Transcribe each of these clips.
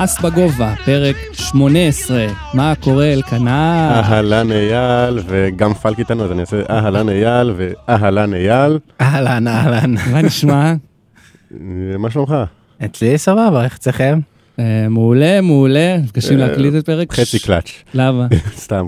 אס בגובה, פרק 18. מה קורה אלקנה? אהלן אייל, וגם פלק איתנו, אז אני אעשה אהלן אייל ואהלן אייל. אהלן, אהלן. מה נשמע? אה, מה שלומך? אצלי סבבה, איך אצלכם? אה, מעולה, מעולה. נפגשים אה, להקליט את פרק? חצי קלאץ', למה? סתם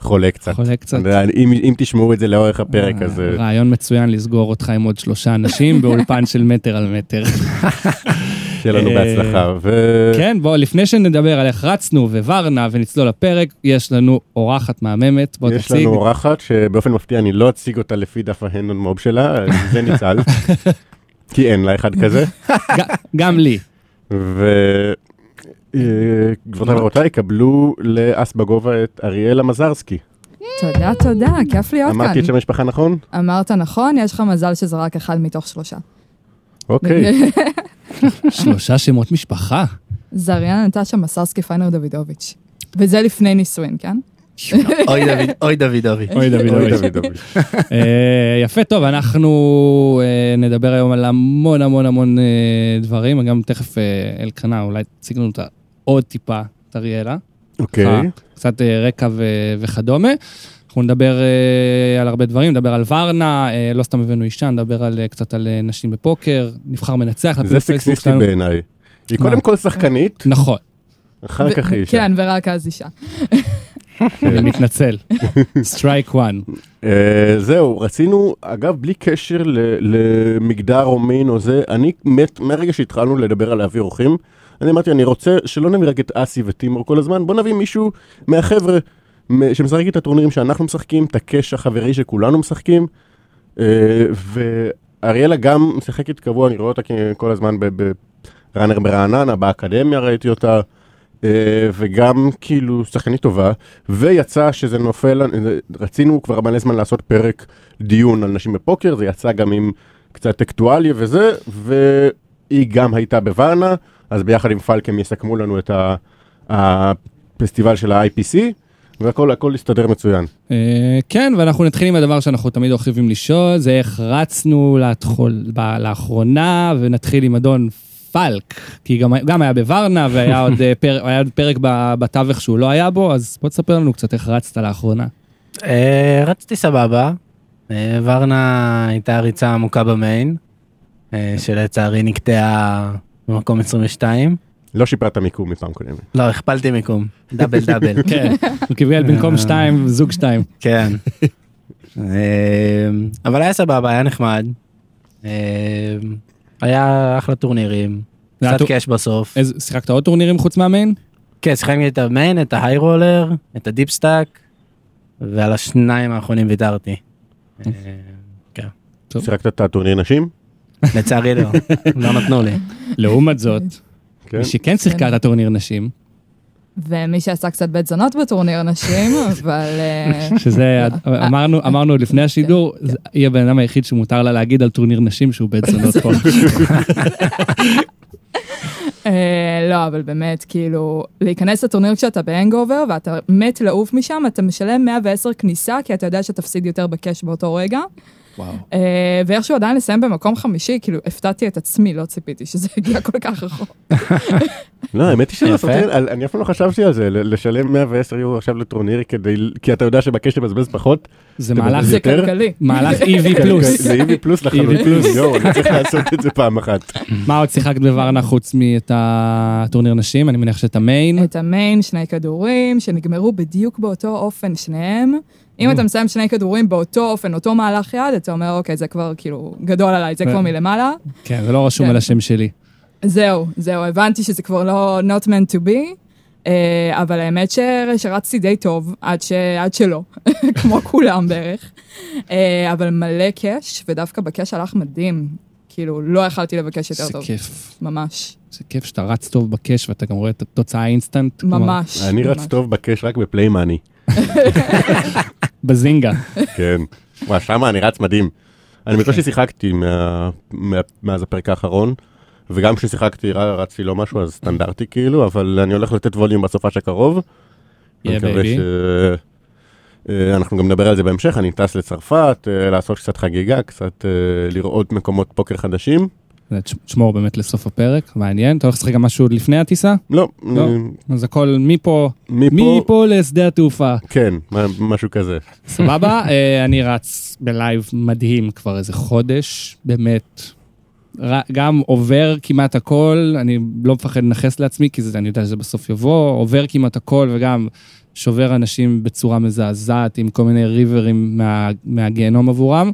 חולה קצת. חולה קצת. אם אם תשמעו את זה לאורך הפרק, אז רעיון מצוין לסגור אותך עם עוד שלושה אנשים באולפן של מטר על מטר. שיהיה לנו אה, בהצלחה. ו... כן, בוא, לפני שנדבר על איך רצנו וורנה ונצלול לפרק, יש לנו אורחת מהממת. בוא יש תציג. לנו אורחת שבאופן מפתיע אני לא אציג אותה לפי דף ההנדון מוב שלה, זה ניצל. כי אין לה אחד כזה. גם לי. וגבירותיי ורבותיי, קבלו לאס בגובה את אריאלה מזרסקי. תודה, תודה, כיף להיות כאן. אמרתי את שם המשפחה נכון? אמרת נכון, יש לך מזל שזה רק אחד מתוך שלושה. אוקיי. שלושה שמות משפחה. זריאנה נטשה מסרסקי פיינר דוידוביץ'. וזה לפני נישואין, כן? אוי דוד, אוי דוידוביץ'. אוי דוד, אוי. דוידוביץ'. אה, יפה, טוב, אנחנו אה, נדבר היום על המון המון המון אה, דברים, וגם תכף אלקנה אולי תציג לנו עוד טיפה את אריאלה. אוקיי. קצת רקע וכדומה. אנחנו נדבר אה, על הרבה דברים, נדבר על ורנה, אה, לא סתם הבאנו אישה, נדבר על, אה, קצת על אה, נשים בפוקר, נבחר מנצח. זה סקסיסטי. בעיניי. היא מה? קודם כל שחקנית, נכון, אחר כך היא אישה. כן, ורק אז אישה. אני מתנצל. strike one. אה, זהו, רצינו, אגב, בלי קשר ל- למגדר או מין או זה, אני מת, מהרגע שהתחלנו לדבר על להביא אורחים, אני אמרתי, אני רוצה שלא נביא רק את אסי וטימור כל הזמן, בוא נביא מישהו מהחבר'ה שמשחק את הטורנירים שאנחנו משחקים, את ה cash החברי שכולנו משחקים, אה, ואריאלה גם משחקת קבוע, אני רואה אותה כל הזמן בראנר ברעננה, באקדמיה ראיתי אותה. אה, וגם כאילו שחקנית טובה, ויצא שזה נופל, רצינו כבר מלא זמן לעשות פרק דיון על נשים בפוקר, זה יצא גם עם קצת אקטואליה וזה, והיא גם הייתה בוואנה, אז ביחד עם פלק הם יסכמו לנו את הפסטיבל של ה-IPC, והכל הכל הסתדר מצוין. אה, כן, ואנחנו נתחיל עם הדבר שאנחנו תמיד אוהבים לשאול, זה איך רצנו לאחרונה, ונתחיל עם אדון פלק, כי גם, גם היה בוורנה, והיה עוד אה, פרק, עוד בתווך שהוא לא היה בו, אז בוא תספר לנו קצת איך רצת לאחרונה. אה, רצתי סבבה. אה, ורנה הייתה ריצה עמוקה במיין, שלצערי נקטעה במקום 22. לא שיפרת מיקום מפעם קודמת. לא, הכפלתי מיקום. double double. כן, הוא קיבל במקום שתיים, זוג שתיים. כן. אה, אבל היה סבבה, היה נחמד. אה, היה אחלה טורנירים. קצת cash בסוף. שיחקת עוד טורנירים חוץ מה main? כן, שיחקתי את ה main, את ההיי רולר, את ה deep stack, ועל השניים האחרונים ויתרתי. אה, כן. שיחקת את הטורניר נשים? לצערי לא, לא נתנו לי. לעומת זאת, כן. מי שכן שיחקה את הטורניר נשים, ומי שעשה קצת בית זונות בטורניר נשים, אבל... אה, שזה, אמרנו, אמרנו עוד לפני השידור, זה- היא הבן אדם היחיד שמותר לה להגיד על טורניר נשים שהוא בית זונות פה. אה, לא, אבל באמת, כאילו, להיכנס לטורניר כשאתה בהנגאובר ואתה מת לעוף משם, אתה משלם 110 כניסה, כי אתה יודע שתפסיד יותר ב cash באותו רגע. וואו. אה, ואיכשהו עדיין לסיים במקום חמישי, כאילו, הפתעתי את עצמי, לא ציפיתי שזה יגיע כל כך רחוק. לא, האמת היא שזה. סרטן, אני אף פעם לא חשבתי על זה, לשלם 110 יורו עכשיו לטורניר כדי, כי אתה יודע שבקש תבזבז פחות. זה מהלך, זה? כלכלי. מהלך EV פלוס. זה EV פלוס לחלוטין, יואו, אני צריך לעשות את זה פעם אחת. מה עוד שיחקת בוורנה חוץ מאת הטורניר נשים? אני מניח שאת המיין. את המיין, שני כדורים, שנגמרו בדיוק באותו אופן שניהם. אם. אתה מסיים שני כדורים באותו אופן, אותו מהלך יד, אתה אומר, אוקיי, זה כבר כאילו גדול עליי, זה כן. כבר מלמעלה. כן, זה לא רשום כן. על השם שלי. זהו, זהו, הבנתי שזה כבר לא not meant to be, אבל האמת ש- שרצתי די טוב, עד, ש... עד שלא, כמו כולם בערך. אה, אבל מלא cash, ודווקא ב cash הלך מדהים. כאילו, לא יכלתי לבקש יותר זה טוב, כיף. ממש, זה כיף שאתה רץ טוב ב cash ואתה גם רואה את התוצאה האינסטנט. כלומר, ממש. אני רץ ממש. טוב ב cash רק ב play money. בזינגה. כן. וואי, שמה אני רץ מדהים. אני בקושי שיחקתי מה- מה- מאז הפרק האחרון, וגם כששיחקתי רצתי לא משהו, אז סטנדרטי כאילו, אבל אני הולך לתת ווליום בסופש הקרוב. אני Yeah. ש... אה, אנחנו גם נדבר על זה בהמשך, אני טס לצרפת, אה, לעשות קצת חגיגה, קצת אה, לראות מקומות פוקר חדשים. תשמור באמת לסוף הפרק, מעניין. אתה הולך לשחק גם משהו לפני הטיסה? לא, לא. אז הכל מפה, מפה, לשדה התעופה. כן, משהו כזה. סבבה? אני רץ בלייב מדהים כבר איזה חודש, באמת. גם עובר כמעט הכל, אני לא מפחד לנכס לעצמי, כי זה, אני יודע שזה בסוף יבוא, עובר כמעט הכל וגם שובר אנשים בצורה מזעזעת עם כל מיני ריברים מה, מהגיהנום עבורם,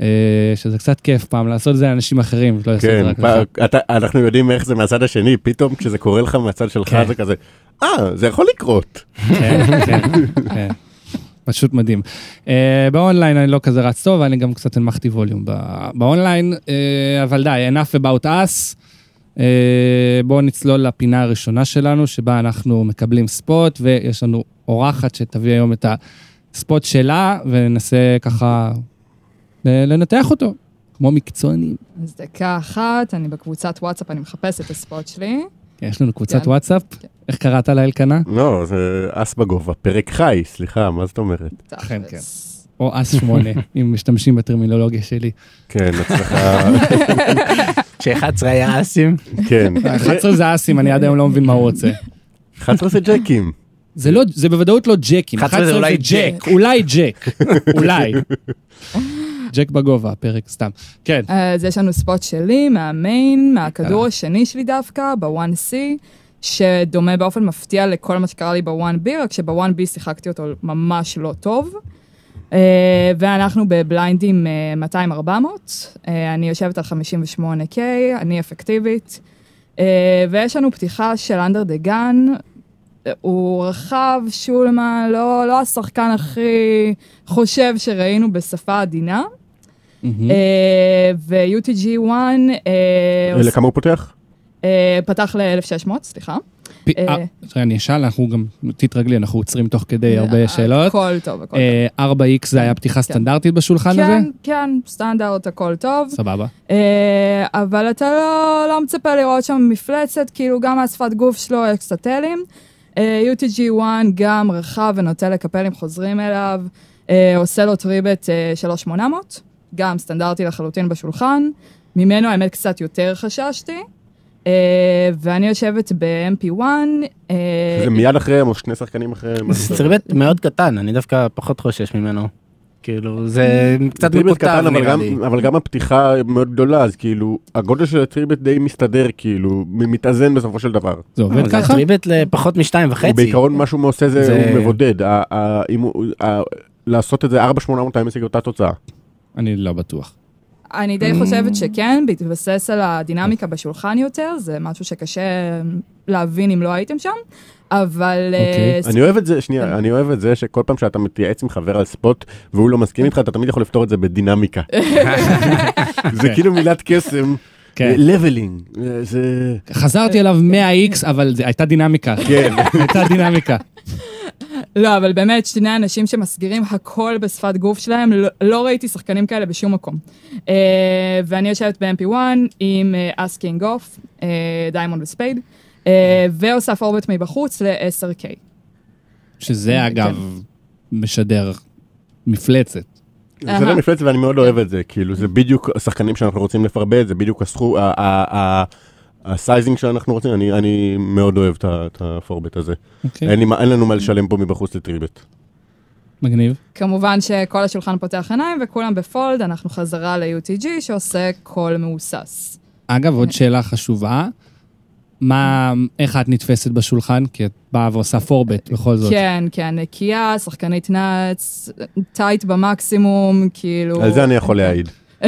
אה, שזה קצת כיף פעם לעשות את זה לאנשים אחרים, לא לעשות את כן, זה רק לך. אנחנו יודעים איך זה מהצד השני, פתאום כשזה קורה לך מהצד שלך כן. זה כזה, אה, זה יכול לקרות. כן, כן, כן. פשוט מדהים. Uh, באונליין אני לא כזה רץ טוב, אני גם קצת הנמכתי ווליום באונליין, uh, אבל די, enough about us. Uh, בואו נצלול לפינה הראשונה שלנו, שבה אנחנו מקבלים ספוט, ויש לנו אורחת שתביא היום את הספוט שלה, וננסה ככה לנתח אותו, כמו מקצוענים. אז דקה אחת, אני בקבוצת וואטסאפ, אני מחפשת את הספוט שלי. יש לנו קבוצת כן. וואטסאפ, כן. איך קראת לה אלקנה? לא, זה אס בגובה, פרק חי, סליחה, מה זאת אומרת? אכן, תכלס. או אס שמונה, אם משתמשים בטרמינולוגיה שלי. כן, הצלחה, ש-11 היה אסים. כן. 11 זה אסים, אני עד היום לא מבין מה הוא רוצה. 11 זה ג'קים. זה לא, זה בוודאות לא ג'קים. 11 זה אולי ג'ק. אולי ג'ק. אולי. ג'ק בגובה, פרק סתם. כן. אז יש לנו ספוט שלי מהמיין, מהכדור אה. השני שלי דווקא, ב-1C, שדומה באופן מפתיע לכל מה שקרה לי ב-1B, רק שב-1B שיחקתי אותו ממש לא טוב. אה, ואנחנו בבליינדים אה, 200-400, אה, אני יושבת על 58K, אני אפקטיבית, אה, ויש לנו פתיחה של אנדר דה גן, הוא רחב, שולמן, לא, לא השחקן הכי חושב שראינו בשפה עדינה. אה, ו-UTG 1 אה, לכמה הוא פותח? אה, פתח ל-1600, סליחה. אני אשאל, אנחנו גם, תתרגלי, אנחנו עוצרים תוך כדי הרבה שאלות. הכל טוב, הכל אה, 4X זה היה פתיחה סטנדרטית בשולחן טוב. הזה? כן, כן, סטנדרט, הכל טוב. סבבה. אבל אתה לא, לא מצפה לראות שם מפלצת, כאילו גם מהשפת גוף שלו יש קצת תלים. אה, UTG 1 גם רחב ונוטה לקפלים חוזרים אליו, עושה לו טריבט אה, 3800, גם סטנדרטי לחלוטין בשולחן. ממנו האמת קצת יותר חששתי. אה, ואני יושבת ב-MP1. אה, זה מיד אחריהם או שני שחקנים אחריהם? זה טריבט מאוד קטן, אני דווקא פחות חושש ממנו. כאילו, זה קצת מקוטב נראה גם- לי. אבל גם הפתיחה מאוד גדולה, אז כאילו, הגודל של הטריבט די מסתדר, כאילו, מתאזן בסופו של דבר. זה עובד זה ככה? טריבט לפחות משתיים וחצי. בעיקרון מה שהוא עושה זה, מבודד. לעשות את זה 4-800 האם ישיג אותה תוצאה. אני לא בטוח. אני די חושבת שכן, בהתבסס על הדינמיקה בשולחן יותר, זה משהו שקשה להבין אם לא הייתם שם, אבל... אוקיי. אה, אני אוהב את זה, כן. שנייה, אני אוהב את זה שכל פעם שאתה מתייעץ עם חבר על ספוט והוא לא מסכים איתך, אתה תמיד יכול לפתור את זה בדינמיקה. זה כן. כאילו מילת קסם, כן. leveling, זה... חזרתי אליו 100X, אבל זה הייתה דינמיקה. כן. הייתה דינמיקה. לא, אבל באמת, שני אנשים שמסגירים הכל בשפת גוף שלהם, לא, לא ראיתי שחקנים כאלה בשום מקום. אה, ואני יושבת ב-MP1 עם אס king off, diamond ו spade, אה, ועושה four-bet מבחוץ ל-10K. שזה אגב משדר מפלצת. זה. לא מפלצת ואני מאוד אוהב את זה, כאילו זה בדיוק השחקנים שאנחנו רוצים ל four-bet, זה בדיוק הסכום, ה- ה- ה- ה sizing שאנחנו רוצים, אני- אני מאוד אוהב את ה four-bet הזה. אוקיי, אין לי אין לנו מה לשלם פה מבחוץ ל three-bet. מגניב. כמובן שכל השולחן פותח עיניים וכולם ב fold, אנחנו חזרה ל-UTG שעושה call מהוסס. אגב, עוד שאלה חשובה, מה, איך את נתפסת בשולחן? כי את באה ועושה פורבט בכל זאת. כן, כן, נקייה, שחקנית nuts, tight במקסימום, כאילו... על זה אני יכול להעיד.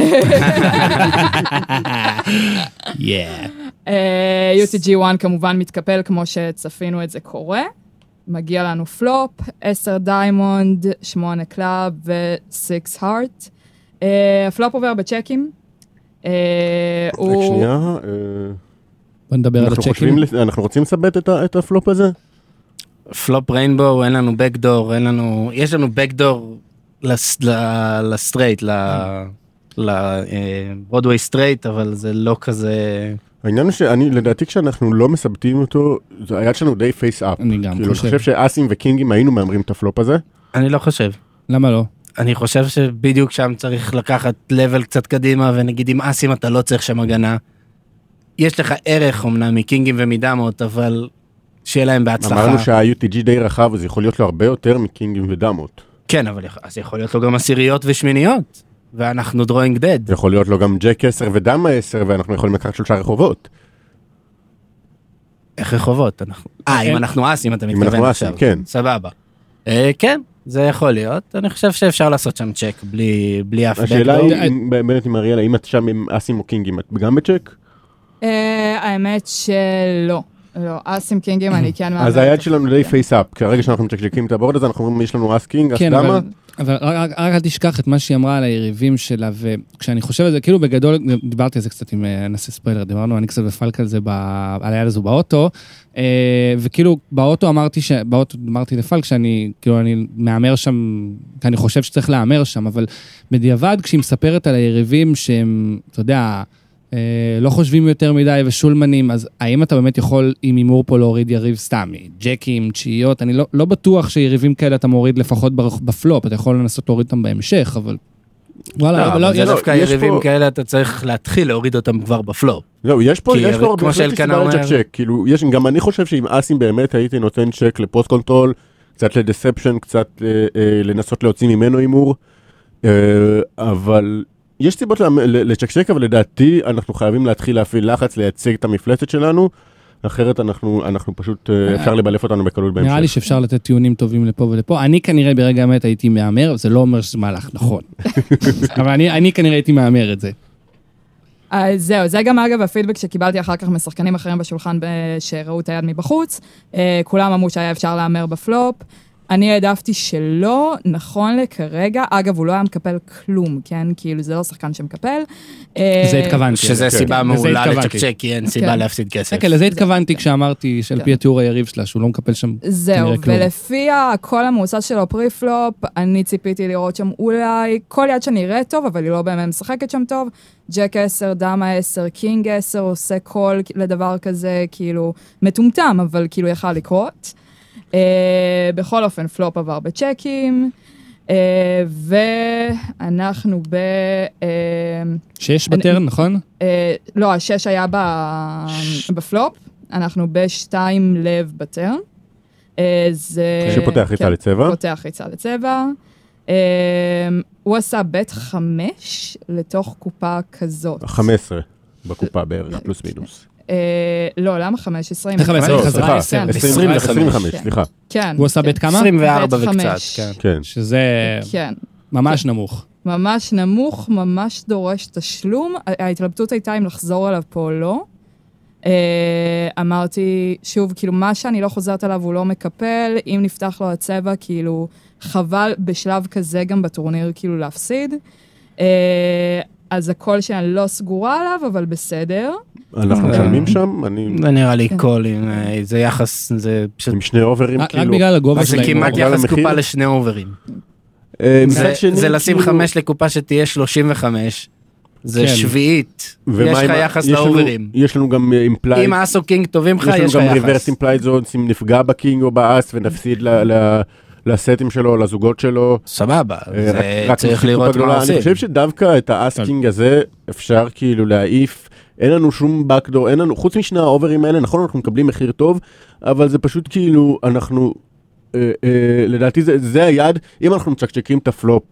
Yeah. אה, UTG 1 כמובן מתקפל כמו שצפינו את זה קורה. מגיע לנו פלופ, 10 diamond, 8 club ו-6 heart. אה, הפלופ עובר בצ'קים. אה, רק. שנייה, בוא נדבר על אנחנו הצ'קים. אנחנו רוצים ל c-bet את ה- את הפלופ הזה? flop rainbow, אין לנו backdoor, אין לנו, יש לנו backdoor ל straight, ל Broadway straight, אבל זה לא כזה... העניין הוא שאני, לדעתי כשאנחנו לא מסבטים אותו, זה- היד שלנו די face up. אני גם כאילו, אני חושב. חושב שאסים וקינגים היינו מהמרים את הפלופ הזה. אני לא חושב. למה לא? אני חושב שבדיוק שם צריך לקחת level קצת קדימה, ונגיד עם אסים אתה לא צריך שם הגנה. יש לך ערך אמנם מקינגים ומדמות, אבל שיהיה להם בהצלחה. אמרנו שה-UTG די רחב, אז יכול להיות לו הרבה יותר מקינגים ודמות. כן, אבל אז יכול להיות לו גם עשיריות ושמיניות, ואנחנו דרוינג דד. יכול להיות לו גם ג'ק 10 ודמה 10, ואנחנו יכולים לקחת שלושה רחובות. איך רחובות? אנחנו... אה, אם אין- אנחנו אסים, אתה אם מתכוון אנחנו עכשיו. אסים, כן. סבבה. אה, כן, זה יכול להיות. אני חושב שאפשר לעשות שם צ'ק בלי בלי אף השאלה backdoor. היא, אם- באמת עם אריאלה, אם את שם עם אסים או קינגים, את גם בצ'ק? אה, האמת שלא. לא, אסים קינגים אני כן מהמרת. אז היד שלנו די face up, כרגע שאנחנו מצ'קצ'קים את ה board הזה, אנחנו אומרים, יש לנו אס king, אס כן, דמה. אבל, רק, אל תשכח את מה שהיא אמרה על היריבים שלה, וכשאני חושב על זה, כאילו בגדול, דיברתי על זה קצת עם, אה, נעשה ספוילר, דיברנו אני קצת בפלק על זה, ב, על היד הזו באוטו, אה, וכאילו באוטו אמרתי, ש, באוטו אמרתי לפלק שאני, כאילו אני מהמר שם, כי אני חושב שצריך להמר שם, אבל בדיעבד כשהיא מספרת על היריבים שהם, אתה יודע, אה, לא חושבים יותר מדי ושולמנים, אז האם אתה באמת יכול עם הימור פה להוריד יריב סתם, ג'קים, תשיעיות, אני לא, לא בטוח שיריבים כאלה אתה מוריד לפחות בפלופ, אתה יכול לנסות להוריד אותם בהמשך, אבל... וואלה, לא, לא, זה יש- דווקא יריבים פה- כאלה, אתה צריך להתחיל להוריד אותם כבר בפלופ. לא, יש פה, יש פה, שאלקנה סיבה לצ'ק, כאילו, יש, גם אני חושב שעם אסים באמת הייתי נותן check ל pot control, קצת לדספשן, קצת אה, אה, לנסות להוציא ממנו הימור, אה, אבל יש סיבות למ- ל- לצ'קצ'ק, אבל לדעתי אנחנו חייבים להתחיל להפעיל לחץ, לייצג את המפלצת שלנו, אחרת אנחנו, אנחנו פשוט, אה, אפשר לבלף אותנו בקלות בהמשך. נראה לי שאפשר לתת טיעונים טובים לפה ולפה. אני כנראה ברגע האמת הייתי מהמר, זה לא אומר שזה מהלך נכון. אבל אני, אני כנראה הייתי מהמר את זה. אז זהו, זה גם אגב הפידבק שקיבלתי אחר כך משחקנים אחרים בשולחן ב- שראו את היד מבחוץ. אה, כולם אמרו שהיה אפשר להמר בפלופ. אני העדפתי שלא, נכון לכרגע, אגב, הוא לא היה מקפל כלום, כן? כאילו, זה לא שחקן שמקפל. אה, לזה התכוונתי. שזה כן. סיבה מעולה. לצ'קצ'ק, כי אין סיבה כן. להפסיד כסף. כן, לזה התכוונתי כשאמרתי שעל פי התיאור היריב שלה, שהוא לא מקפל שם זהו, כנראה כלום. ולפי ה call המהוסס שלו pre-flop, אני ציפיתי לראות שם אולי כל יד שנראית טוב, אבל היא לא באמת משחקת שם טוב. ג'ק 10, דמה 10, king 10, עושה call לדבר כזה, כאילו, מטומטם, אבל כאילו יכל לקרות. אה, בכל אופן, פלופ עבר בצ'קים, אה, ואנחנו ב... אה, שש אני- ב turn, נכון? אה, לא, השש היה ב... בפלופ, אנחנו בשתיים לב ב turn. Uh, זה... שפותח ריצה כן. לצבע. פותח ריצה לצבע. Um, הוא עשה בית חמש לתוך קופה כזאת. 15 בקופה בערך, פלוס מינוס. Uh, לא, למה 15? אם איך 15? אני- לא, סליחה, עשר. 20, 25, 25, כן. סליחה. כן. הוא עשה כן. בית כמה? 24 בית וקצת, חמש. כן. כן. שזה כן. ממש נמוך. ממש נמוך, ממש דורש תשלום. ההתלבטות הייתה אם לחזור אליו פה או לא. Uh, אמרתי, שוב, כאילו, מה שאני לא חוזרת עליו הוא לא מקפל, אם נפתח לו הצבע, כאילו, חבל בשלב כזה גם בטורניר, כאילו, להפסיד. אה, אז ה call שאני לא סגורה עליו, אבל בסדר. אנחנו אה, משלמים שם, אני זה נראה לי כן. call, עם, אה, זה יחס, זה פשוט... עם שני אוברים, רק רק כאילו. בגלל הגובה אז של זה. כמעט יחס? קופה לשני אוברים. אה, זה- לשים כאילו- חמש לקופה שתהיה 35. זה כן. שביעית. יש לך יחס יש לנו- לאוברים. יש לנו גם implied, אם אס או king טובים לך, יש יש לנו לך גם יחס. reverse implied odds, אם נפגע ב king או באס ונפסיד ל- ל- לסטים שלו, לזוגות שלו. סבבה, אה, זה רק- צריך לראות מה. עושים. אני חושב שדווקא את האס king הזה אפשר כאילו להעיף. אין לנו שום backdoor, אין לנו, חוץ משני האוברים האלה, נכון, אנחנו מקבלים מחיר טוב, אבל זה פשוט כאילו, אנחנו, אה, אה, לדעתי זה, זה היד, אם אנחנו מצ'קצ'קים את הפלופ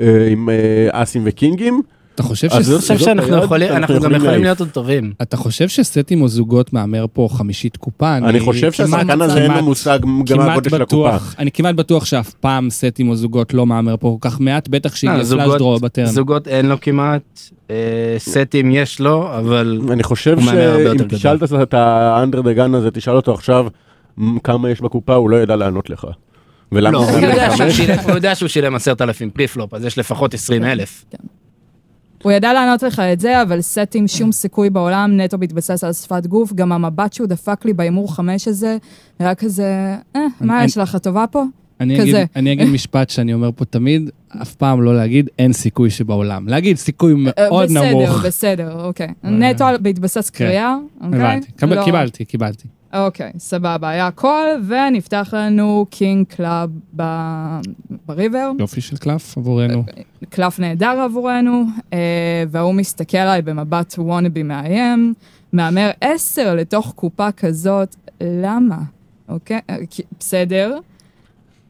אה, עם אה, אסים וקינגים, אתה חושב אז ש... אני חושב שאנחנו יכולים, אנחנו אנחנו גם יכולים. להיות עוד טובים. אתה חושב שסטים או זוגות מהמר פה חמישית קופה? אני חושב שהשחקן הזה אין לו מושג גם כמעט הגודל של הקופה. בטוח, אני כמעט בטוח שאף פעם סטים או זוגות לא מהמר פה כל כך מעט, בטח שהגיע זוגות- flush draw ב turn. זוגות אין לו כמעט, אה, סטים יש לו, אבל אני חושב הוא מהמר הרבה יותר שאם תשאל. את ה under the gun הזה, תשאל אותו עכשיו מ, כמה יש בקופה, הוא לא ידע לענות לך. ולמה לא, זה הוא יודע שהוא? שילם- הוא יודע שהוא שילם עשרת אלפים preflop, אז יש לפחות עשרים אלף. הוא ידע לענות לך את זה, אבל סטים שום סיכוי בעולם, נטו בהתבסס על שפת גוף. גם המבט שהוא דפק לי בהימור חמש הזה, היה כזה, אה, מה יש לך, הטובה פה? אני אגיד, כזה. אני אגיד משפט שאני אומר פה תמיד, אף פעם לא להגיד אין סיכוי שבעולם. להגיד סיכוי אה, מאוד נמוך. בסדר, בסדר, אוקיי. נטו בהתבסס קריאה, אוקיי? הבנתי, לא- קיבלתי, קיבלתי. אוקיי, סבבה, היה ה call, ונפתח לנו king club ב- ב river. יופי של קלף עבורנו. קלף נהדר עבורנו, אה, והוא מסתכל עליי במבט wannabe מאיים, מהמר 10 לתוך קופה כזאת, למה? אוקיי? אה, בסדר.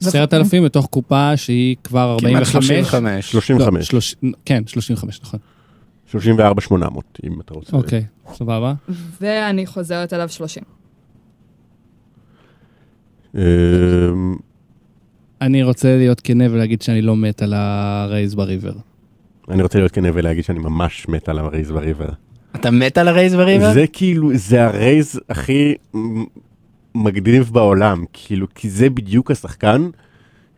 עשרת אלפים בתוך קופה שהיא כבר כמעט 45. 35. 35, לא, כן, 35, נכון. 34, 800, אם אתה רוצה. אוקיי, סבבה. ואני חוזרת עליו 30. אמ, אני רוצה להיות כנה ולהגיד שאני לא מת על הרייז בריבר. אני רוצה להיות כנה ולהגיד שאני ממש מת על הרייז בריבר. אתה מת על הרייז בריבר? זה כאילו, זה הרייז הכי מגניב בעולם, כאילו, כי זה בדיוק השחקן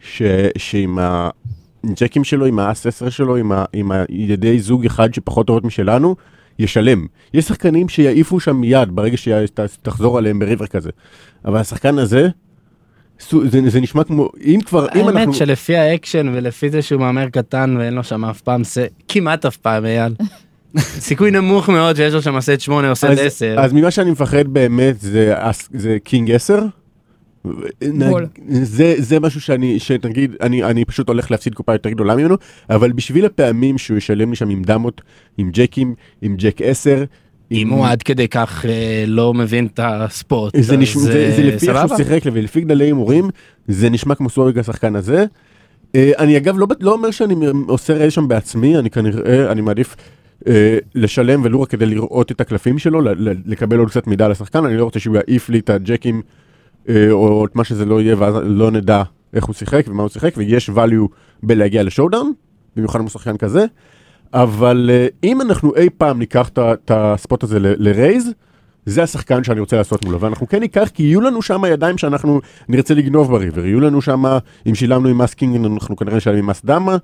ש, שעם הג'קים שלו, עם האס 10 שלו, עם, ה, עם הידי זוג אחד שפחות טובות משלנו, ישלם. יש שחקנים שיעיפו שם מיד ברגע שתחזור עליהם בריבר כזה. אבל השחקן הזה, זה, זה נשמע כמו, אם כבר, אם אנחנו... האמת שלפי האקשן ולפי זה שהוא מהמר קטן ואין לו שם אף פעם סט, כמעט אף פעם אייל. סיכוי נמוך מאוד שיש לו שם סט 8 או סט אז, 10. אז ממה שאני מפחד באמת זה, זה קינג 10. בול. זה, זה משהו שאני, שנגיד, אני, אני פשוט הולך להפסיד קופה יותר גדולה ממנו, אבל בשביל הפעמים שהוא ישלם לי שם עם דמות, עם ג'קים, עם ג'ק 10, אם הוא עד כדי כך אה, לא מבין את הספורט, זה, נשמע, זה, זה לפי איך שהוא. שיחק ולפי גדלי הימורים, זה נשמע כמו סוריג השחקן הזה. אה, אני אגב לא, לא אומר שאני עושה רייז שם בעצמי, אני כנראה, אני מעדיף אה, לשלם ולו רק כדי לראות את הקלפים שלו, לקבל עוד קצת מידע על השחקן, אני לא רוצה שהוא יעיף לי את הג'קים אה, או את מה שזה לא יהיה, ואז לא נדע איך הוא שיחק ומה הוא שיחק, ויש value בלהגיע לשואודאון, במיוחד אם הוא שחקן כזה. אבל אה, אם אנחנו אי פעם ניקח את הספוט הזה לרייז, זה השחקן שאני רוצה לעשות מולו, ואנחנו כן ניקח, כי יהיו לנו שם ידיים שאנחנו נרצה לגנוב בריבר, יהיו לנו שם, אם שילמנו עם מס קינג, אנחנו כנראה נשלם עם מס דמה,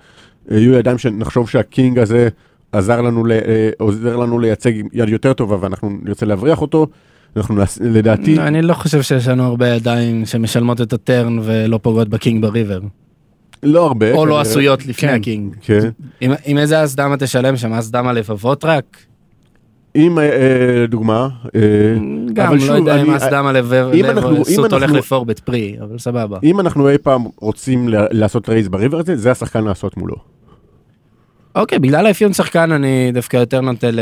אה, יהיו ידיים שנחשוב שהקינג הזה עזר לנו, אה, עוזר לנו לייצג יד יותר טובה, ואנחנו נרצה להבריח אותו, אנחנו נעש- לדעתי, אני לא חושב שיש לנו הרבה ידיים שמשלמות את הטרן ולא פוגעות בקינג בריבר. לא הרבה. או לא. עשויות לפני כן. הקינג. כן. עם- איזה אסדמה תשלם שם? אסדמה לבבות רק? אם, אה, אה, לדוגמה, אה, גם אבל לא יודע אם אם אנחנו- אם לבסוט הולך לפורבט פרי, אבל סבבה. אם אנחנו אי פעם רוצים לעשות רייז בריבר הזה, זה השחקן לעשות מולו. אוקיי, בגלל האפיון שחקן אני דווקא יותר נוטה ל-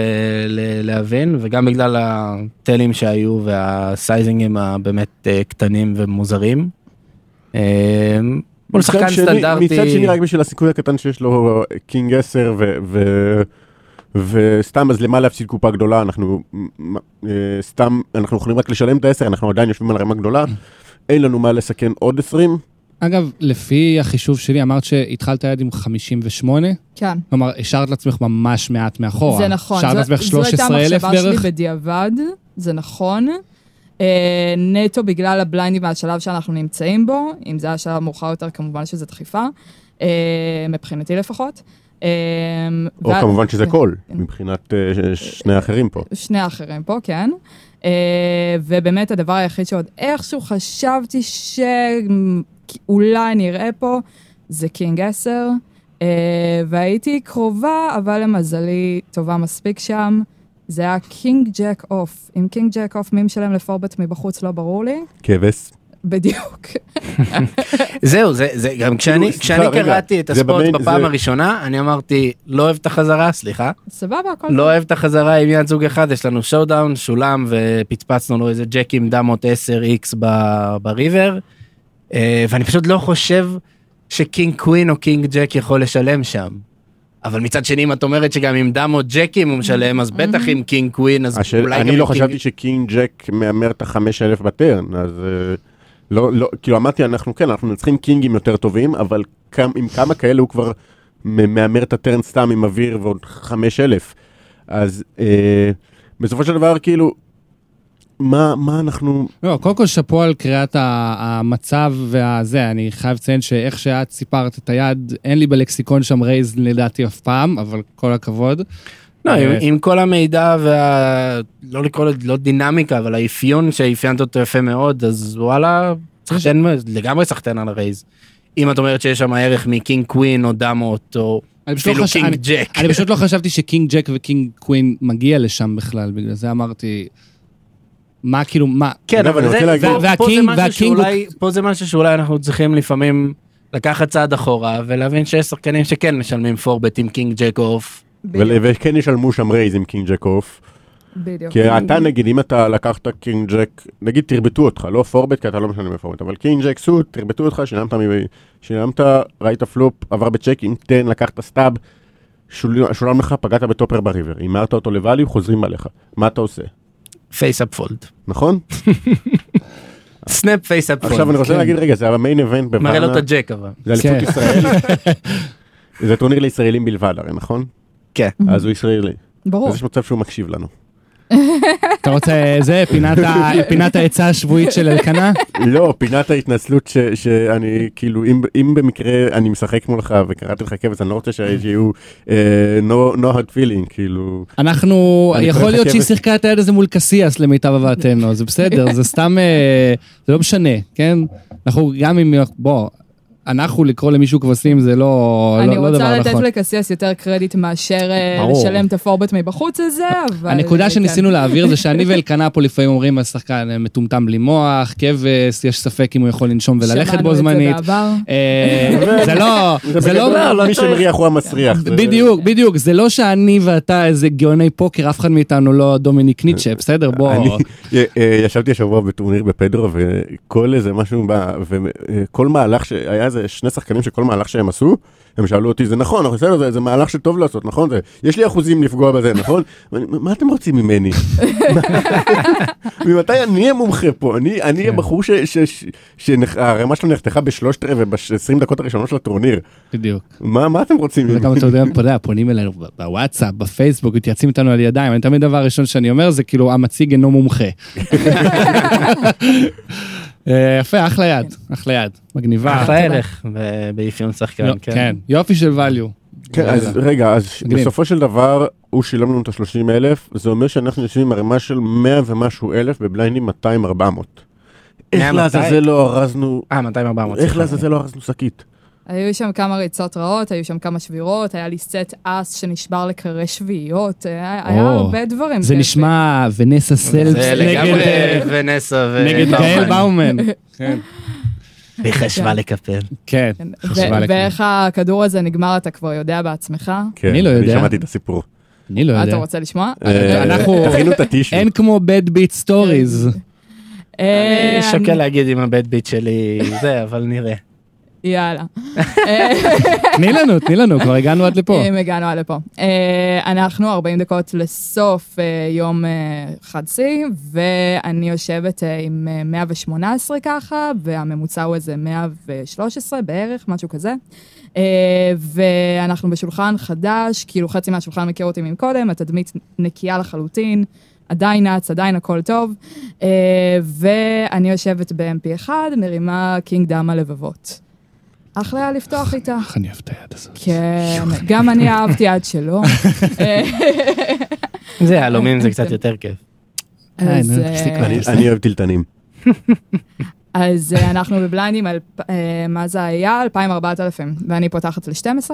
ל- להבין, וגם בגלל הטלים שהיו והסייזינגים הבאמת אה, קטנים ומוזרים. אה, מול שחקן שני- סטנדרטי, מצד שני, רק בשביל הסיכוי הקטן שיש לו קינג 10 ו... ו... וסתם אז למה להפסיד קופה גדולה אנחנו אה, סתם אנחנו יכולים רק לשלם את ה-10 אנחנו עדיין יושבים על רמה גדולה אין לנו מה לסכן עוד 20 אגב, לפי החישוב שלי, אמרת שהתחלת יד עם 58, כן. כלומר, השארת לעצמך ממש מעט מאחורה. זה נכון. השארת לעצמך זו הייתה 13,000 המחשבה בערך? שלי בדיעבד, זה נכון. אה, נטו בגלל הבליינדים והשלב שאנחנו נמצאים בו, אם זה היה שלב מאוחר יותר, כמובן שזה דחיפה, אה, מבחינתי לפחות. אה, או וה- כמובן שזה כן. קול מבחינת אה, ש- שני האחרים פה. שני האחרים פה, כן. ובאמת הדבר היחיד שעוד איכשהו חשבתי שאולי נראה פה, זה קינג 10. Uh, והייתי קרובה, אבל למזלי טובה מספיק שם. זה היה קינג ג'ק אוף. אם קינג ג'ק אוף, מי משלם לפורבט מבחוץ לא ברור לי. כבש. בדיוק. זהו, זה, זה גם כשאני, כשאני קראתי את הספורט בפעם זה- הראשונה, אני אמרתי, לא אוהב את החזרה, סליחה, סבבה, הכל לא אוהב את החזרה עם יד זוג אחד, יש לנו שואודאון, שולם ופצפצנו לו איזה ג'ק עם דמות 10x ב- בריבר, אה, ואני פשוט לא חושב שקינג קווין או קינג ג'ק יכול לשלם שם. אבל מצד שני, אם את אומרת שגם עם דמות ג'קים הוא משלם, אז בטח עם קינג קווין, אז השאל- אולי גם אני לא קינג- חשבתי שקינג ג'ק מהמר את החמש אלף בטרן, אז אה, לא, לא, כאילו אמרתי, אנחנו כן, אנחנו צריכים קינגים יותר טובים, אבל כם, עם כמה כאלה הוא כבר מהמר את הטרן סתם עם אוויר ועוד חמש אלף. אז אה, בסופו של דבר, כאילו, מה, מה אנחנו, לא, קודם כל שאפו על קריאת המצב והזה, אני חייב לציין שאיך שאת סיפרת את היד, אין לי בלקסיקון שם רייז לדעתי אף פעם, אבל כל הכבוד. לא, עם, אה, עם כל המידע וה... לא לקרוא לזה, לא דינמיקה, אבל האפיון שאפיינת אותו יפה מאוד, אז וואלה, סחטיין, לגמרי סחטיין על הרייז. אם את אומרת שיש שם ערך מקינג קווין או דמות או אני פשוט לא חש- אני-. אני פשוט לא חשבתי שקינג ג'ק וקינג קווין מגיע לשם בכלל, בגלל זה אמרתי, מה כאילו, מה? כן, אבל זה, להגיד- פה, פה, זה והקינג- משהו והקינג שאולי, פה זה משהו שאולי אנחנו צריכים לפעמים לקחת צעד אחורה ולהבין שיש שחקנים שכן משלמים פורבט עם קינג ג'ק אוף. וכן ישלמו שם רייז עם קינג ג'ק אוף. בדיוק. כי אתה נגיד, אם אתה לקחת קינג ג'ק, נגיד תרבטו אותך, לא פורבט, כי אתה לא משנה בפורבט, אבל קינג ג'ק סוט, תרבטו אותך, שילמת, שילמת, ראית פלופ, עבר בצ'קים, תן, לקחת סטאב, שול- שולם לך, פגעת בטופר בריבר, הימרת אותו לvalue, חוזרים עליך. מה אתה עושה? פייסאפ פולד. נכון? סנאפ פייסאפ פולד. עכשיו אני רוצה להגיד, רגע, זה המיין איבנט כן. מראה לו את בוואנה, הג'ק אבל. זה אליפות כן. ישראל, זה טורניר לישראלים בלבד הרי, נכון? כן. אז הוא ישראלי. ברור. אז יש מצב שהוא מקשיב לנו. אתה רוצה, זה, פינת העצה השבועית של אלקנה? לא, פינת ההתנצלות שאני, כאילו, אם, במקרה אני משחק מולך וקראתי לך כבש, אני לא רוצה שיהיו אה, no, hard feeling, כאילו, אנחנו, יכול להיות שהיא. שיחקה את היד הזה מול קסיאס למיטב הבנתנו, זה בסדר, זה סתם, אה, זה לא משנה, כן? אנחנו גם אם, בוא, אנחנו לקרוא למישהו כבשים זה לא אני לא- לא רוצה דבר לתת נכון. לקסיאס יותר קרדיט מאשר אה, ברור. לשלם את הפורבט מבחוץ הזה, אבל... הנקודה כן. שניסינו להעביר זה שאני ואלקנה פה לפעמים אומרים על שחקן אה, מטומטם בלי מוח, כבש, יש ספק אם הוא יכול לנשום וללכת בו זמנית. שמענו את זה בעבר. אה, זה לא, זה לא, בגדול, מי שמריח הוא המסריח. בדיוק, בדיוק, זה לא שאני ואתה איזה גאוני פוקר, אף אחד מאיתנו לא דומיניק ניטשה, בסדר, בוא. אני אה, אה, ישבתי השבוע בטורניר בפדרו וכל איזה משהו, וכל מהלך שהיה איזה שני שחקנים שכל מהלך שהם עשו, הם שאלו אותי, זה נכון, אנחנו בסדר, זה- זה מהלך שטוב לעשות, נכון? זה- יש לי אחוזים לפגוע בזה, נכון? ואני, מה אתם רוצים ממני? ממתי אני אהיה מומחה פה? אני אני כן. הבחור שהרמה שלו נחתכה בשלושת רבעי ב-20 דקות הראשונות של הטורניר. בדיוק. מה מה אתם רוצים ממני? וגם אתה יודע, פונים אלינו בוואטסאפ, בפייסבוק, מתייעצים איתנו על ידיים, אני תמיד דבר ראשון שאני אומר זה כאילו המציג אינו מומחה. אה, יפה, אחלה יד, אחלה יד, מגניבה. אחלה ערך באפיון שחקן, כן. כן, יופי של value. כן, אז רגע, אז. בסופו של דבר הוא שילם לנו את ה-30 אלף, זה אומר שאנחנו יושבים עם ערימה של 100 ומשהו אלף בבליינדים 200-400. איך 100, לעזאזל לא ארזנו, אה, 200 400. איך לעזאזל לא ארזנו שקית? היו שם כמה ריצות רעות, היו שם כמה שבירות, היה לי סט אס שנשבר לקררי שביעיות, היה היה או, הרבה דברים. זה. נשמע ונסה סלפס זה נגד לגמרי אה, ונסה ו... נגד גאל באומן. כן. היא חשבה לקפל. כן, כן, חשבה לכם. ואיך הכדור הזה נגמר, אתה כבר יודע בעצמך. כן, אני לא יודע. שמעתי את הסיפור. אני לא אתה יודע. רוצה לשמוע? אה, אנחנו- תכינו את הטישו. אין כמו bad beat stories. אה, אני שוקל להגיד אם הבד ביט שלי זה, אבל נראה. יאללה. תני לנו, תני לנו, כבר הגענו עד לפה. אם הגענו עד לפה. אה, אנחנו 40 דקות לסוף אה, יום אה, חד שיא, ואני יושבת עם אה, 118 ככה, והממוצע הוא איזה 113 בערך, משהו כזה. ואנחנו בשולחן חדש, כאילו חצי מהשולחן מכיר אותי מקודם, התדמית נקייה לחלוטין. עדיין נץ, עדיין הכל טוב, ואני יושבת ב-MP1, מרימה קינג דם הלבבות. אחלה היה לפתוח איתה. איך אני אוהב את היד הזאת. כן, גם אני אהבתי עד שלא. זה יהלומים זה קצת יותר כיף. אה, כבר. אני- אוהב טלטנים. אז אה, אנחנו בבליינדים על, אה, מה זה היה? 2,000-4,000, ואני פותחת ל-12.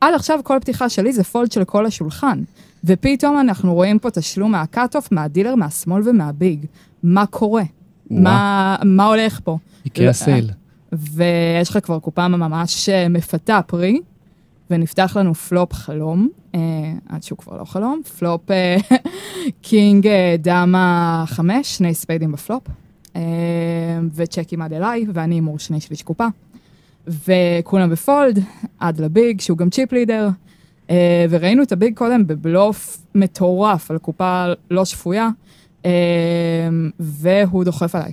עד עכשיו כל פתיחה שלי זה פולד של כל השולחן, ופתאום אנחנו רואים פה תשלום מהקאט-אוף, מהדילר, מהשמאל ומהביג. מה קורה? מה, מה הולך פה? איקאה סייל. ויש לך כבר קופה ממש אה, מפתה פרי, ונפתח לנו פלופ חלום, אה, עד שהוא כבר לא חלום, פלופ אה, קינג אה, דמה חמש, שני ספיידים בפלופ, אה, וצ'קים עד אליי, ואני הימור שני שליש קופה. וכולם בפולד, עד לביג, שהוא גם צ'יפ לידר. אה, וראינו את הביג קודם בבלוף מטורף על קופה לא שפויה, אה, והוא דוחף עליי.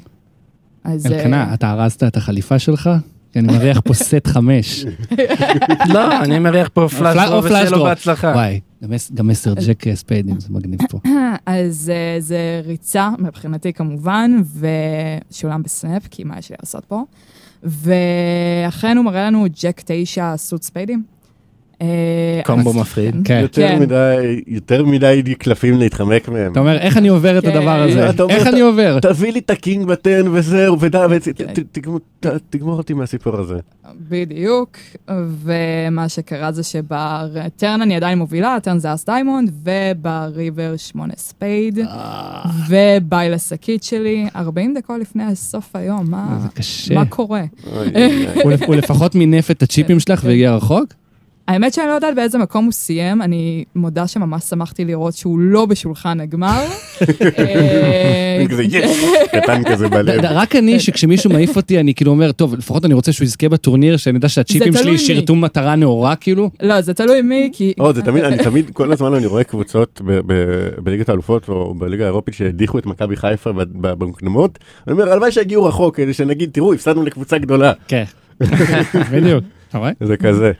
אז... אה, אלקנה, אתה ארזת את החליפה שלך? כי אני מריח פה סט חמש. לא, אני מריח פה פלאש פלה- או דרופ פלאש ושיהיה לו. בהצלחה. וואי, גם עשר ג'ק ספיידים, זה מגניב פה. אז אה, זה ריצה, מבחינתי כמובן, ושולם בסנאפ, כי מה יש לי לעשות פה. ואכן הוא מראה לנו ג'ק 9 סוט ספיידים. אה, קומבו מפחיד. כן. יותר כן. מדי, יותר מדי קלפים להתחמק מהם. אתה אומר, איך אני עובר את כן. הדבר הזה? אתה אומר, איך אני עובר? תביא לי את הקינג בטרן וזהו, ודה, ות- כן. ת- תגמור- ת- תגמור אותי מהסיפור הזה. בדיוק, ומה שקרה זה שבטרן אני עדיין מובילה, הטרן זה אס דיימונד, ובריבר 8 ספייד, וביי לשקית שלי, 40 דקות לפני סוף היום, מה, זה קשה. מה קורה? הוא לפחות מינף את הצ'יפים שלך והגיע רחוק? האמת שאני לא יודעת באיזה מקום הוא סיים, אני מודה שממש שמחתי לראות שהוא לא בשולחן הגמר. אה, כזה יש, קטן כזה בלב. רק אני, שכשמישהו מעיף אותי, אני כאילו אומר, טוב, לפחות אני רוצה שהוא יזכה בטורניר, שאני יודע שהצ'יפים שלי. שירתו מטרה נאורה, כאילו. לא, זה תלוי מי, כי... או, זה תמיד, אני תמיד, כל הזמן אני רואה קבוצות ב- ב- בליגת האלופות או בליגה האירופית שהדיחו את מכבי חיפה ב- ב- במוקדמות. אני אומר, הלוואי שיגיעו רחוק, כדי שנגיד, תראו, הפסדנו לקבוצה גדולה. כן. בדיוק. אתה רואה? זה כזה.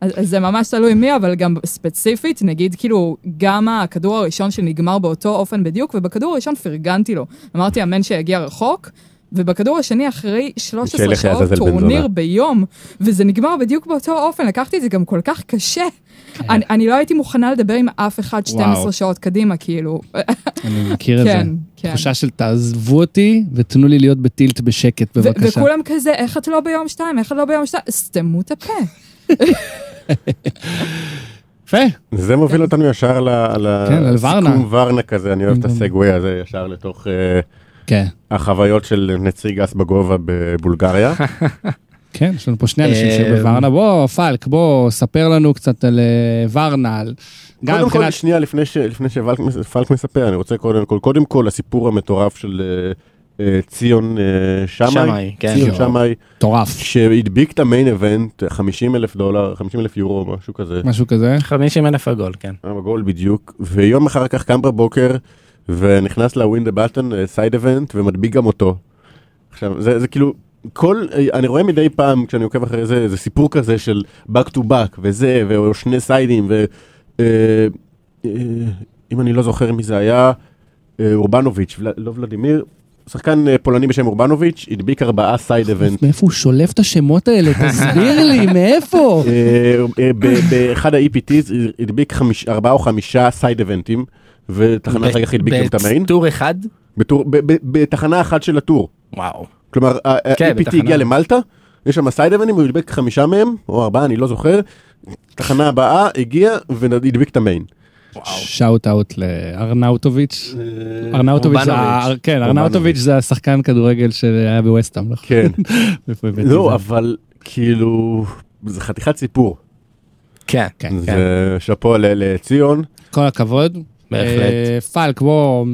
אז אז זה ממש תלוי מי, אבל גם ספציפית, נגיד כאילו, גם הכדור הראשון שנגמר באותו אופן בדיוק, ובכדור הראשון פרגנתי לו. אמרתי, אמן שיגיע רחוק, ובכדור השני, אחרי 13 שילך שעות טורניר. ביום, וזה נגמר בדיוק באותו אופן, לקחתי את זה גם כל כך קשה. כן. אני, אני לא הייתי מוכנה לדבר עם אף אחד 12 וואו. שעות קדימה, כאילו. אני מכיר את זה. כן, כן. תחושה של תעזבו אותי ותנו לי להיות בטילט בשקט, בבקשה. וכולם כזה, איך את לא ביום שתיים? איך את לא ביום שתיים? סתמו את הפה. יפה. זה מוביל אותנו ישר כן, על ורנה. כזה, אני אוהב את גם- הסגווי הזה ישר לתוך אה, כן. החוויות של נציג גס בגובה בבולגריה. כן, יש לנו פה שני אנשים אה, שבוורנה. בוא, פלק, בוא, ספר לנו קצת על אה, ורנה, על... גם קודם כל. שנייה, לפני שפלק מס- פלק מספר, אני רוצה קודם כל, קודם כל הסיפור המטורף של אה, אה, ציון אה, שמאי, כן. ציון. שמאי, מטורף, שהדביק את המיין איבנט, 50 אלף דולר, 50 אלף יורו, משהו כזה, משהו כזה. 50 אלף עגול, כן. היה בגול בדיוק, ויום אחר כך קם בבוקר, ונכנס לווין דה בטון סייד איבנט, ומדביק גם אותו. עכשיו, זה, זה כאילו, כל, אני רואה מדי פעם, כשאני עוקב אחרי זה, זה סיפור כזה של back to back, וזה, או שני סיידים, ו... אה, אה, אם אני לא זוכר מי זה היה, אה, אורבנוביץ', לא ולדימיר, שחקן אה, פולני בשם אורבנוביץ', הדביק ארבעה סייד איבנט. מאיפה הוא שולף את השמות האלה? תסביר לי, מאיפה? אה, אה, באחד ה-EPTs הדביק ארבעה או חמישה side event ים, ותחנה אחר כך הדביק גם את ה main, ב tour אחד? בתחנה אחת של ה tour. וואו. כלומר, כן, ה-EPT בתחנה. הגיע למלטה, יש שם side event ים, הוא הדביק חמישה מהם, או ארבעה, אני לא זוכר. תחנה הבאה הגיע והדביק את ה main. shout out לארנאוטוביץ'. ארנאוטוביץ' זה. כן, ארנאוטוביץ' זה השחקן כדורגל שהיה בווסטהאם. נכון? כן. לא? אבל כאילו, זה חתיכת סיפור. כן, כן, כן. זה שאפו ל- לציון. כל הכבוד. בהחלט. אה, פלק, בוא,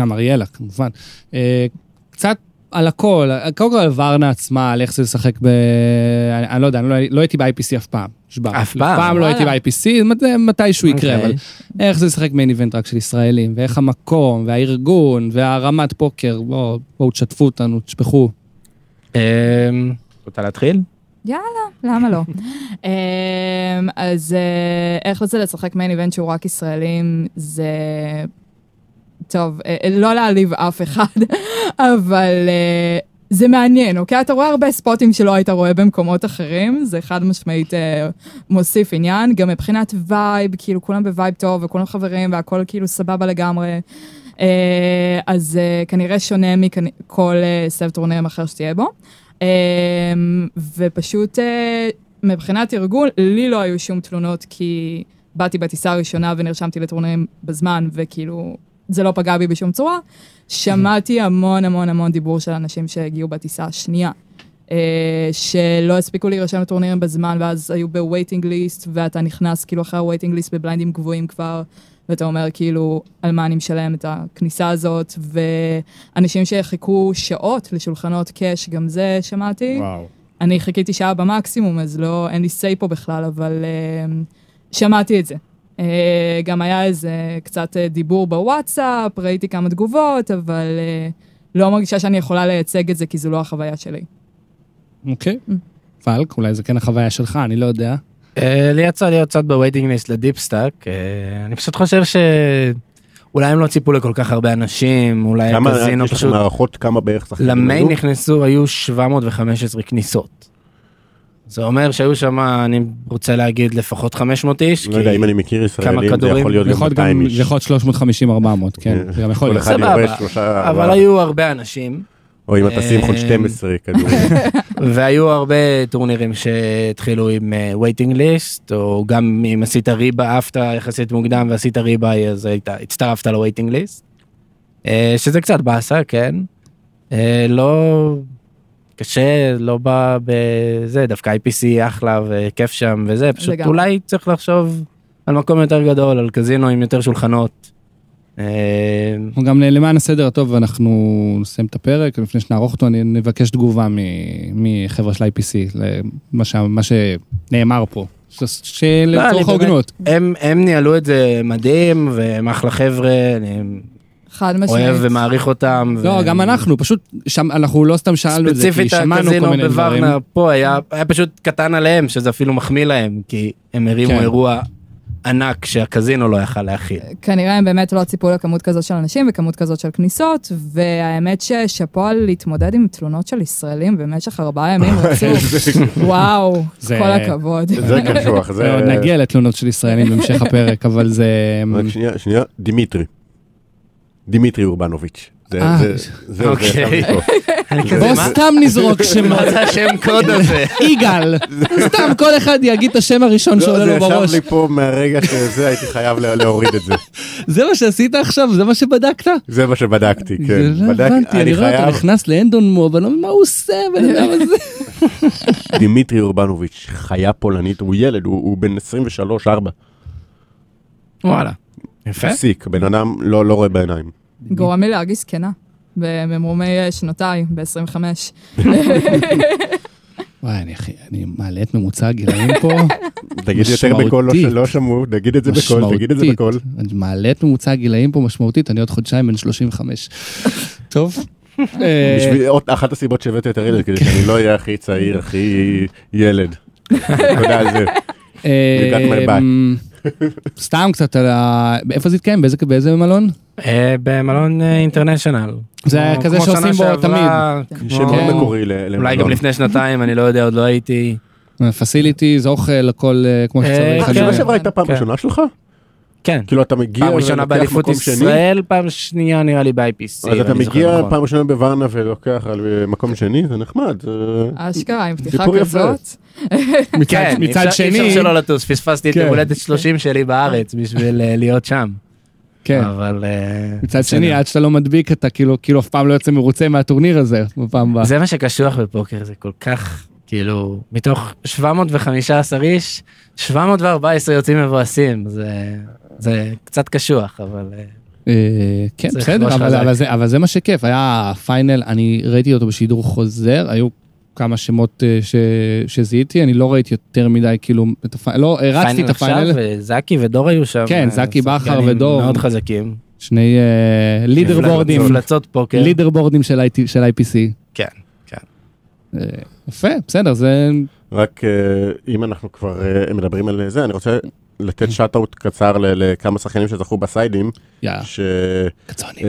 גם אריאלה כמובן. אה, קצת על הכל, קודם כל על ורנה עצמה, על איך זה לשחק ב... אני, אני לא יודע, אני לא, לא הייתי ב-IPC אף פעם. נשבע. אף פעם? פעם לא הייתי. ב-IPC, מת- מתישהו יקרה, אוקיי. אבל איך זה לשחק מיין איבנט רק של ישראלים, ואיך המקום, והארגון, והרמת פוקר, בואו בוא, תשתפו אותנו, תשפכו. אמ, רוצה להתחיל? יאללה, למה לא? אמ, אז אה, איך זה לשחק main event שהוא רק ישראלים, זה... טוב, אה, לא להעליב אף אחד, אבל אה, זה מעניין, אוקיי? אתה רואה הרבה spot ים שלא היית רואה במקומות אחרים, זה חד משמעית אה, מוסיף עניין, גם מבחינת vibe, כאילו כולם ב vibe טוב וכולם חברים והכל כאילו סבבה לגמרי. אה, אז אה, כנראה שונה מכל אה, סבב טורנירים אחר שתהיה בו. אה, ופשוט אה, מבחינת ארגון, לי לא היו שום תלונות כי באתי בטיסה הראשונה ונרשמתי לטורנירים בזמן וכאילו זה לא פגע בי בשום צורה. שמעתי המון המון המון דיבור של אנשים שהגיעו בטיסה השנייה. אה, שלא הספיקו להירשם לטורנירים בזמן ואז היו ב waiting list ואתה נכנס כאילו אחרי ה waiting list ב blind ים גבוהים כבר ואתה אומר כאילו על מה אני משלם את הכניסה הזאת ואנשים שחיכו שעות לשולחנות קאש גם זה שמעתי. וואו. אני חיכיתי שעה במקסימום, אז לא, אין לי סיי פה בכלל, אבל uh, שמעתי את זה. Uh, גם היה איזה קצת uh, דיבור בוואטסאפ, ראיתי כמה תגובות, אבל uh, לא מרגישה שאני יכולה לייצג את זה, כי זו לא החוויה שלי. אוקיי. Mm. פלק, אולי זה כן החוויה שלך, אני לא יודע. אה, לי יצא להיות קצת ב waiting list ל deepstack, אה, אני פשוט חושב שאולי הם לא ציפו לכל כך הרבה אנשים, אולי כמה, הקזינו יש לכם פשוט, הערכות כמה בערך שחקנים ל main היו? נכנסו, היו 715 כניסות. זה אומר שהיו שם, אני רוצה להגיד לפחות 500 איש, לא יודע, אם אני מכיר ישראלים, זה? יכול להיות גם יכול 200 גם, איש. זה יכול להיות 350-400, כן, זה גם יכול להיות. סבבה. אבל. היו הרבה אנשים, או אם אתה סימחון אה, 12 כדורים. והיו הרבה טורנירים שהתחילו עם waiting list, או גם אם עשית rebuy, עפת יחסית מוקדם ועשית rebuy, אז הצטרפת ל waiting list. שזה קצת באסה, כן. אה, לא... קשה, לא בא בזה, דווקא IPC אחלה וכיף שם וזה, פשוט לגמרי. אולי צריך לחשוב על מקום יותר גדול, על קזינו עם יותר שולחנות. אה, גם למען הסדר הטוב, אנחנו נסיים את הפרק, לפני שנערוך אותו, אני נבקש תגובה מ- מחבר'ה של IPC, למה שנאמר פה, לא, שלצורך באמת- ההוגנות. הם, הם ניהלו את זה מדהים, והם אחלה חבר'ה, אני חד משמעית. אוהב ומעריך אותם. לא, ו- גם אנחנו, פשוט, שם, אנחנו לא סתם שאלנו את זה, כי ספציפית שמענו כל מיני דברים. בוורנה פה היה, היה פשוט קטן עליהם, שזה אפילו מחמיא להם, כי הם הרימו כן. אירוע ענק שהקזינו לא יכל להכיל. כנראה הם באמת לא ציפו לכמות כזאת של אנשים וכמות כזאת של כניסות, והאמת ששאפו על להתמודד עם תלונות של ישראלים במשך ארבעה ימים רצוף. וואו, זה- כל הכבוד. זה קשוח, זה... נגיע לתלונות של ישראלים בהמשך הפרק, אבל זה... רק שנייה, שנייה, דימיטרי. דימיטרי אורבנוביץ'. זה, אה. זה, זה, אוקיי. זה, זה, בוא? סתם נזרוק שמות. מה זה השם קוד הזה? יגאל. סתם כל אחד יגיד את השם הראשון לא, שעולה זה לו בראש. ישב לי פה מהרגע שזה, הייתי חייב לה- להוריד את זה. זה מה שעשית עכשיו? זה מה שבדקת? זה מה שבדקתי, זה כן. לא הבנתי, אני רואה חייב, נכנס לאנדון מוב, אני לא מבין מה הוא עושה, הבן אדם הזה. דימיטרי אורבנוביץ', חיה פולנית, הוא ילד, הוא הוא בן 23-4. וואלה. יפה. פסיק, בן אדם לא לא רואה בעיניים. גורם לי להרגיש זקנה. במרומי אה, שנותיי, ב-25. וואי, אני אחי, אני מעלה את ממוצע הגילאים פה. תגיד יותר בקול, לא- משמעותית. לא שמעו, תגיד את זה בקול, תגיד את זה בקול. אני מעלה את ממוצע הגילאים פה משמעותית, אני עוד חודשיים בן 35. טוב. אה, בשביל עוד אחת הסיבות שהבאתי יותר ילד, כדי שאני לא אהיה הכי צעיר, הכי ילד. תודה על זה. סתם קצת על ה... איפה זה התקיים? באיזה- באיזה מלון? אה, במלון אה, אינטרנשיונל. זה כזה כמו שעושים בו שעברה, כמו- שם מאוד מקורי ל- אולי למלון. גם לפני שנתיים, אני לא יודע, עוד לא הייתי. פסיליטיז, אוכל, הכל אה, כמו שצריך. כן. השנה שעברה הייתה פעם כן. ראשונה שלך? כן. כאילו אתה מגיע פעם ראשונה באליפות שני? ישראל, פעם שנייה נראה לי ב-IPC. אז אתה מגיע נכון. פעם ראשונה בוורנה ולוקח על אה, מקום שני, זה נחמד. אשכרה, עם פתיחה. כזאת. כן, מצד אי שני- אפשר שלא לטוס, פספסתי את כן. יום הולדת 30 שלי בארץ בשביל אה, להיות שם. כן. אבל... אה, מצד. שני, עד שאתה לא מדביק, אתה כאילו כאילו אף פעם לא יוצא מרוצה מהטורניר הזה, בפעם הבאה. זה מה שקשוח בפוקר, זה כל כך, כאילו, מתוך 715 איש, 714 יוצאים מבואסים, זה, זה קצת קשוח, אבל... אה, אה, כן, בסדר, אבל-. אבל זה- אבל זה מה שכיף, היה final, אני ראיתי אותו בשידור חוזר, היו כמה שמות אה, ש- שזיהיתי, אני לא ראיתי יותר מדי, כאילו, את ה final, לא, הרצתי את ה final, עכשיו, וזקי ודור היו שם. כן, זקי בכר ודור. מאוד חזקים. שני אה, לידר בורדים, מפלצות פוקר. לידר בורדים של IPC. כן, כן. יפה, בסדר, זה... רק אה, אם אנחנו כבר אה, מדברים על זה, אני רוצה לתת שאט-אוט קצר ל- לכמה שחקנים שזכו בסיידים, יאללה, קצוני.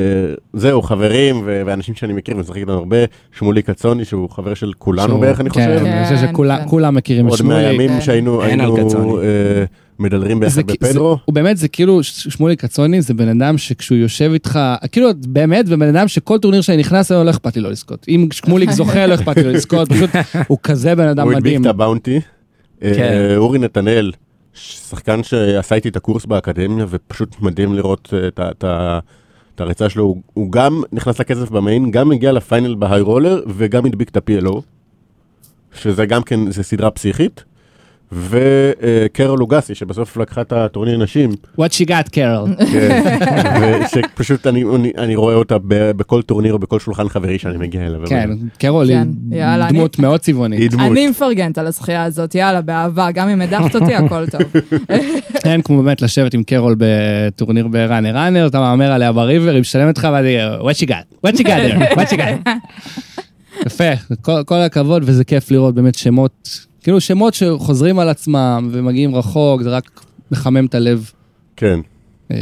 חברים ו- ואנשים שאני מכיר ומשחק איתם הרבה, שמולי קצוני שהוא חבר של כולנו בערך, אני כן, חושב. אני חושב כן, שכולם כן. כולם מכירים את עוד שמולי. מהימים כן. שהיינו מדלרים ביחד זה בפדרו. זה- הוא באמת, זה כאילו, שמולי קצוני זה בן אדם שכשהוא יושב איתך, כאילו באמת, ובן אדם שכל טורניר שאני נכנס אליו לא אכפת לי לא לזכות. אם שמוליק זוכה לא אכפת לי לא לזכות, פשוט הוא כזה בן אדם הוא הדביק מדהים. את הבאונטי. אה, כן. אורי נתנאל, שחקן שעשה איתי את הקורס באקדמיה, ופשוט מדהים לראות אה, את את ה- את הריצה שלו. הוא- הוא גם נכנס לכסף במיין, גם הגיע לפיינל בהיי רולר, וגם הדביק את ה-PLO, שזה גם כן, זה סדרה פסיכית. וקרול לוגסי, שבסוף לקחה את הטורניר נשים, What she got, קרול. כן, ושפשוט אני, אני, אני רואה אותה בכל טורניר או בכל שולחן חברי שאני מגיע אליו. כן, קרול היא כן, דמות מאוד צבעונית. אני מפרגנת על הזכייה הזאת, יאללה, באהבה, גם אם הדחת אותי, הכל טוב. אין כמו באמת לשבת עם קרול בטורניר בראנר ראנר, אתה מהמר עליה ב river, היא משלמת לך ואני, what she got, what she got what she got. יפה, כל, כל הכבוד וזה כיף לראות באמת שמות, כאילו שמות שחוזרים על עצמם ומגיעים רחוק, זה רק מחמם את הלב. כן, אה,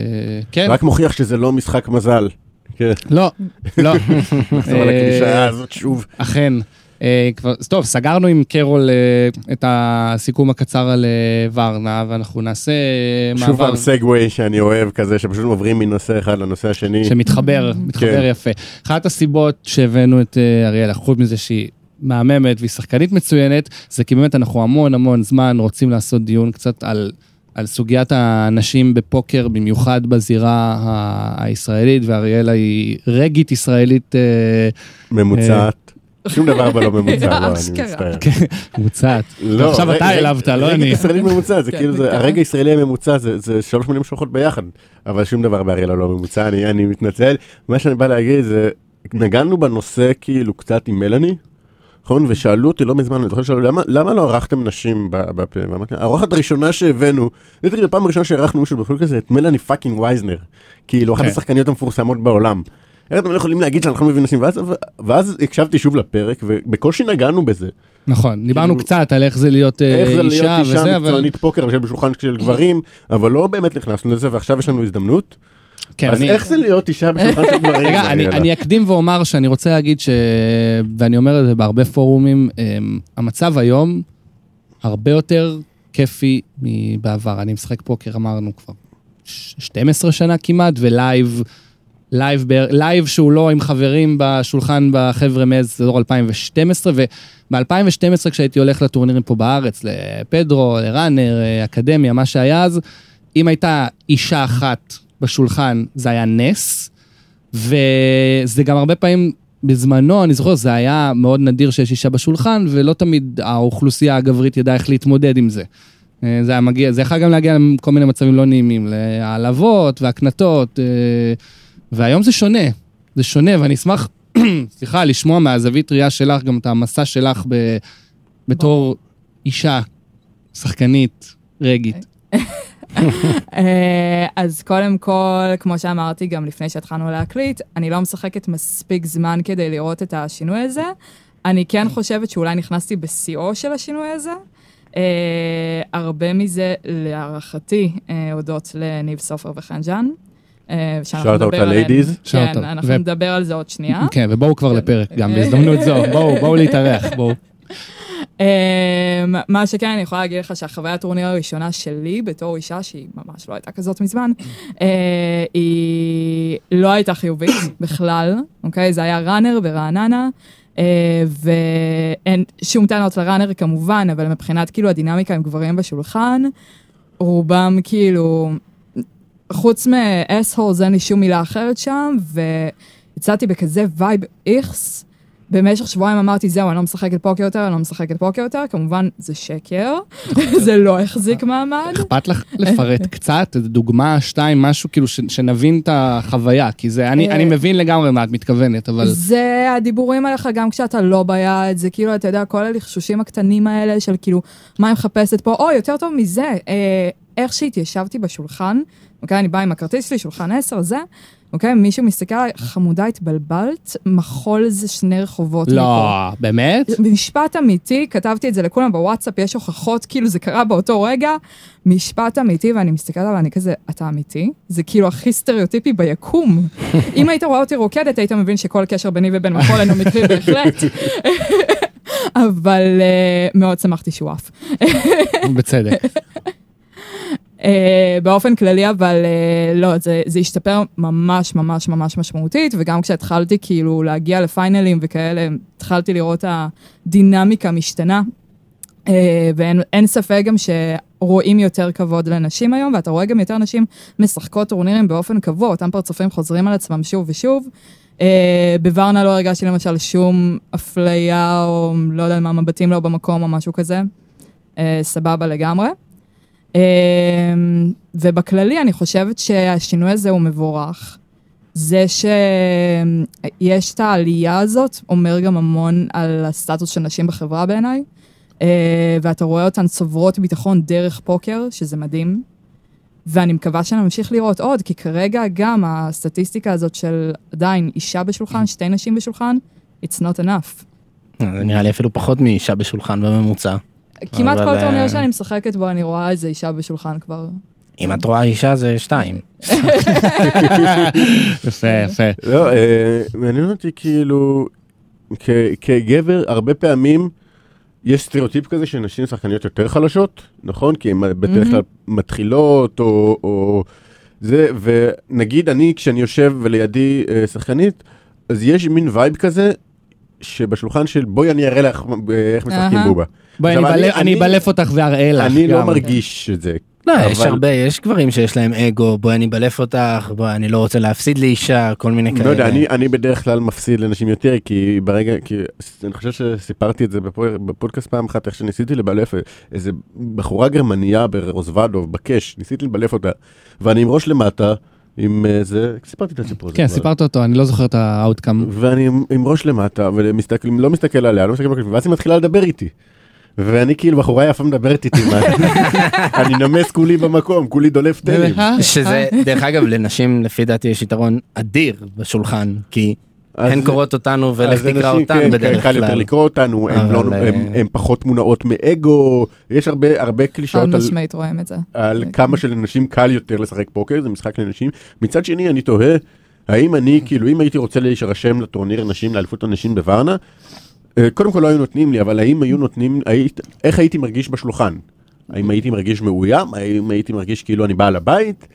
כן, רק מוכיח שזה לא משחק מזל. כן, לא, לא. נחזור על אה, הקלישאה הזאת שוב. אכן. אה, כבר, טוב, סגרנו עם קרול אה, את הסיכום הקצר על אה, ורנה, ואנחנו נעשה אה, שוב מעבר פעם סגווי שאני אוהב כזה, שפשוט עוברים מנושא אחד לנושא השני. שמתחבר, מתחבר כן. יפה. אחת הסיבות שהבאנו את אריאלה, חוץ מזה שהיא מהממת והיא שחקנית מצוינת, זה כי באמת אנחנו המון המון זמן רוצים לעשות דיון קצת על... על סוגיית הנשים בפוקר, במיוחד בזירה הישראלית, ואריאלה היא רגית ישראלית אה, ממוצעת. שום דבר בה לא ממוצע, לא, אני אשכרה. מצטער. מוצעת. לא, עכשיו רגע, אתה העלבת, לא רגע אני. ישראלי ממוצע, זה כן, כאילו. הרגע הישראלי הממוצע זה- שלוש מילים שהולכות ביחד, אבל שום דבר באריאלה לא ממוצע, אני מתנצל. מה שאני בא להגיד זה, נגענו בנושא כאילו קצת עם מלאני, נכון? ושאלו אותי לא מזמן, אני זוכר שאלו, "למה- למה לא ערכתם נשים ב- בפה? ואמרתי, האורחת הראשונה שהבאנו, זה כאילו הפעם הראשונה שאירחנו מישהו בחוג כזה, את מלאני fucking וייזנר, כאילו אחת כן. השחקניות המפורסמות בעולם. איך אתם לא יכולים להגיד שאנחנו לא מביאים נשים? ואז- ואז הקשבתי שוב לפרק, ובקושי נגענו בזה. נכון, דיברנו כאילו- קצת על איך זה להיות אה, איך זה להיות אישה אישה וזה, אבל מקצוענית פוקר למשל בשולחן של גברים, אבל לא באמת נכנסנו לזה ועכשיו יש לנו הזדמנות. כן, אז אני- איך זה להיות אישה בשולחן של גברים? רגע, אני? אני אקדים ואומר שאני רוצה להגיד ש... ואני אומר את זה בהרבה פורומים, אמ, המצב היום הרבה יותר כיפי מבעבר. אני משחק פוקר, אמרנו כבר, ש- 12 שנה כמעט, ו live, live, ב- live שהוא לא עם חברים בשולחן בחבר'ה מאזור 2012, וב-2012 כשהייתי הולך לטורנירים פה בארץ, לפדרו, לראנר, אה, אקדמיה, מה שהיה אז, אם הייתה אישה אחת בשולחן, זה היה נס. וזה גם הרבה פעמים, בזמנו, אני זוכר, זה היה מאוד נדיר שיש אישה בשולחן, ולא תמיד האוכלוסייה הגברית ידעה איך להתמודד עם זה. אה, זה היה מגיע, זה יכול גם להגיע לכל מיני מצבים לא נעימים, להעלבות והקנטות, אה, והיום זה שונה, זה שונה, ואני אשמח, סליחה, לשמוע מהזווית ראייה שלך, גם את המסע שלך ב, בתור אישה, שחקנית, רגית. אה, אז קודם כל, כמו שאמרתי גם לפני שהתחלנו להקליט, אני לא משחקת מספיק זמן כדי לראות את השינוי הזה. אני כן חושבת שאולי נכנסתי בשיאו של השינוי הזה. אה, הרבה מזה, להערכתי, אה, הודות לניב סופר וחנג'אן. שאלת אותה? שאלת כן. אנחנו ו- נדבר על זה עוד שנייה. כן, ובואו כבר כן. לפרק גם, בהזדמנות זו, בואו, בואו להתארח, בואו. אמ, מה שכן, אני יכולה להגיד לך שהחוויה הטורניר הראשונה שלי, בתור אישה, שהיא ממש לא הייתה כזאת מזמן, אה, היא לא הייתה חיובית בכלל, אוקיי? זה היה ראנר ברעננה. אה, ואין שום טענות לראנר כמובן, אבל מבחינת כאילו הדינמיקה עם גברים בשולחן, רובם כאילו, חוץ מ assholes אין לי שום מילה אחרת שם, ויצאתי בכזה vibe איכס. במשך שבועיים אמרתי, זהו, אני לא משחקת פוקר יותר, אני לא משחקת פוקר יותר, כמובן, זה שקר, זה לא החזיק מעמד. אכפת לך לפרט קצת, דוגמה, שתיים, משהו כאילו שנבין את החוויה, כי זה, אני אה. אני מבין לגמרי מה את מתכוונת, אבל זה הדיבורים עליך גם כשאתה לא ביד, זה כאילו, אתה יודע, כל הלחשושים הקטנים האלה של כאילו, מה היא מחפשת פה, או, יותר טוב מזה, אה, איך שהתיישבתי בשולחן, אוקיי, אני באה עם הכרטיס שלי, שולחן 10, זה, אוקיי, מישהו מסתכל עליי, חמודה, התבלבלת, מחול זה שני רחובות מפה. לא, באמת? משפט אמיתי, כתבתי את זה לכולם בוואטסאפ, יש הוכחות, כאילו זה קרה באותו רגע. משפט אמיתי, ואני מסתכלת עליו, ואני כזה, אתה אמיתי? זה כאילו הכי סטריאוטיפי ביקום. אם היית רואה אותי רוקדת, היית מבין שכל קשר ביני ובין מחול אינו מקרי בהחלט. אבל uh, מאוד שמחתי שהוא עף. בצדק. Uh, באופן כללי, אבל uh, לא, זה, זה השתפר ממש ממש ממש משמעותית, וגם כשהתחלתי כאילו להגיע לפיינלים וכאלה, התחלתי לראות הדינמיקה משתנה. Uh, ואין אין ספק גם שרואים יותר כבוד לנשים היום, ואתה רואה גם יותר נשים משחקות טורנירים באופן קבוע, אותם פרצופים חוזרים על עצמם שוב ושוב. Uh, בוורנה לא הרגשתי למשל שום אפליה, או לא יודע מה, מבטים לא במקום או משהו כזה. Uh, סבבה לגמרי. אמ, ובכללי אני חושבת שהשינוי הזה הוא מבורך. זה שיש את העלייה הזאת אומר גם המון על הסטטוס של נשים בחברה בעיניי, אה, ואתה רואה אותן צוברות ביטחון דרך פוקר, שזה מדהים. ואני מקווה שנמשיך לראות עוד, כי כרגע גם הסטטיסטיקה הזאת של עדיין אישה בשולחן, שתי נשים בשולחן, it's not enough. זה נראה לי אפילו פחות מאישה בשולחן בממוצע. כמעט אבל, כל אה, טורניר שאני משחקת בו, אני רואה איזה אישה בשולחן כבר. אם את רואה אישה זה שתיים. יפה, יפה. לא, אה, מעניין אותי כאילו, כגבר, הרבה פעמים יש סטריאוטיפ כזה שנשים שחקניות יותר חלשות, נכון? כי הן בדרך כלל מתחילות, או, זה, ונגיד אני, כשאני יושב ולידי אה, שחקנית, אז יש מין וייב כזה, שבשולחן של בואי אני אראה לך אה, איך משחקים. בובה. בואי, אני אני- אבלף- אני אבלף אותך ואראה לך. אני לא. מרגיש את זה, לא, יש אבל- הרבה, יש גברים שיש להם אגו, בואי אני אבלף אותך, בואי אני לא רוצה להפסיד לאישה, כל מיני כאלה. לא יודע, אני, אני בדרך כלל מפסיד לנשים יותר, כי ברגע, כי אני חושב שסיפרתי את זה בפו- בפודקאסט פעם אחת, איך שניסיתי לבלף איזה בחורה גרמניה ברוזוואדוב, ב cash, ניסיתי לבלף אותה, ואני עם ראש למטה, עם אה, זה, סיפרתי את הסיפור הזה. כן. סיפרת אותו, אני לא זוכר את ה outcome. ואני עם, ראש למטה, ולא מסתכל עליה, לא מסתכל ב cash, ואז היא מתחילה לדבר איתי. ואני כאילו, בחורה יפה מדברת איתי, מה- אני נמס כולי במקום, כולי דולף טלים. שזה, דרך אגב, לנשים לפי דעתי יש יתרון אדיר בשולחן, כי הן קוראות אותנו ולך תקרא אנשים, אותן כן, בדרך קל יותר כלל. לקרוא אותנו, הם, לא, אה, הם פחות מונעות מאגו, יש הרבה, קלישאות על, כן. כמה שלנשים קל יותר לשחק פוקר, זה משחק לנשים. מצד שני, אני תוהה, האם אני, כאילו, אם הייתי רוצה להירשם לטורניר נשים, לאליפות הנשים בוורנה, אה, קודם כל לא היו נותנים לי, אבל האם היו נותנים, היית, איך הייתי מרגיש בשולחן? האם הייתי מרגיש מאוים? האם הייתי מרגיש כאילו אני בעל הבית?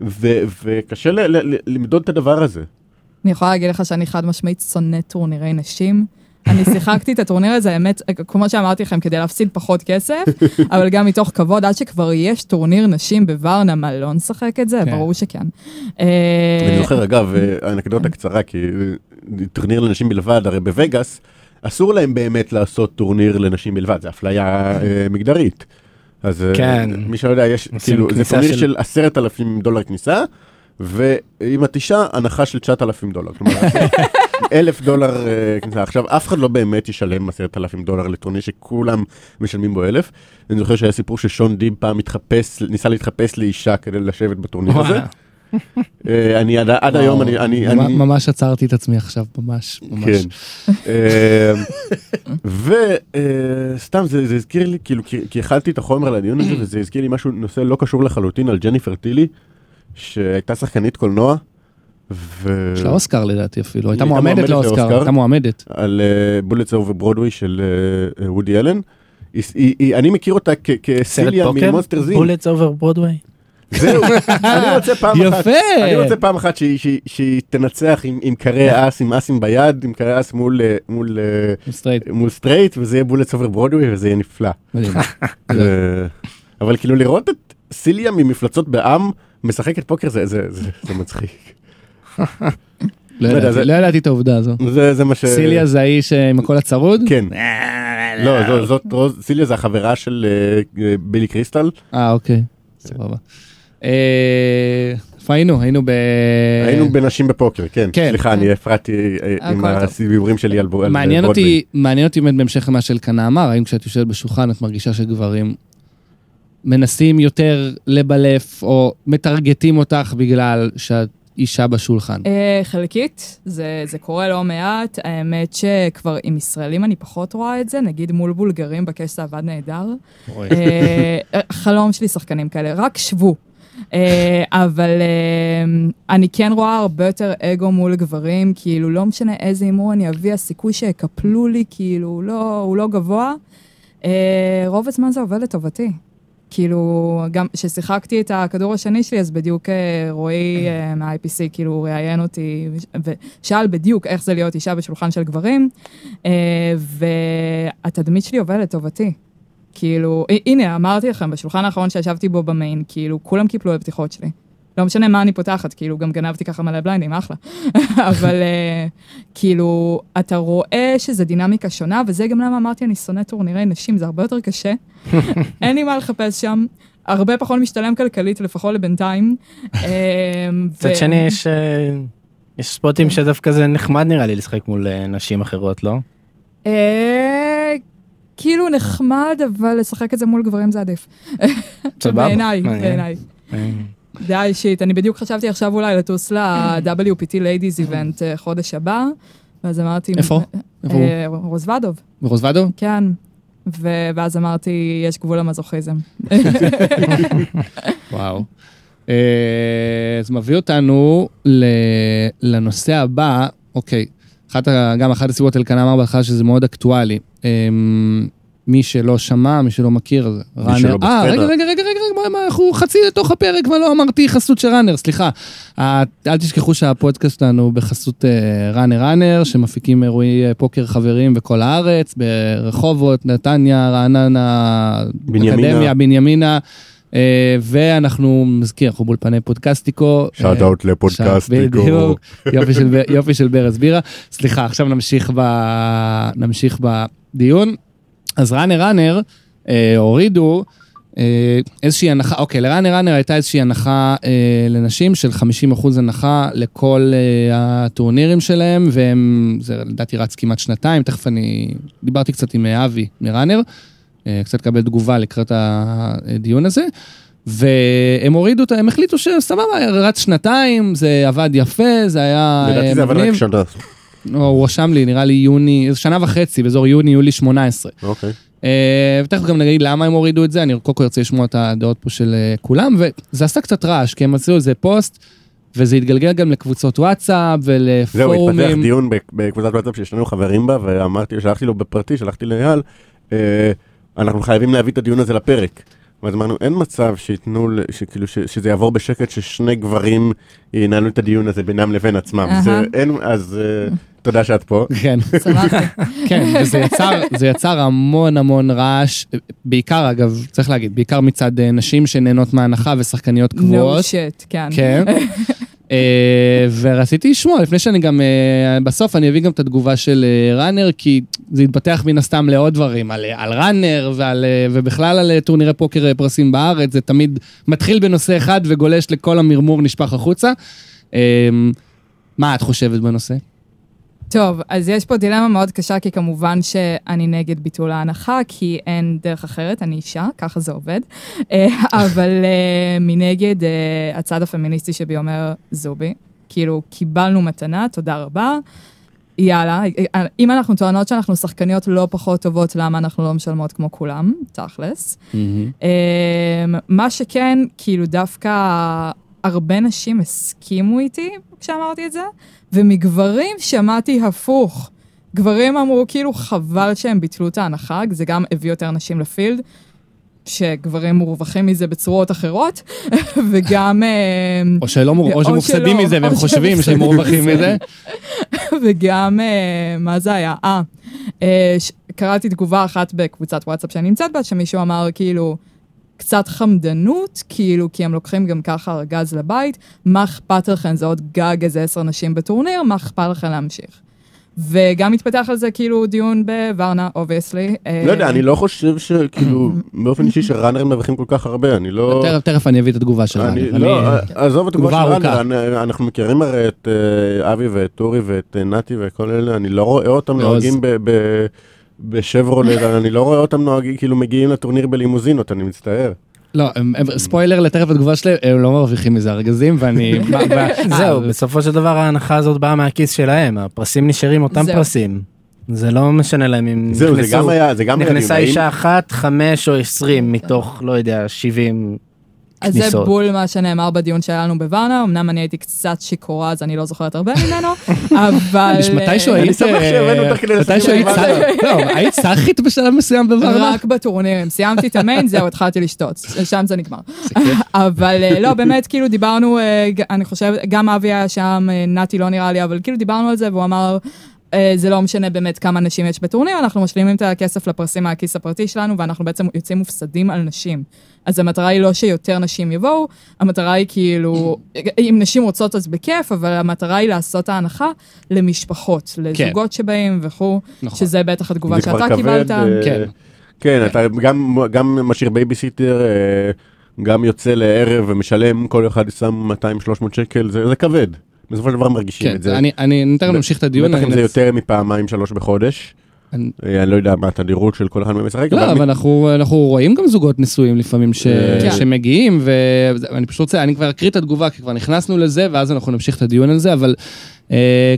ו- וקשה ל- ל- ל- למדוד את הדבר הזה. אני יכולה להגיד לך שאני חד משמעית שונאת טורנירי נשים. אני שיחקתי את הטורניר הזה, האמת, כמו שאמרתי לכם, כדי להפסיד פחות כסף, אבל גם מתוך כבוד, עד שכבר יש טורניר נשים בוורנה, מה, לא נשחק את זה? כן. ברור שכן. אני אה, זוכר, אגב, אה, אנקדוטה קצרה, כי אה, טורניר לנשים בלבד, הרי בווגאס, אסור להם באמת לעשות טורניר לנשים בלבד, זה אפליה אה, מגדרית. אז אה, כן. מי שלא יודע, יש, כאילו, זה טורניר של- של עשרת אלפים דולר כניסה, את אישה, הנחה של 9,000 דולר. כלומר, אלף דולר אה, כניסה. עכשיו, אף אחד לא באמת ישלם עשרת אלפים דולר לטורניר שכולם משלמים בו אלף. אני זוכר שהיה סיפור ששון דיב פעם התחפש, ניסה להתחפש לאישה כדי לשבת בטורניר הזה. אה, אני עד, עד היום, אני, אני, ממש- אני, ממש עצרתי את עצמי עכשיו, ממש, ממש. כן. וסתם זה זה הזכיר לי, כאילו, כי כי הכנתי את החומר לדיון הזה, וזה הזכיר לי משהו, נושא לא קשור לחלוטין על ג'ניפר טילי, שהייתה שחקנית קולנוע, ו... יש לה אוסקר לדעתי אפילו, הייתה מועמדת לאוסקר. הייתה מועמדת. על Bullets Over Broadway של אה, אה, וודי אלן. אני מכיר אותה סרט כסיליה? מ Monsters, Inc. בולטס אובר ברודווי? זהו, אני רוצה פעם אחת, יפה. אני רוצה פעם אחת שהיא- שהיא- שהיא תנצח עם- עם קרי אס, עם אסים ביד, עם קרי אס מול אה, מול אה, straight, מול straight, וזה יהיה Bullets Over Broadway, וזה יהיה נפלא. מדהים. אה, אבל כאילו לראות את סיליה ממפלצות בעם משחקת פוקר זה- זה זה- זה מצחיק. לא יודע, ידעתי- זה- לא ידעתי את העובדה הזו. זה זה מה ש... סיליה זה האיש אה, עם הקול הצרוד? כן. לא, זו- זאת רוז, סיליה זה החברה של אה, אה, בילי קריסטל. אה, אוקיי, סבבה. אה, איפה היינו? היינו ב... היינו בנשים בפוקר, כן. כן. סליחה, אני הפרעתי אה, עם הכל טוב. הסיבורים שלי על על מעניין. אותי, מעניין אותי באמת בהמשך למה שאלקנה אמר, האם כשאת יושבת בשולחן את מרגישה שגברים מנסים יותר לבלף או מטרגטים אותך בגלל שאת אישה בשולחן? אה, חלקית, זה, זה קורה לא מעט. האמת שכבר עם ישראלים אני פחות רואה את זה, נגיד מול בולגרים בקש זה עבד נהדר. אה, חלום שלי שחקנים כאלה, רק שבו. אה, אבל אה, אני כן רואה הרבה יותר אגו מול גברים, כאילו לא משנה איזה הימור אני אביא, הסיכוי שיקפלו לי, כאילו לא, הוא לא גבוה. אה, רוב הזמן זה עובד לטובתי. כאילו, גם כששיחקתי את הכדור השני שלי, אז בדיוק רועי מה-IPC, כאילו, הוא ראיין אותי ושאל בדיוק איך זה להיות אישה בשולחן של גברים, והתדמית שלי עובדת לטובתי. כאילו, הנה, אמרתי לכם, בשולחן האחרון שישבתי בו במיין, כאילו, כולם קיפלו לפתיחות שלי. לא משנה מה אני פותחת, כאילו, גם גנבתי ככה מלא בליינדים, אחלה. אבל אה, כאילו, אתה רואה שזה דינמיקה שונה, וזה גם למה אמרתי, אני שונא טורנירי נשים, זה הרבה יותר קשה. אין לי מה לחפש שם. הרבה פחות משתלם כלכלית, לפחות לבינתיים. אה, מצד שני יש... אה, יש ספוטים שדווקא זה נחמד נראה לי לשחק מול נשים אחרות, לא? אה, כאילו נחמד, אבל לשחק את זה מול גברים זה עדיף. סבבה. בעיניי. בעיניי. אה, דעה אישית, אני בדיוק חשבתי עכשיו אולי לטוס ל-WPT Ladies Event אה, חודש הבא, ואז אמרתי... איפה? הוא? אה, רוזוודוב, ברוזוודו? כן. ואז אמרתי, יש גבול למזוכיזם. וואו. אה, אז מביא אותנו לנושא הבא, אוקיי, אחת, גם אחת הסיבות אלקנה אמר בהתחלה שזה מאוד אקטואלי. אה, מי שלא שמע, מי שלא מכיר, אז ראנר. אה. רגע, רגע, רגע, רגע, רגע, אנחנו חצי לתוך הפרק ולא אמרתי חסות של ראנר, סליחה. אל תשכחו שהפודקאסט שלנו בחסות אה, ראנר ראנר, שמפיקים אירועי אה, פוקר חברים בכל הארץ, ברחובות, נתניה, רעננה, בנימינה. אקדמיה, בנימינה. אה, ואנחנו, מזכיר, אנחנו באולפני פודקסטיקו. שאט אאוט לפודקאסטיקו. בדיוק, יופי של, יופי של ברז בירה. סליחה, עכשיו נמשיך, ב, נמשיך בדיון. אז ראנר ראנר אה, הורידו אה, איזושהי הנחה, אוקיי, לראנר ראנר הייתה איזושהי הנחה אה, לנשים של 50% הנחה לכל אה, הטורנירים שלהם, והם, זה לדעתי רץ כמעט שנתיים, תכף אני דיברתי קצת עם אה, אבי מראנר, אה, קצת לקבל תגובה לקראת הדיון הזה. והם הורידו אותה, הם החליטו שסבבה, רץ שנתיים, זה עבד יפה, זה היה לדעתי אה, זה עבד רק. שנה. לא, הוא רשם לי, נראה לי יוני, שנה וחצי, באזור יוני-יולי 18. אוקיי. אה, ותכף גם נגיד למה הם הורידו את זה, אני קודם כל רוצה לשמוע את הדעות פה של אה, כולם, וזה עשה קצת רעש, כי הם עשו איזה פוסט, וזה התגלגל גם לקבוצות וואטסאפ זהו, התפתח ולפורומים. דיון בקבוצת וואטסאפ שיש לנו חברים בה, ואמרתי, שלחתי לו בפרטי, שלחתי לאייל, אה, אנחנו חייבים להביא את הדיון הזה לפרק. ואז אמרנו, אין מצב שייתנו, שכאילו, ש- שזה יעבור בשקט, ששני גברים ינהלו את הדיון הזה בינם לבין עצמם. אהה. זה אין, אז אה, תודה שאת פה. כן. כן, וזה יצר, זה יצר המון המון רעש, בעיקר אגב, צריך להגיד, בעיקר מצד אה, נשים שנהנות מהנחה ושחקניות no קבועות. shit, כן. כן. אה, ורציתי לשמוע, לפני שאני גם, אה, בסוף אני אביא גם את התגובה של אה, ראנר, כי זה יתפתח מן הסתם לעוד דברים, על, על ראנר ועל, ובכלל על טורנירי פוקר פרסים בארץ, זה תמיד מתחיל בנושא אחד וגולש לכל המרמור נשפך החוצה. מה את חושבת בנושא? טוב, אז יש פה דילמה מאוד קשה, כי כמובן שאני נגד ביטול ההנחה, כי אין דרך אחרת, אני אישה, ככה זה עובד. אה, אבל אה, מנגד, אה, הצד הפמיניסטי שבי אומר, זובי, כאילו, קיבלנו מתנה, תודה רבה. יאללה, אם אנחנו טוענות שאנחנו שחקניות לא פחות טובות, למה אנחנו לא משלמות כמו כולם? תכלס. אמ, מה שכן, כאילו דווקא הרבה נשים הסכימו איתי כשאמרתי את זה, ומגברים שמעתי הפוך. גברים אמרו כאילו חבל שהם ביטלו את ההנחה, זה גם הביא יותר נשים לפילד, שגברים מורווחים מזה בצורות אחרות, וגם... אמ, או שלא מור... או שמופסדים מזה והם חושבים שהם מורווחים מזה. וגם, אה, מה זה היה? אה, אה, קראתי תגובה אחת בקבוצת וואטסאפ שאני נמצאת בה, שמישהו אמר כאילו, קצת חמדנות, כאילו, כי הם לוקחים גם ככה ארגז לבית, מה אכפת לכם, זה עוד גג איזה עשר נשים בטורניר, מה אכפת לכם להמשיך? וגם התפתח על זה כאילו דיון בוורנה, obviously. לא יודע, אני לא חושב שכאילו, באופן אישי שראנרים מרוויחים כל כך הרבה, אני לא... תכף- תכף אני אביא את התגובה של אבי ראנר. לא, אני- עזוב את התגובה תגובה של. ראנר, אני- אנחנו מכירים הרי את אה, אבי ואת טורי ואת אה, נתי וכל אלה, אני לא רואה אותם לא, נוהגים ב- ב- בשברולט, אני לא רואה אותם נוהגים, כאילו מגיעים לטורניר בלימוזינות, אני מצטער. לא, הם- הם- ספוילר לתכף התגובה שלהם, הם לא מרוויחים מזה ארגזים, ואני... זהו, בסופו של דבר ההנחה הזאת באה מהכיס שלהם, הפרסים נשארים אותם. פרסים. זה לא משנה להם אם זהו, זה נכנסו- גם היה, זה גם נכנסה אישה אחת, חמש או עשרים מתוך, לא יודע, שבעים אז זה. בול מה שנאמר בדיון שהיה לנו בוורנה, אמנם אני הייתי קצת שיכורה, אז אני לא זוכרת הרבה ממנו, אבל... מתישהו אה, אני היית... שמח שהבאנו אותך כדי מתישהו לסכם היית סאחית, לא, היית סאחית בשלב מסוים בוורנה? רק בטורנירים, סיימתי את המיין, זהו, התחלתי לשתות, שם זה נגמר. אבל אה, לא, באמת, כאילו דיברנו, אה, אני חושבת, גם אבי היה שם, אה, נתי לא נראה לי, אבל כאילו דיברנו על זה, והוא אמר, אה, זה לא משנה באמת כמה נשים יש בטורניר, אנחנו משלימים את הכסף לפרסים מהכיס הפרטי שלנו, ואנחנו בעצם יוצאים מופסדים על נשים. אז המטרה היא לא שיותר נשים יבואו, המטרה היא כאילו, אם נשים רוצות אז בכיף, אבל המטרה היא לעשות ההנחה למשפחות, לזוגות שבאים וכו', נכון. שזה בטח התגובה שאתה כבד, קיבלת. אה, כן. כן, אתה גם, גם משאיר בייביסיטר, אה, גם יוצא לערב ומשלם, כל אחד שם 200-300 שקל, זה, זה כבד. בסופו של דבר מרגישים כן, את זה. אני- אני ניתן להמשיך את הדיון. בטח אם זה יותר מפעמיים שלוש בחודש. אני- אה, אני לא יודע מה התדירות של כל אחד מהם משחק, לא, אבל אנחנו, אנחנו רואים גם זוגות נשואים לפעמים ש... כן. שמגיעים, ואני פשוט רוצה, אני כבר אקריא את התגובה, כי כבר נכנסנו לזה, ואז אנחנו נמשיך את הדיון על זה, אבל אה,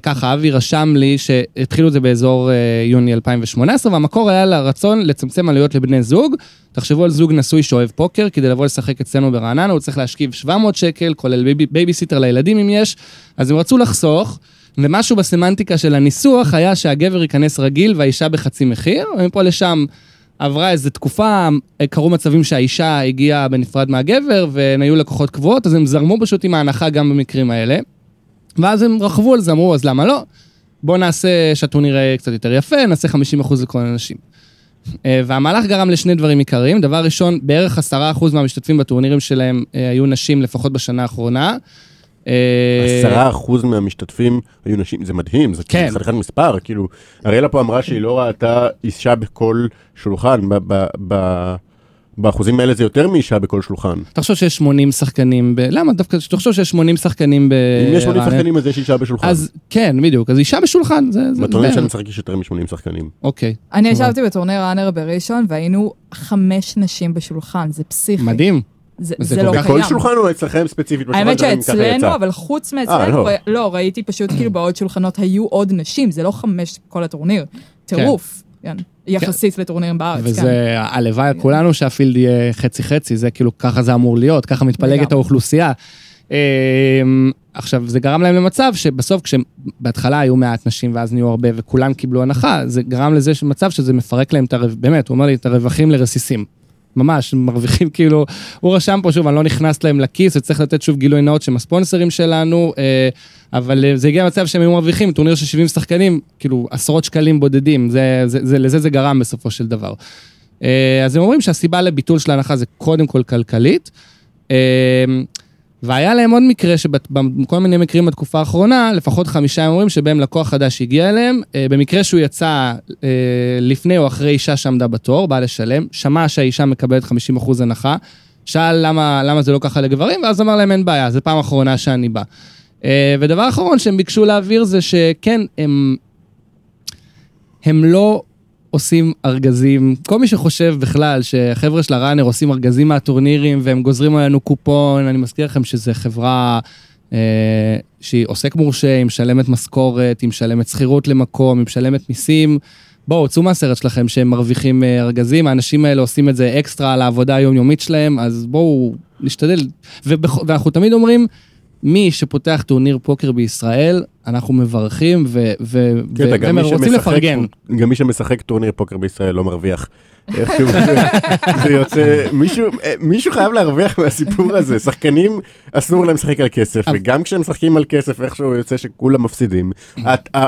ככה, אבי רשם לי שהתחילו את זה באזור אה, יוני 2018, והמקור היה לרצון לצמצם עלויות לבני זוג. תחשבו על זוג נשוי שאוהב פוקר, כדי לבוא לשחק אצלנו ברעננה, הוא צריך להשכיב 700 שקל, כולל בייבי, בייביסיטר לילדים אם יש, אז הם רצו לחסוך. ומשהו בסמנטיקה של הניסוח היה שהגבר ייכנס רגיל והאישה בחצי מחיר, ומפה לשם עברה איזו תקופה, קרו מצבים שהאישה הגיעה בנפרד מהגבר, והן היו לקוחות קבועות, אז הם זרמו פשוט עם ההנחה גם במקרים האלה. ואז הם רכבו על זה, אמרו, אז למה לא? בואו נעשה שהטורניר יהיה קצת יותר יפה, נעשה 50% לכל האנשים. אה, והמהלך גרם לשני דברים עיקריים. דבר ראשון, בערך עשרה אחוז מהמשתתפים בטורנירים שלהם אה, היו נשים לפחות בשנה האחרונה. אה, עשרה אחוז מהמשתתפים היו נשים, זה מדהים, זה כן. חתיכת מספר, כאילו, אריאלה פה אמרה שהיא לא ראתה אישה בכל שולחן, ב- ב- ב- באחוזים האלה זה יותר מאישה בכל שולחן. תחשוב שיש 80 שחקנים ב... למה דווקא תחשוב שיש 80 שחקנים ב... אם יש 80 רעננה. שחקנים אז יש אישה בשולחן. אז כן, בדיוק, אז אישה בשולחן, זה... זה בטורניר. שאני משחק יש יותר מ-80 שחקנים. אוקיי, אני. ישבתי בטורניר ראנר בראשון והיינו חמש נשים בשולחן, זה פסיכי. מדהים. זה, זה כל לא קיים. בכל שולחן או אצלכם ספציפית? האמת שאצלנו? אבל חוץ אה, מאצלנו, לא. לא. לא, ראיתי פשוט כאילו בעוד שולחנות היו עוד נשים, זה לא חמש כל הטורניר. טירוף, כן. יחסית לטורנירים בארץ, כן. וזה הלוואי כולנו שהפילד יהיה חצי חצי, זה כאילו ככה זה אמור להיות, ככה מתפלגת. האוכלוסייה. אמ, עכשיו, זה גרם להם למצב שבסוף כשבהתחלה היו מעט נשים ואז נהיו הרבה וכולם קיבלו הנחה, זה גרם לזה מצב שזה מפרק להם את הרווח, באמת, הוא אומר לי את הרווחים לרסיסים. ממש, מרוויחים כאילו, הוא רשם פה שוב, אני לא נכנס להם לכיס, וצריך לתת שוב גילוי נאות שהם הספונסרים שלנו, אה, אבל אה, זה הגיע למצב שהם היו מרוויחים, טורניר של 70 שחקנים, כאילו עשרות שקלים בודדים, זה, זה, זה, לזה זה גרם בסופו של דבר. אה, אז הם אומרים שהסיבה לביטול של ההנחה זה קודם כל כלכלית. והיה להם עוד מקרה שבכל מיני מקרים בתקופה האחרונה, לפחות חמישה הם אומרים שבהם לקוח חדש הגיע אליהם, אה, במקרה שהוא יצא אה, לפני או אחרי אישה שעמדה בתור, בא לשלם, שמע שהאישה מקבלת 50% הנחה, שאל למה, למה זה לא ככה לגברים, ואז אמר להם אין בעיה, זו פעם אחרונה שאני בא. אה, ודבר אחרון שהם ביקשו להעביר זה שכן, הם, הם לא עושים ארגזים, כל מי שחושב בכלל שהחבר'ה של הראנר עושים ארגזים מהטורנירים והם גוזרים עלינו קופון, אני מזכיר לכם שזו חברה אה, שהיא עוסק מורשה, היא משלמת משכורת, היא משלמת שכירות למקום, היא משלמת מיסים. בואו, צאו מהסרט שלכם שהם מרוויחים אה, ארגזים, האנשים האלה עושים את זה אקסטרה על העבודה היומיומית שלהם, אז בואו נשתדל. ובכ... ואנחנו תמיד אומרים, מי שפותח טורניר פוקר בישראל, אנחנו מברכים ו... ו... גם מי ורוצים שמשחק- לפרגן. גם מי שמשחק טורניר פוקר בישראל לא מרוויח. איכשהו זה- יוצא, מישהו- אה, מישהו חייב להרוויח מהסיפור הזה, שחקנים אסור להם לשחק על כסף, וגם כשהם משחקים על כסף איכשהו יוצא שכולם מפסידים. את- ה-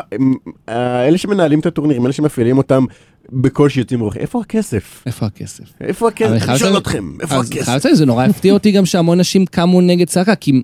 ה- אלה שמנהלים את הטורנירים, אלה שמפעילים אותם בקושי יוצאים רוח, איפה הכסף? איפה הכסף? איפה הכסף? אני שואל אתכם, איפה הכסף? זה נורא הפתיע אותי גם שהמון נשים קמו נגד צעקה, כי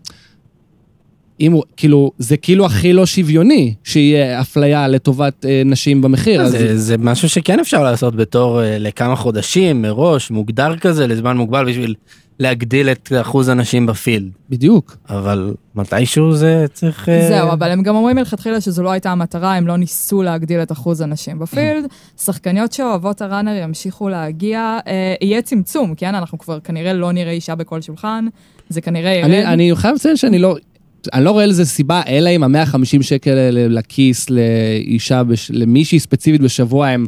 אם הוא, כאילו, זה כאילו הכי לא שוויוני שיהיה אפליה לטובת אה, נשים במחיר. אז זה, זה משהו שכן אפשר לעשות בתור אה, לכמה חודשים מראש, מוגדר כזה, לזמן מוגבל בשביל להגדיל את אחוז הנשים בפילד. בדיוק. אבל מתישהו זה צריך... אה, זהו, אבל הם גם אומרים מלכתחילה שזו לא הייתה המטרה, הם לא ניסו להגדיל את אחוז הנשים בפילד. שחקניות שאוהבות הראנר ימשיכו להגיע, אה, יהיה צמצום, כן? אנחנו כבר כנראה לא נראה אישה בכל שולחן, זה כנראה ירד. אני, אני חייב לציין שאני לא, אני לא רואה לזה סיבה, אלא אם ה-150 שקל האלה לכיס לאישה, בש, למישהי ספציפית בשבוע הם,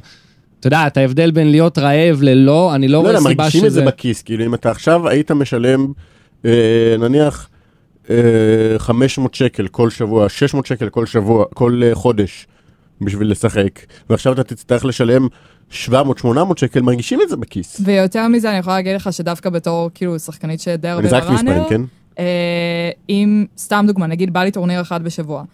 אתה יודע, את ההבדל בין להיות רעב ללא, אני לא לא רואה יודע, סיבה מרגישים את זה שזה... בכיס, כאילו אם אתה עכשיו היית משלם, אה, נניח, אה, 500 שקל כל שבוע, 600 שקל כל שבוע, כל אה, חודש, בשביל לשחק, ועכשיו אתה תצטרך לשלם 700-800 שקל, מרגישים את זה בכיס. ויותר מזה, אני יכולה להגיד לך שדווקא בתור, כאילו, שחקנית שדי הרבה אני זרקתי מספרים, בראנר, אם, סתם דוגמה, נגיד בא לי טורניר אחד בשבוע.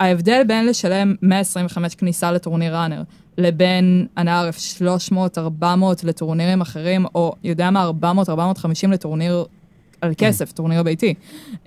ההבדל בין לשלם 125 כניסה לטורניר ראנר, לבין, אני ערף 300, 400 לטורנירים אחרים, או יודע מה, 400, 450 לטורניר על כסף, טורניר ביתי.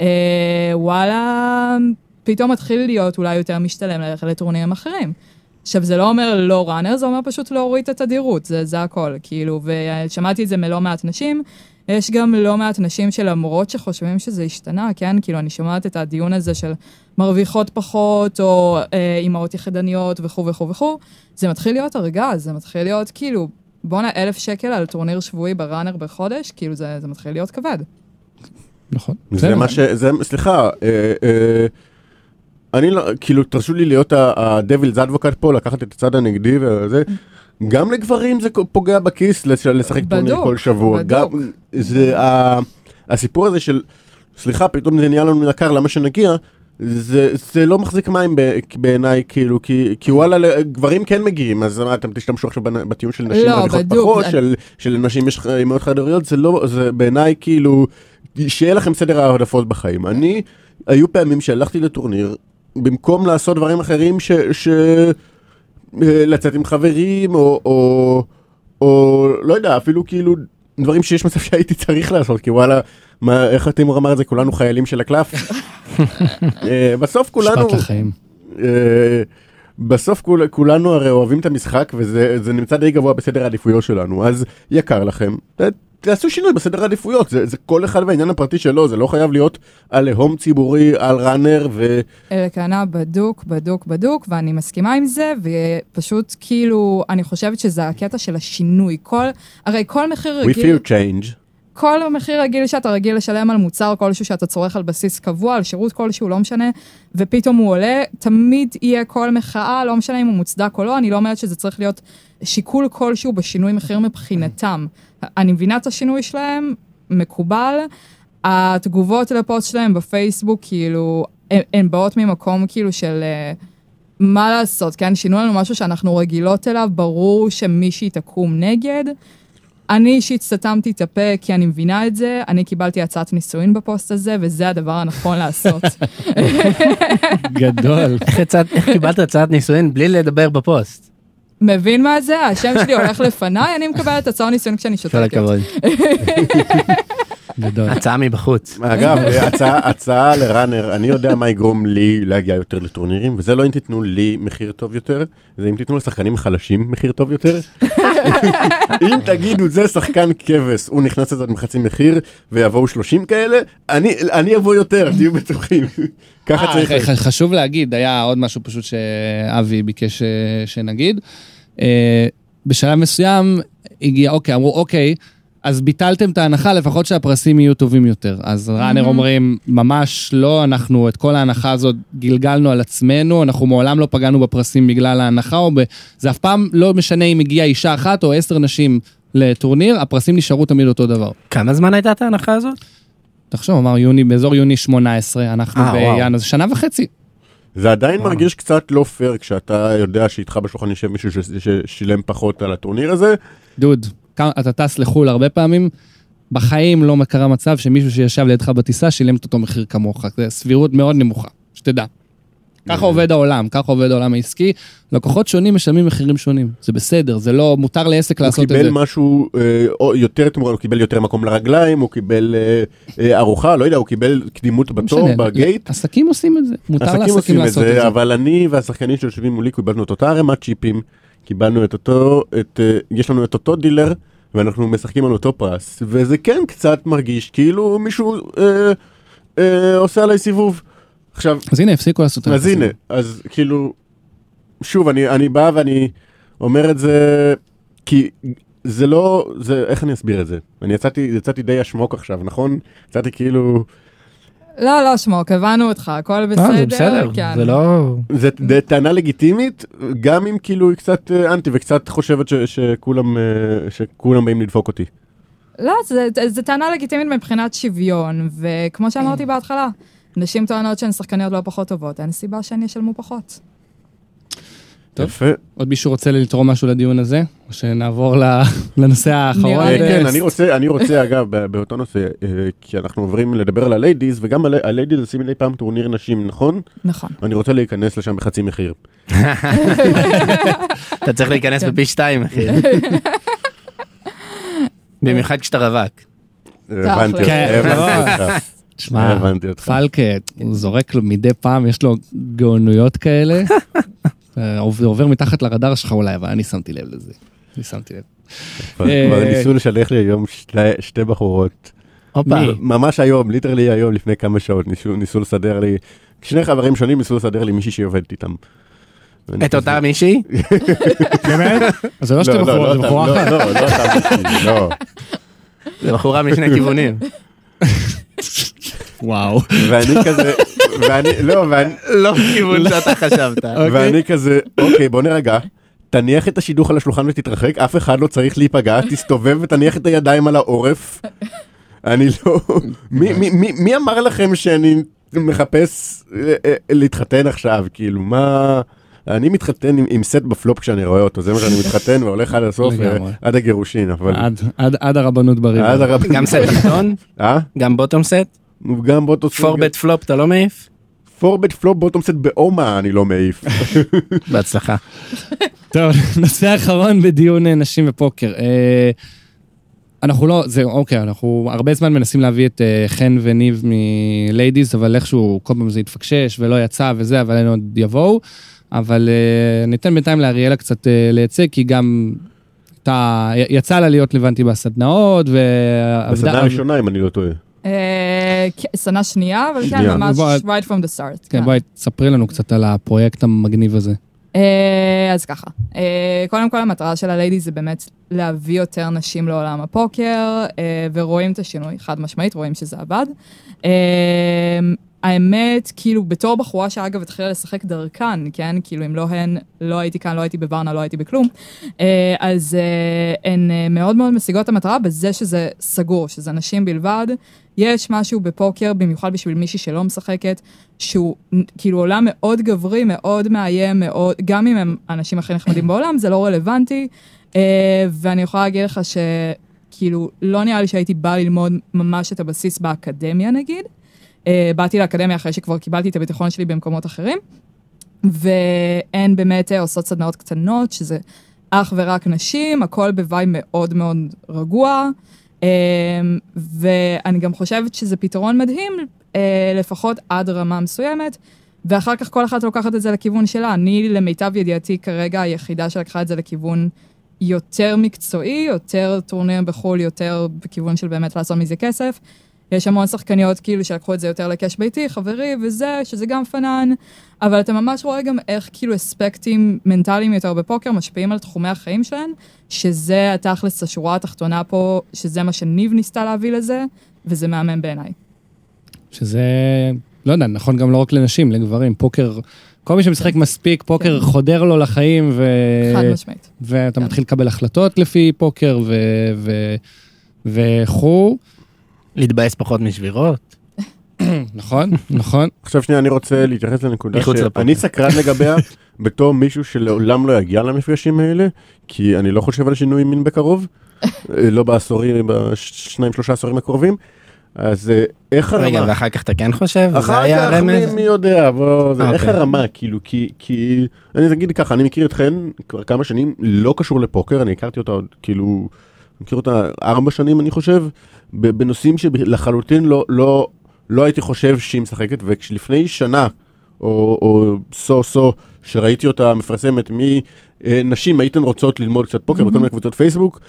אה, וואלה, פתאום מתחיל להיות אולי יותר משתלם ללכת לטורנירים אחרים. עכשיו, זה לא אומר לא ראנר, זה אומר פשוט להוריד את התדירות, זה, זה הכל, כאילו, ושמעתי את זה מלא מעט נשים. יש גם לא מעט נשים שלמרות שחושבים שזה השתנה, כן? כאילו, אני שומעת את הדיון הזה של מרוויחות פחות, או אה, אימהות יחידניות וכו' וכו' וכו', זה מתחיל להיות ארגז, זה מתחיל להיות כאילו, בואנה, אלף שקל על טורניר שבועי בראנר בחודש, כאילו, זה, זה מתחיל להיות כבד. נכון. זה. מה ש... זה, סליחה, אה, אה, אני לא, כאילו, תרשו לי להיות הדבילס אדבוקט פה, לקחת את הצד הנגדי וזה. גם לגברים זה פוגע בכיס לש- לשחק טורניר כל שבוע. בדוק. גם, זה ה- הסיפור הזה של, סליחה, פתאום זה נהיה לנו יקר, למה שנגיע? זה, זה לא מחזיק מים בעיניי, כאילו, כי, כי וואלה, גברים כן מגיעים, אז מה, אתם תשתמשו עכשיו בטיעון של נשים לא, מרוויחות בדיוק, פחות, זה- של, של נשים יש אימהות חד-הוריות, זה לא, זה בעיניי כאילו, שיהיה לכם סדר העדפות בחיים. אני, היו פעמים שהלכתי לטורניר, במקום לעשות דברים אחרים ש... ש... לצאת עם חברים, או, או, או לא יודע, אפילו כאילו דברים שיש מצב שהייתי צריך לעשות, כי וואלה, מה, איך תימור אמר את זה, כולנו חיילים של הקלף. אה, בסוף כולנו, משפט לחיים. אה, בסוף כול, כולנו הרי אוהבים את המשחק וזה זה נמצא די גבוה בסדר העדיפויות שלנו, אז יקר לכם, ת, תעשו שינוי בסדר העדיפויות, זה, זה כל אחד והעניין הפרטי שלו, זה לא חייב להיות על הום ציבורי, על ראנר ו... אלקנה בדוק, בדוק, בדוק, ואני מסכימה עם זה, ופשוט כאילו, אני חושבת שזה הקטע של השינוי. כל, הרי כל מחיר We רגיל, fear change. כל מחיר רגיל שאתה רגיל לשלם על מוצר כלשהו שאתה צורך על בסיס קבוע, על שירות כלשהו, לא משנה, ופתאום הוא עולה, תמיד יהיה כל מחאה, לא משנה אם הוא מוצדק או לא, אני לא אומרת שזה צריך להיות שיקול כלשהו בשינוי מחיר מבחינתם. אני מבינה את השינוי שלהם, מקובל. התגובות לפוסט שלהם בפייסבוק, כאילו, הן- הן באות ממקום כאילו של... אה, מה לעשות, כן? שינו לנו משהו שאנחנו רגילות אליו, ברור שמישהי תקום נגד. אני אישית סתמתי את הפה כי אני מבינה את זה, אני קיבלתי הצעת נישואין בפוסט הזה, וזה הדבר הנכון לעשות. גדול. איך קיבלת הצעת נישואין בלי לדבר בפוסט? מבין מה זה? השם שלי הולך לפניי, אני מקבלת הצעת נישואין כשאני כל שותקת. הכבוד. גדול. הצעה מבחוץ. אגב, הצעה, הצעה לראנר, אני יודע מה יגרום לי להגיע יותר לטורנירים, וזה לא אם תיתנו לי מחיר טוב יותר, זה אם תיתנו לשחקנים חלשים מחיר טוב יותר. אם תגידו זה שחקן כבש, הוא נכנס לזה מחצי מחיר, ויבואו 30 כאלה, אני, אני אבוא יותר, תהיו בטוחים. ככה אה, צריך. חשוב להגיד, היה עוד משהו פשוט שאבי ביקש אה, שנגיד. אה, בשלב מסוים הגיע, אוקיי, אמרו, אוקיי, אז ביטלתם את ההנחה, לפחות שהפרסים יהיו טובים יותר. אז ראנר אומרים, ממש לא, אנחנו את כל ההנחה הזאת גלגלנו על עצמנו, אנחנו מעולם לא פגענו בפרסים בגלל ההנחה, או ב... זה אף פעם לא משנה אם הגיעה אישה אחת או עשר נשים לטורניר, הפרסים נשארו תמיד אותו דבר. כמה זמן הייתה את ההנחה הזאת? תחשוב, אמר יוני, באזור יוני 18, אנחנו אה, וואו. בינואר, זה שנה וחצי. זה עדיין מרגיש קצת לא פייר כשאתה יודע שאיתך בשולחן יושב מישהו ששילם פחות על הטורניר הזה. דוד, אתה טס לחו"ל הרבה פעמים, בחיים לא קרה מצב שמישהו שישב לידך בטיסה שילם את אותו מחיר כמוך. זו סבירות מאוד נמוכה, שתדע. ככה עובד העולם, ככה עובד העולם העסקי. לקוחות שונים משלמים מחירים שונים. זה בסדר, זה לא, מותר לעסק הוא לעשות את קיבל זה. משהו אה, יותר תמורה, הוא קיבל יותר מקום לרגליים, הוא קיבל אה, אה, ארוחה, לא יודע, הוא קיבל קדימות לא בתור משנה, בגייט. עסקים עושים את זה, מותר עסקים לעסקים עושים את לעשות את זה, זה. אבל אני והשחקנים שיושבים מולי קיבלנו את אותה ערימת צ'יפים, קיבלנו את אותו, את, אה, יש לנו את אותו דילר, ואנחנו משחקים על אותו פרס, וזה כן קצת מרגיש כאילו מישהו אה, אה, עושה עליי סיבוב. עכשיו, אז הנה, הפסיקו לעשות את זה. אז הנה, אז כאילו, שוב, אני, אני בא ואני אומר את זה, כי זה לא, זה, איך אני אסביר את זה? אני יצאתי, יצאתי די אשמוק עכשיו, נכון? יצאתי כאילו, לא, לא, שמוק, הבנו אותך, הכל בסדר. אה, זה בסדר, כן. זה לא... זה זה טענה לגיטימית, גם אם כאילו היא קצת אה, אנטי וקצת חושבת ש, שכולם, אה, שכולם באים לדפוק אותי. לא, זה, זה, זה טענה לגיטימית מבחינת שוויון, וכמו שאמרתי בהתחלה, נשים טוענות שהן שחקניות לא פחות טובות, אין סיבה שהן ישלמו פחות. טוב. יפה. עוד מישהו רוצה לתרום משהו לדיון הזה? או שנעבור ל- לנושא האחרון? אה. כן, אה, אני רוצה, אני רוצה אגב, ב- באותו נושא, אה, כי אנחנו עוברים לדבר על הליידיז, וגם על- הליידיז עושים מדי פעם טורניר נשים, נכון? נכון. אני רוצה להיכנס לשם בחצי מחיר. אתה צריך להיכנס בפי שתיים, אחי. במיוחד כשאתה רווק. הבנתי אותך, כן, הבנתי אותך. תשמע, הבנתי אותך. פלק, הוא זורק לו מדי פעם, יש לו גאונויות כאלה. אה, עובר מתחת לרדאר שלך אולי, אבל אני שמתי לב לזה. אני שמתי לב. כבר אה, ניסו לשלח לי היום שתי- בחורות. ממש היום, ליטרלי היום, לפני כמה שעות, ניסו, לסדר לי, שני חברים שונים ניסו לסדר לי מישהי שעובדת איתם. את אותה מישהי? באמת? אז זה לא שתי לא, לא, בחורות, לא זה בחורה לא, אחת. לא, לא מישהי, לא. זה בחורה משני כיוונים. וואו. ואני כזה, ואני, לא, ואני, לא בכיוון שאתה חשבת. ואני כזה, אוקיי, בוא נרגע. תניח את השידוך על השולחן ותתרחק, אף אחד לא צריך להיפגע, תסתובב ותניח את הידיים על העורף. אני לא... מי, מי, מי, מי אמר לכם שאני מחפש אה, אה, להתחתן עכשיו? כאילו, מה... אני מתחתן עם, עם set ב flop כשאני רואה אותו, זה מה שאני מתחתן והולך עד הסוף, אה. עד הגירושין, אבל... עד- עד- עד הרבנות ב river. עד הרב... גם סט תחתון? אה? גם bottom set? גם bottom... four-bet flop אתה לא מעיף? four-bet flop bottom set באומהה אני לא מעיף. בהצלחה. טוב, נושא אחרון בדיון אה, נשים ופוקר. אה, אנחנו לא, זה אוקיי, אנחנו הרבה זמן מנסים להביא את אה, חן וניב מליידיז, אבל איכשהו כל פעם זה התפקשש ולא יצא וזה, אבל הם עוד יבואו. אבל אה, ניתן בינתיים לאריאלה קצת אה, לייצג, כי גם הייתה, יצא לה להיות לבנטי בסדנאות, ועבדה... בסדנה הראשונה אם אני לא טועה. אה, כן, שנה שנייה, אבל כן. ממש right from the start. כן, בואי תספרי לנו קצת על הפרויקט המגניב הזה. אז ככה, קודם כל המטרה של הליידי זה באמת להביא יותר נשים לעולם הפוקר, ורואים את השינוי, חד משמעית, רואים שזה עבד. האמת, כאילו, בתור בחורה שאגב התחילה לשחק דרכן, כן? כאילו, אם לא הן, לא הייתי כאן, לא הייתי בוורנה, לא הייתי בכלום. אה, אז אה, הן אה, מאוד מאוד משיגות את המטרה בזה שזה סגור, שזה נשים בלבד. יש משהו בפוקר, במיוחד בשביל מישהי שלא משחקת, שהוא כאילו עולם מאוד גברי, מאוד מאיים, מאוד, גם אם הם האנשים הכי נחמדים בעולם, זה לא רלוונטי. ואני יכולה להגיד לך שכאילו, לא נראה לי שהייתי באה ללמוד ממש את הבסיס באקדמיה נגיד. אה, באתי לאקדמיה אחרי שכבר קיבלתי את הביטחון שלי במקומות אחרים. והן באמת אה, עושות סדנאות קטנות, שזה אך ורק נשים, הכל בוואי מאוד מאוד רגוע. אה, ואני גם חושבת שזה פתרון מדהים, לפחות עד רמה מסוימת, ואחר כך כל אחת לוקחת את זה לכיוון שלה. אני, למיטב ידיעתי, כרגע היחידה שלקחה את זה לכיוון יותר מקצועי, יותר טורניר בחו"ל, יותר בכיוון של באמת לעשות מזה כסף. יש המון שחקניות כאילו שלקחו את זה יותר לקאש ביתי, חברי וזה, שזה גם פנן, אבל אתה ממש רואה גם איך כאילו אספקטים מנטליים יותר בפוקר משפיעים על תחומי החיים שלהן, שזה התכלס השורה התחתונה פה, שזה מה שניב ניסתה להביא לזה, וזה מהמם בעיניי. שזה, לא יודע, נכון גם לא רק לנשים, לגברים. פוקר, כל מי שמשחק מספיק, פוקר חודר לו לחיים, ו... חד משמעית. ואתה כן. מתחיל לקבל החלטות לפי פוקר ו... ו... וכו', להתבאס פחות משבירות. נכון, נכון. עכשיו שנייה אני רוצה להתייחס לנקודה. שאני סקרן לגביה בתור מישהו שלעולם לא יגיע למפגשים האלה כי אני לא חושב על שינוי מין בקרוב אה, לא בעשורים בשניים שלושה עשורים הקרובים אז אה, איך רגע, הרמה ואחר כך אתה כן חושב? אחר כך מי? מי יודע בוא, זה, איך אוקיי. הרמה כאילו כי כי אני אגיד ככה אני מכיר את חן כבר כמה שנים לא קשור לפוקר אני הכרתי אותה עוד כאילו מכיר אותה ארבע שנים אני חושב בנושאים שלחלוטין לא לא לא הייתי חושב שהיא משחקת וכשלפני שנה או, או סו סו שראיתי אותה מפרסמת מנשים הייתן רוצות ללמוד קצת פוקר בכל מיני קבוצות פייסבוק.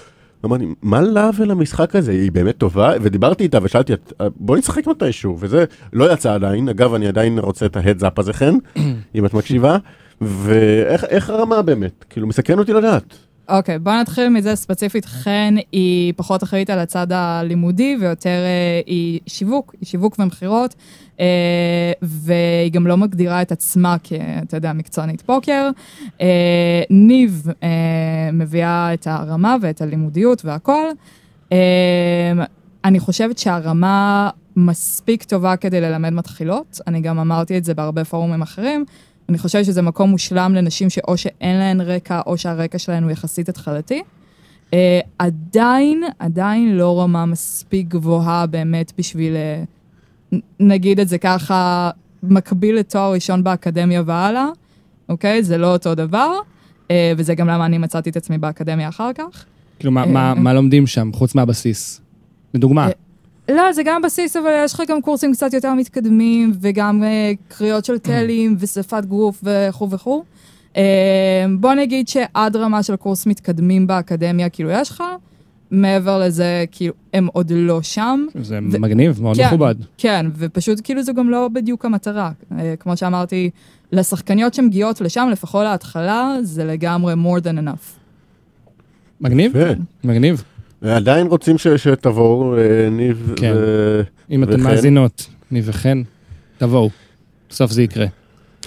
אמרתי מה לה ולמשחק הזה? היא באמת טובה? ודיברתי איתה ושאלתי "את- בוא נשחק מתישהו. וזה לא יצא עדיין. אגב אני עדיין רוצה את ההדזאפ הזה חן אם את מקשיבה. ואיך איך הרמה באמת? כאילו מסכן אותי לדעת. אוקיי, בוא נתחיל מזה ספציפית. חן היא פחות אחראית על הצד הלימודי ויותר אה, היא שיווק, היא שיווק ומכירות, אה, והיא גם לא מגדירה את עצמה כ, אתה יודע, מקצוענית פוקר. אה, ניב אה, מביאה את הרמה ואת הלימודיות והכל. אני חושבת שהרמה מספיק טובה כדי ללמד מתחילות, אני גם אמרתי את זה בהרבה פורומים אחרים. אני חושבת שזה מקום מושלם לנשים שאו שאין להן רקע, או שהרקע שלהן הוא יחסית התחלתי. Uh, עדיין, עדיין לא רמה מספיק גבוהה באמת בשביל, uh, נגיד את זה ככה, מקביל לתואר ראשון באקדמיה והלאה, אוקיי? זה לא אותו דבר, uh, וזה גם למה אני מצאתי את עצמי באקדמיה אחר כך. כאילו, מה- אה, מה- אה. מה לומדים שם, חוץ מהבסיס? לדוגמה, אה, לא, זה גם בסיס, אבל יש לך גם קורסים קצת יותר מתקדמים, וגם uh, קריאות של טלים, ושפת גוף וכו' וכו'. Uh, בוא נגיד שעד רמה של קורס מתקדמים באקדמיה, כאילו יש לך, מעבר לזה, כאילו, הם עוד לא שם. זה ו- מגניב, מאוד כן. מכובד. כן, ופשוט כאילו זה גם לא בדיוק המטרה. אה, כמו שאמרתי, לשחקניות שמגיעות לשם, לפחות להתחלה, זה לגמרי more than enough. מגניב? מגניב. עדיין רוצים ש- שתבואו אה, ניב כן. ו- אם אתן וכן? מאזינות, ניב וחן, תבואו. בסוף זה יקרה.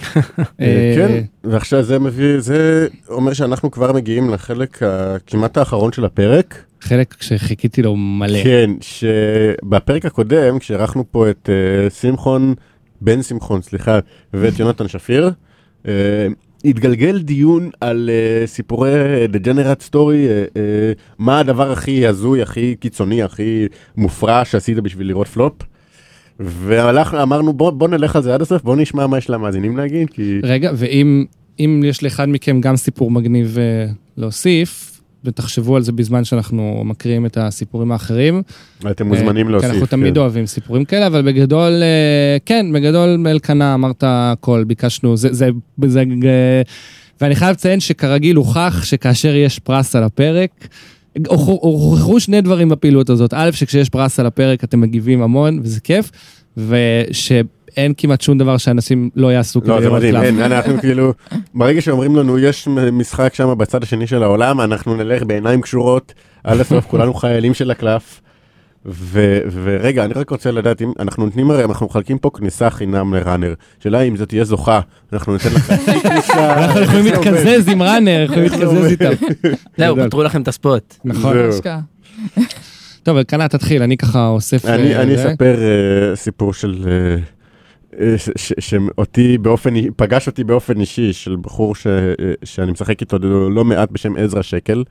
אה, אה, כן, ועכשיו זה מביא, זה אומר שאנחנו כבר מגיעים לחלק הכמעט האחרון של הפרק. חלק שחיכיתי לו מלא. כן, שבפרק הקודם, כשארחנו פה את שמחון, בן שמחון, סליחה, ואת יונתן שפיר, התגלגל דיון על אה, סיפורי The Generate Story, אה, אה, מה הדבר הכי הזוי, הכי קיצוני, הכי מופרע שעשית בשביל לראות פלופ. והלכנו, אמרנו בוא, בוא נלך על זה עד הסוף, בוא נשמע מה יש למאזינים להגיד, כי... רגע, ואם אם יש לאחד מכם גם סיפור מגניב אה, להוסיף, ותחשבו על זה בזמן שאנחנו מקריאים את הסיפורים האחרים. אתם מוזמנים אה, להוסיף. אנחנו תמיד כן. אוהבים סיפורים כאלה, אבל בגדול, אה, כן, בגדול אלקנה אמרת הכל, ביקשנו, זה, זה, זה, אה, ואני חייב לציין שכרגיל הוכח שכאשר יש פרס על הפרק, הוכ- הוכחו שני דברים בפעילות הזאת. א', שכשיש פרס על הפרק אתם מגיבים המון, וזה כיף, ושאין כמעט שום דבר שאנשים לא יעשו כדי לא, זה לראות מדהים. אין, אנחנו כאילו, ברגע שאומרים לנו יש משחק שם בצד השני של העולם, אנחנו נלך בעיניים קשורות, הסוף כולנו חיילים של הקלף. ו- ורגע, אני רק רוצה לדעת אם אנחנו נותנים הרי, אנחנו מחלקים פה כניסה חינם לראנר. שאלה אם זאת תהיה זוכה, אנחנו ניתן לך חצי כניסה. אנחנו יכולים? להתקזז עם ראנר, יכולים להתקזז איתם. זהו. פתרו לכם את הספוט. נכון. טוב, אלקנה תתחיל, אני ככה אוסף... אני אה. אספר אה, סיפור של... אה, אה, שאותי באופן, פגש אותי באופן אישי של בחור ש, אה, שאני משחק איתו לא מעט בשם עזרא שקל,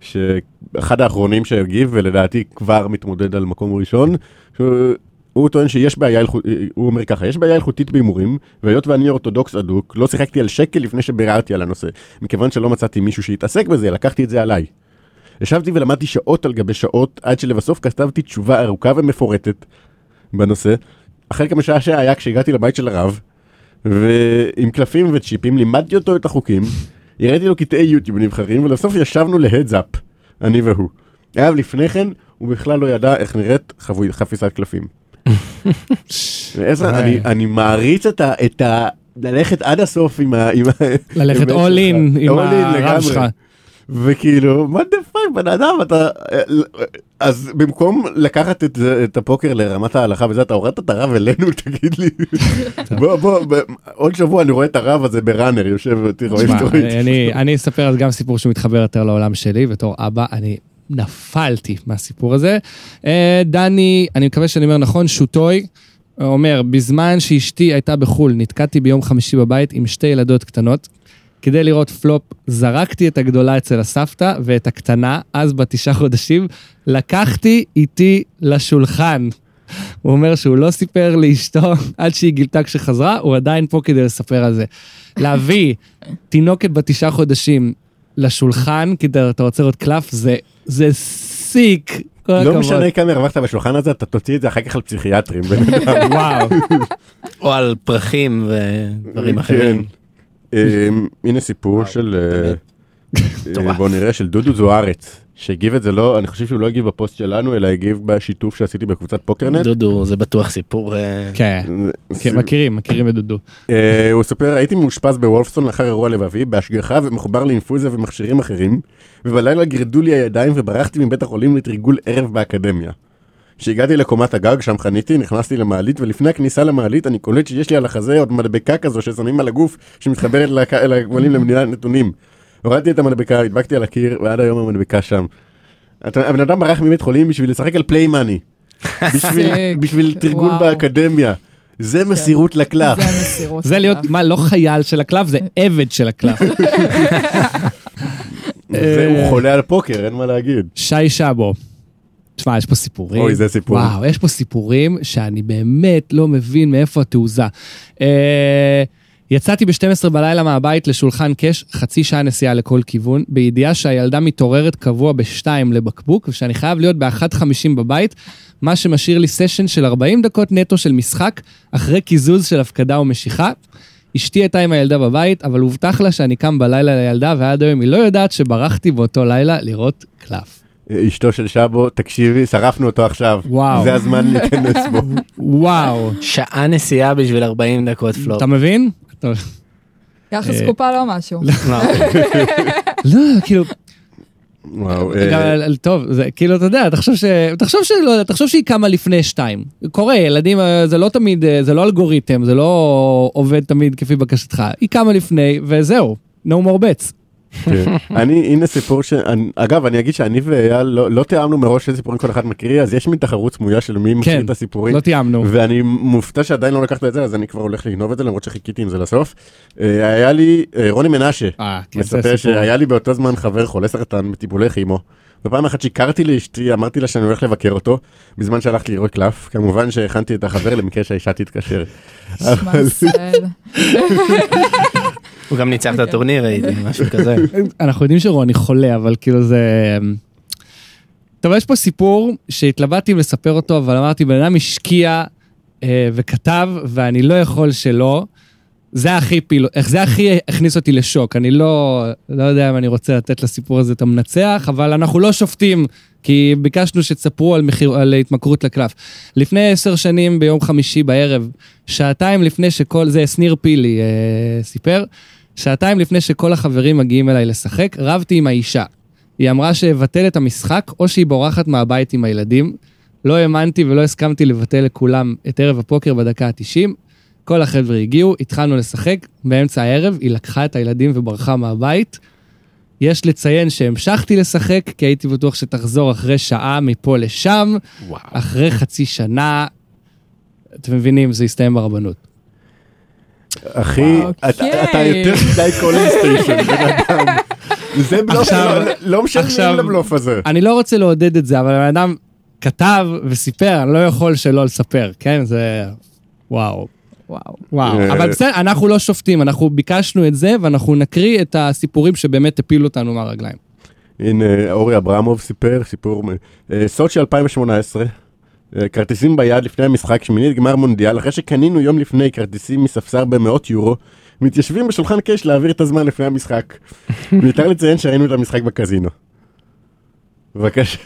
שאחד האחרונים שהגיב ולדעתי כבר מתמודד על מקום ראשון, שהוא, הוא טוען שיש בעיה, הלכות- הוא אומר ככה, יש בעיה הלכותית בהימורים, והיות ואני אורתודוקס אדוק, לא שיחקתי על שקל לפני שביררתי על הנושא. מכיוון שלא מצאתי מישהו שיתעסק בזה, לקחתי את זה עליי. ישבתי ולמדתי שעות על גבי שעות, עד שלבסוף כתבתי תשובה ארוכה ומפורטת בנושא. החלק המשעשע היה כשהגעתי לבית של הרב, ועם קלפים וצ'יפים לימדתי אותו את החוקים, הראיתי לו קטעי יוטיוב נבחרים, ולבסוף ישבנו להדזאפ, אני והוא. אגב, לפני כן, הוא בכלל לא ידע איך נראית חבוי, חפיסת קלפים. עזרא, אני, אני מעריץ את ה... את ה... ללכת עד הסוף עם ה... ללכת שלך. in עם הרב. שלך. וכאילו, מה דה פאק, בן אדם, אתה... אז במקום לקחת את, את הפוקר לרמת ההלכה וזה, אתה הורדת את הרב אלינו, תגיד לי. בוא, בוא, ב- עוד שבוע אני רואה את הרב הזה בראנר, יושב אותי, רואה. אני, אני אספר אז גם סיפור שמתחבר יותר לעולם שלי, בתור אבא, אני נפלתי מהסיפור הזה. אה, דני, אני מקווה שאני אומר נכון, שוטוי, אומר, בזמן שאשתי הייתה בחו"ל, נתקעתי ביום חמישי בבית עם שתי ילדות קטנות. כדי לראות פלופ, זרקתי את הגדולה אצל הסבתא ואת הקטנה, אז בת תשעה חודשים, לקחתי איתי לשולחן. הוא אומר שהוא לא סיפר לאשתו עד שהיא גילתה כשחזרה, הוא עדיין פה כדי לספר על זה. להביא תינוקת בת תשעה חודשים לשולחן, כדי אתה רוצה לראות קלף, זה, זה סיק. כל הכבוד. לא משנה כמה הרווחת בשולחן הזה, אתה תוציא את זה אחר כך על פסיכיאטרים. וואו. או על פרחים ודברים אחרים. אמ, הנה סיפור של, אה. אה, בוא נראה, של דודו זוארץ, שהגיב את זה לא, אני חושב שהוא לא הגיב בפוסט שלנו, אלא הגיב בשיתוף שעשיתי בקבוצת פוקרנט. דודו זה בטוח סיפור אה, כן, כן, מכירים, מכירים את דודו. אה, הוא סופר, הייתי מאושפז בוולפסון לאחר אירוע לבבי, בהשגחה ומחובר לאינפוזיה ומכשירים אחרים, ובלילה גירדו לי הידיים וברחתי מבית החולים לתרגול ערב באקדמיה. כשהגעתי לקומת הגג, שם חניתי, נכנסתי למעלית, ולפני הכניסה למעלית אני קולט שיש לי על החזה עוד מדבקה כזו ששמים על הגוף, שמתחברת לגמלים למדינת נתונים. הורדתי את המדבקה, הדבקתי על הקיר, ועד היום המדבקה שם. אתה- הבן אדם ברח מבית חולים בשביל לשחק על פליי מאני. בשביל-. בשביל תרגול וואו. באקדמיה. זה מסירות לקלף. זה המסירות. זה להיות. מה, לא חייל של הקלף, זה עבד של הקלף. זה, הוא חולה על פוקר, אין מה להגיד. שי שבו. תשמע, יש פה סיפורים. אוי, זה סיפור. וואו, יש פה סיפורים שאני באמת לא מבין מאיפה התעוזה. אה, יצאתי ב-12 בלילה מהבית לשולחן קש, חצי שעה נסיעה לכל כיוון, בידיעה שהילדה מתעוררת קבוע ב-2 לבקבוק, ושאני חייב להיות ב-1.50 בבית, מה שמשאיר לי סשן של 40 דקות נטו של משחק, אחרי קיזוז של הפקדה ומשיכה. אשתי הייתה עם הילדה בבית, אבל הובטח לה שאני קם בלילה לילדה, ועד היום היא לא יודעת שברחתי באותו לילה לראות קלף. אשתו של שבו, תקשיבי, שרפנו אותו עכשיו. וואו. זה הזמן להיכנס בו. וואו. שעה נסיעה בשביל 40 דקות פלופ. אתה מבין? יחס אה, קופה לא משהו. לא, לא, כאילו, וואו. אה, על- טוב, זה כאילו, אתה יודע, תחשוב ש... תחשוב שלא יודע, תחשוב שהיא קמה לפני שתיים. קורה, ילדים, אה, זה לא תמיד, אה, זה לא אלגוריתם, זה לא עובד תמיד כפי בקשתך. היא קמה לפני, וזהו, no more bets. כן. אני, הנה סיפור ש... אני- אגיד שאני ואייל לא לא תיאמנו מראש איזה סיפורים כל אחד מקריא, אז יש מין תחרות סמויה של מי מקריא כן, את הסיפורים. לא תיאמנו. ואני מופתע שעדיין לא לקחת את זה, אז אני כבר הולך לגנוב את זה, למרות שחיכיתי עם זה לסוף. אה, היה לי, אה, רוני מנשה, אה, מספר. שהיה לי באותו זמן חבר חולה סרטן בטיפולי כימו, ופעם אחת שיקרתי לאשתי, אמרתי לה שאני הולך לבקר אותו, בזמן שהלכתי לראות קלף. כמובן שהכנתי את החבר למקרה שהאישה תתקשר. הוא גם ניצח את אוקיי. הטורניר, ראיתי, משהו כזה. אנחנו יודעים שרוני חולה, אבל כאילו זה... טוב, יש פה סיפור שהתלבטתי אם לספר אותו, אבל אמרתי, בן אדם השקיע אה, וכתב, ואני לא יכול שלא. זה הכי פיל... איך זה הכי הכניס אותי לשוק. אני לא, לא יודע אם אני רוצה לתת לסיפור הזה את המנצח, אבל אנחנו לא שופטים, כי ביקשנו שתספרו על, מחיר... על התמכרות לקלף. לפני עשר שנים, ביום חמישי בערב, שעתיים לפני שכל זה, שניר פילי אה, סיפר, שעתיים לפני שכל החברים מגיעים אליי לשחק, רבתי עם האישה. היא אמרה שאבטל את המשחק, או שהיא בורחת מהבית עם הילדים. לא האמנתי ולא הסכמתי לבטל לכולם את ערב הפוקר בדקה ה-90. כל החבר'ה הגיעו, התחלנו לשחק, באמצע הערב היא לקחה את הילדים וברחה מהבית. יש לציין שהמשכתי לשחק, כי הייתי בטוח שתחזור אחרי שעה מפה לשם, וואו. אחרי חצי שנה, אתם מבינים, זה הסתיים ברבנות. אחי. אתה אתה יותר מדי calling station, בן אדם. זה בלוף, לא- לא משלמים עכשיו- לבלוף הזה. אני לא רוצה לעודד את זה, אבל הבן אדם כתב וסיפר, אני לא יכול שלא לספר, כן? זה... וואו. וואו. וואו, אה. אבל בסדר, אנחנו לא שופטים, אנחנו ביקשנו את זה, ואנחנו נקריא את הסיפורים שבאמת הפילו אותנו מהרגליים. הנה, אורי אברמוב סיפר, סיפור, אה, סוצ'י 2018, אה, כרטיסים ביד לפני המשחק, שמינית גמר מונדיאל, אחרי שקנינו יום לפני כרטיסים מספסר במאות יורו, מתיישבים בשולחן קש להעביר את הזמן לפני המשחק. ניתן לציין שראינו את המשחק בקזינו. בבקשה.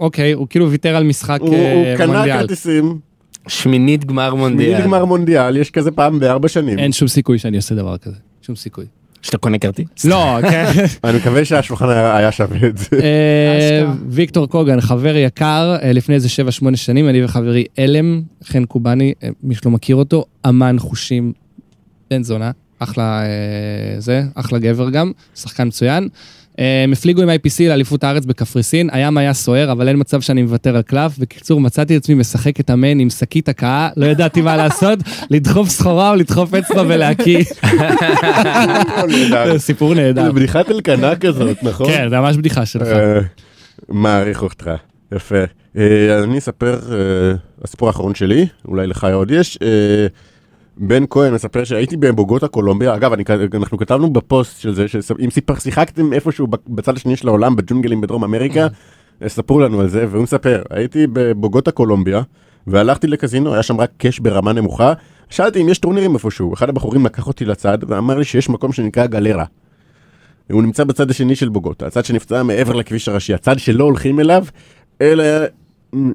אוקיי, הוא כאילו ויתר על משחק אה, הוא קנה מונדיאל. כרטיסים, שמינית גמר שמינית מונדיאל. גמר מונדיאל, יש כזה פעם בארבע שנים. אין שום סיכוי שאני עושה דבר כזה, שום סיכוי. שאתה קונה כרטיס? לא, כן. אני מקווה שהשולחן היה שווה את זה. אה. ויקטור קוגן, חבר יקר, אה, לפני איזה 7-8 שנים, אני וחברי אלם, חן קובאני, אה, מי שלא מכיר אותו, אמן חושים, בן זונה, אחלה זה, אחלה גבר גם, שחקן מצוין. אה, הם הפליגו עם IPC לאליפות הארץ בקפריסין, הים היה סוער, אבל אין מצב שאני מוותר על קלף. בקיצור, מצאתי את עצמי משחק את המן עם שקית הקאה, לא ידעתי מה לעשות, לדחוף סחורה או לדחוף אצבע ולהקיא. נהדר. סיפור זה נהדר. בדיחת אלקנה כזאת, נכון? כן, זה ממש בדיחה שלך. אה, מעריך אותך, יפה. אה, אני אספר, הסיפור האחרון שלי, אולי לך עוד יש. בן כהן מספר שהייתי בבוגוטה קולומביה, אגב, אני, אנחנו כתבנו בפוסט של זה, שאם שיחקתם איפשהו בצד השני של העולם, בג'ונגלים בדרום אמריקה, אה, ספרו לנו על זה, והוא מספר, הייתי בבוגוטה קולומביה, והלכתי לקזינו, היה שם רק קאש ברמה נמוכה, שאלתי אם יש טורנירים איפשהו, אחד הבחורים לקח אותי לצד, ואמר לי שיש מקום שנקרא גלרה. הוא נמצא בצד השני של בוגוטה, הצד שנפצע מעבר לכביש הראשי, הצד שלא הולכים אליו, אלא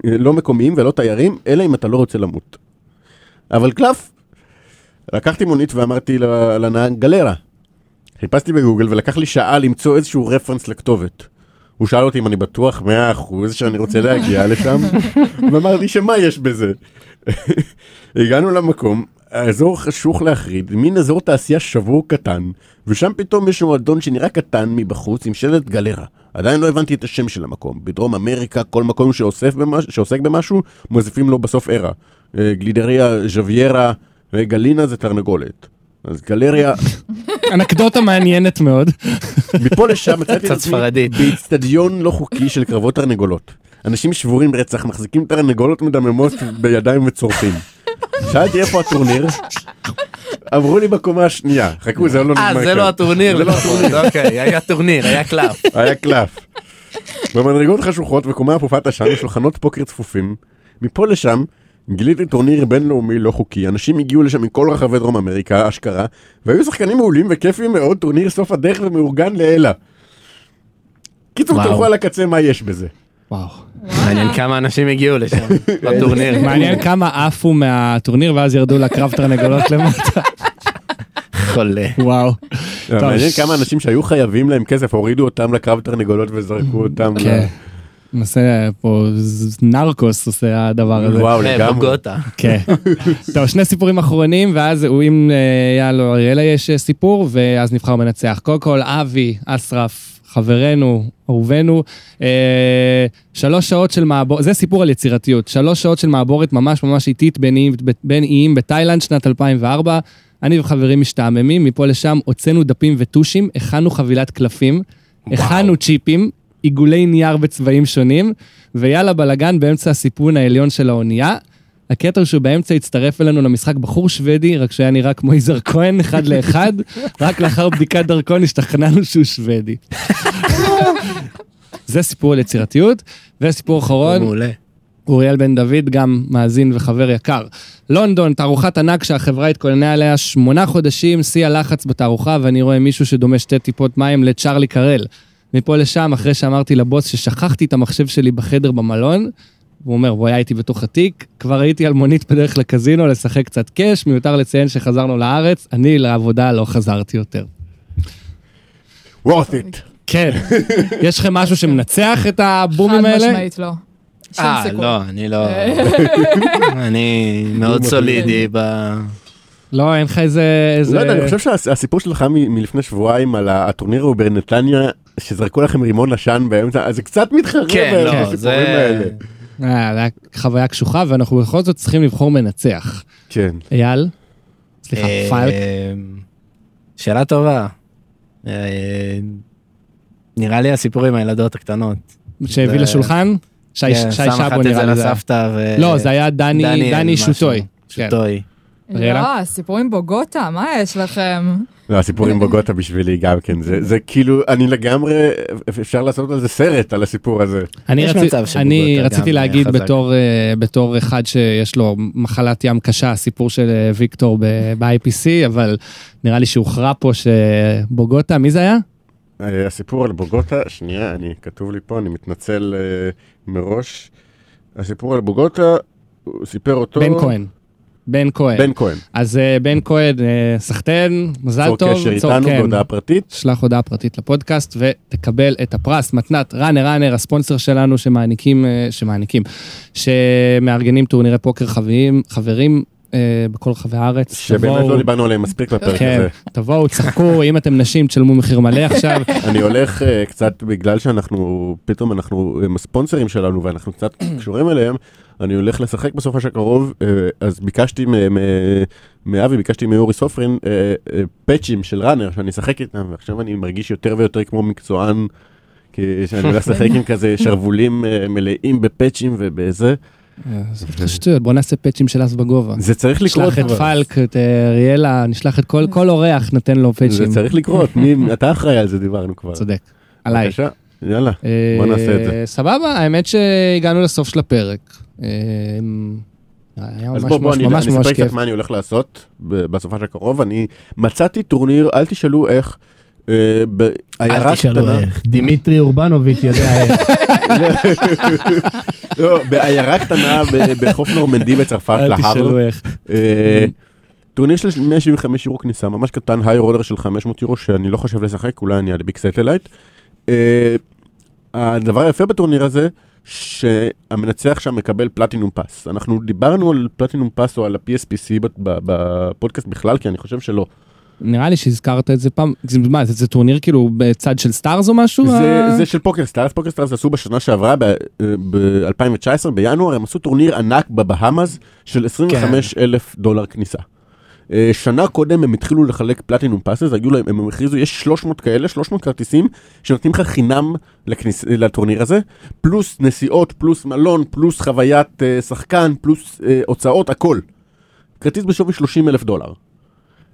לא מקומיים ולא תיירים, אלא אם אתה לא רוצה למות. אבל קלף, לקחתי מונית ואמרתי לנהג גלרה. חיפשתי בגוגל ולקח לי שעה למצוא איזשהו רפרנס לכתובת. הוא שאל אותי אם אני בטוח 100% שאני רוצה להגיע לשם, ואמרתי שמה יש בזה. הגענו למקום, האזור חשוך להחריד, מין אזור תעשייה שבור קטן, ושם פתאום יש מועדון שנראה קטן מבחוץ עם שלט גלרה. עדיין לא הבנתי את השם של המקום. בדרום אמריקה, כל מקום שאוסף במש... שעוסק במשהו, מוסיפים לו בסוף ערה. אה, גלידריה, ז'וויירה, וגלינה זה תרנגולת. אז גלריה, אנקדוטה מעניינת מאוד. מפה לשם מצאתי את עצמי. באיצטדיון לא חוקי של קרבות תרנגולות. אנשים שבורים רצח, מחזיקים תרנגולות מדממות בידיים וצורכים. שאלתי איפה הטורניר, אמרו לי בקומה השנייה, חכו זה לא נגמר אה, זה. לא הטורניר. זה לא לפחות. אוקיי, היה טורניר, היה קלף. היה קלף. במדרגות חשוכות וקומה אפופת עשן ושולחנות פוקר צפופים. מפה לשם גיליתי טורניר בינלאומי לא חוקי, אנשים הגיעו לשם מכל רחבי דרום אמריקה, אשכרה, והיו שחקנים מעולים וכיפים מאוד, טורניר סוף הדרך ומאורגן לעילא. קיצור. תלכו על הקצה מה יש בזה. וואו. מעניין כמה אנשים הגיעו לשם, לטורניר. מעניין כמה עפו מהטורניר ואז ירדו לקרב תרנגולות למטה. חולה. וואו. מעניין כמה אנשים שהיו חייבים להם כסף, הורידו אותם לקרב תרנגולות וזרקו אותם. כן. נעשה פה נרקוס עושה הדבר הזה. וואו, אה, לגמרי. בוגוטה. כן. טוב, שני סיפורים אחרונים, ואז הוא עם אה, יאללה אריאלה יש אה, סיפור, ואז נבחר מנצח. קודם כל, אבי אסרף, חברנו, אהובנו, אה, שלוש שעות של מעבורת, זה סיפור על יצירתיות, שלוש שעות של מעבורת ממש ממש איטית בין איים, בין איים בתאילנד, שנת 2004. אני וחברים משתעממים, מפה לשם הוצאנו דפים וטושים, הכנו חבילת קלפים, הכנו צ'יפים, עיגולי נייר בצבעים שונים, ויאללה בלאגן באמצע הסיפון העליון של האונייה. הקטע הוא שבאמצע הצטרף אלינו למשחק בחור שוודי, רק שהיה נראה כמו יזהר כהן, אחד לאחד, רק לאחר בדיקת דרכון השתכנענו שהוא שוודי. זה סיפור על יצירתיות, וסיפור אחרון, מעולה. אוריאל בן דוד, גם מאזין וחבר יקר. לונדון, תערוכת ענק שהחברה התכוננה עליה שמונה חודשים, שיא הלחץ בתערוכה, ואני רואה מישהו שדומה שתי טיפות מים לצ'ארלי קרל. מפה לשם, אחרי שאמרתי לבוס ששכחתי את המחשב שלי בחדר במלון, הוא אומר, הוא היה איתי בתוך התיק, כבר הייתי על מונית בדרך לקזינו לשחק קצת קאש, מיותר לציין שחזרנו לארץ, אני לעבודה לא חזרתי יותר. worth it. כן, יש לכם משהו שמנצח את הבומים חד האלה? משמעית לא. אה. לא, אני לא... אני מאוד סולידי ב... לא, אין לך איזה... איזה... לא יודע, אני חושב שהסיפור שלך מ- מלפני שבועיים על הטורניר הוא בנתניה, שזרקו לכם רימון עשן באמצע, אז זה קצת מתחרה כן, לא, הסיפורים זה- האלה. אה, זה היה חוויה קשוחה, ואנחנו בכל זאת צריכים לבחור מנצח. כן. אייל? סליחה, אה, פלק? שאלה טובה. אה, נראה לי הסיפור עם הילדות הקטנות. שהביא זה- לשולחן? שי כן, שבו אחת את נראה זה לי זה היה. לסבתא ו... לא, זה היה דני. שוטוי. כן. שוטוי. אריאלה? לא, הסיפור עם בוגוטה, מה יש לכם? לא, הסיפור עם בוגוטה בשבילי גם כן, זה זה כאילו, אני לגמרי, אפשר לעשות על זה סרט, על הסיפור הזה. אני רצי- אני רציתי להגיד. בתור, אה, בתור אחד שיש לו מחלת ים קשה, הסיפור של אה, ויקטור ב- ב-IPC, אבל נראה לי שהוכרע פה שבוגוטה, מי זה היה? אה, הסיפור על בוגוטה, שנייה, אני, כתוב לי פה, אני מתנצל מראש. הסיפור על בוגוטה, הוא סיפר אותו... בן כהן. בן כהן. בן כהן. אז אה, בן כהן, אה, סחטיין, מזל צור טוב. קשר צור- איתנו כן. בהודעה פרטית. שלח הודעה פרטית לפודקאסט ותקבל את הפרס, מתנת ראנר ראנר, הספונסר שלנו שמעניקים, אה, שמעניקים, שמארגנים טורנירי פוקר חברים, חברים בכל רחבי הארץ. שבאמת לא דיברנו עליהם מספיק בפרק כן, הזה. תבואו, צחקו, אם אתם נשים, תשלמו מחיר מלא עכשיו. אני הולך קצת בגלל שאנחנו פתאום אנחנו הם הספונסרים שלנו ואנחנו קצת קשורים אליהם אני הולך לשחק בסוף הקרוב אה, אז ביקשתי מאבי ביקשתי מאורי סופרין אה, אה, פאצ'ים של ראנר שאני אשחק איתם ועכשיו אני מרגיש יותר ויותר כמו מקצוען. שאני הולך לשחק עם כזה שרוולים מלאים בפאצ'ים ובזה זה שטויות, בוא נעשה פאצ'ים של אס בגובה. זה צריך לקרות נשלח את. פלק, את אריאלה, נשלח את כל אורח, נתן לו זה פאצ'ים. צריך לקרות אתה אחראי על זה דיברנו כבר. צודק. עליי. בבקשה, יאללה בוא נעשה את זה. סבבה, האמת שהגענו לסוף של הפרק. אה, היה אז ממש בוא, בוא, ממש אני, ממש אני אספר ממש קצת כיף. מה אני הולך לעשות ב- בסופש הקרוב. אני מצאתי טורניר, אל תשאלו איך, אה, בעיירה אל תשאלו קטנה, איך. דימיטרי אורבנוביץ' יודע איך. לא, בעיירה קטנה בחוף נורמנדי בצרפת, לה האבר. תשאלו איך. אה, טורניר של 175 יורו כניסה, ממש קטן, היי רולר של 500 יורו, שאני לא חושב לשחק, אולי אני על big satellite. אה, הדבר היפה בטורניר הזה, שהמנצח שם מקבל Platinum Pass. אנחנו דיברנו על Platinum Pass או על ה-PSPC בפודקאסט בכלל, כי אני חושב שלא. נראה לי שהזכרת את זה פעם, זה- מה, זה- זה טורניר כאילו בצד של סטארס או משהו? זה, אה? זה של פוקר סטארס, פוקר סטארס עשו בשנה שעברה, ב-2019, בינואר, הם עשו טורניר ענק בבהאמאז של 25 אלף דולר כניסה. אה, שנה קודם הם התחילו לחלק Platinum Passes, היו להם, הם הכריזו, יש 300 כאלה, 300 כרטיסים שנותנים לך חינם לכניס, לטורניר הזה, פלוס נסיעות, פלוס מלון, פלוס חוויית אה, שחקן, פלוס אה, הוצאות, הכל. כרטיס בשווי 30 אלף דולר.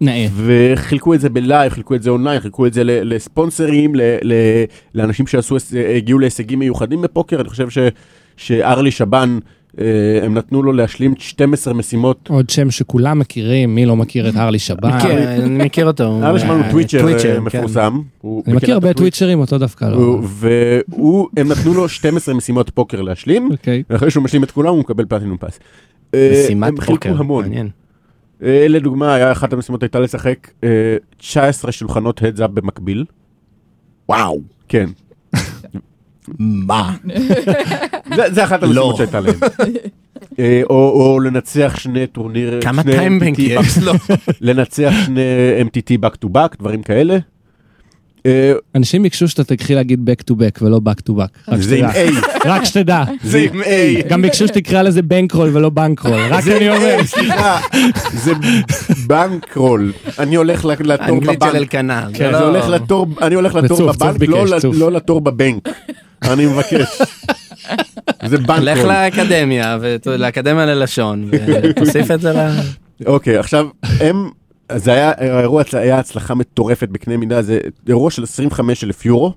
נאה. וחילקו את זה ב live, חילקו את זה אונליין, חילקו את זה לספונסרים, ל- ל- לאנשים שעשו, היש- הגיעו להישגים מיוחדים בפוקר, אני חושב ש- שארלי שבן, הם נתנו לו להשלים 12 משימות. עוד שם שכולם מכירים, מי לא מכיר את ארלי שבן? מכיר, אני מכיר אותו. ארלי שבן הוא אה, Twitcher אה, כן. מפורסם. אני מכיר הרבה. טוויצ'רים, אותו דווקא לא. הוא- והוא, הם נתנו לו 12 משימות פוקר להשלים, אוקיי. ואחרי שהוא משלים את כולם הוא מקבל Platinum Pass. אה, משימת פוקר. מעניין. אה, לדוגמה, היה אחת המשימות הייתה לשחק אה, 19 שולחנות heads up במקביל. וואו. כן. מה? זה, זה אחת המשימות לא. שהייתה להם. אה, או, או לנצח שני טורניר, כמה time bank יש לו? לנצח שני MTT back to back, דברים כאלה. אה, אנשים ביקשו שאתה תפסיק להגיד back to back ולא back to back. רק זה עם. A, רק שתדע. זה עם A. גם ביקשו שתקרא לזה bankroll ולא bankroll. רק אני אומר. סליחה, זה בנקרול. אני הולך לתור האנגלית של בבנק. אלקנה. כן, לתור, אני הולך לתור בבנק, לא. לא לתור בבנק. אני מבקש. זה לך בנקול. לאקדמיה, ות- לאקדמיה ללשון, ותוסיף את זה ל... אוקיי, עכשיו, הם, זה היה, האירוע היה הצלחה מטורפת בקנה מידה, זה אירוע של 25 אלף יורו,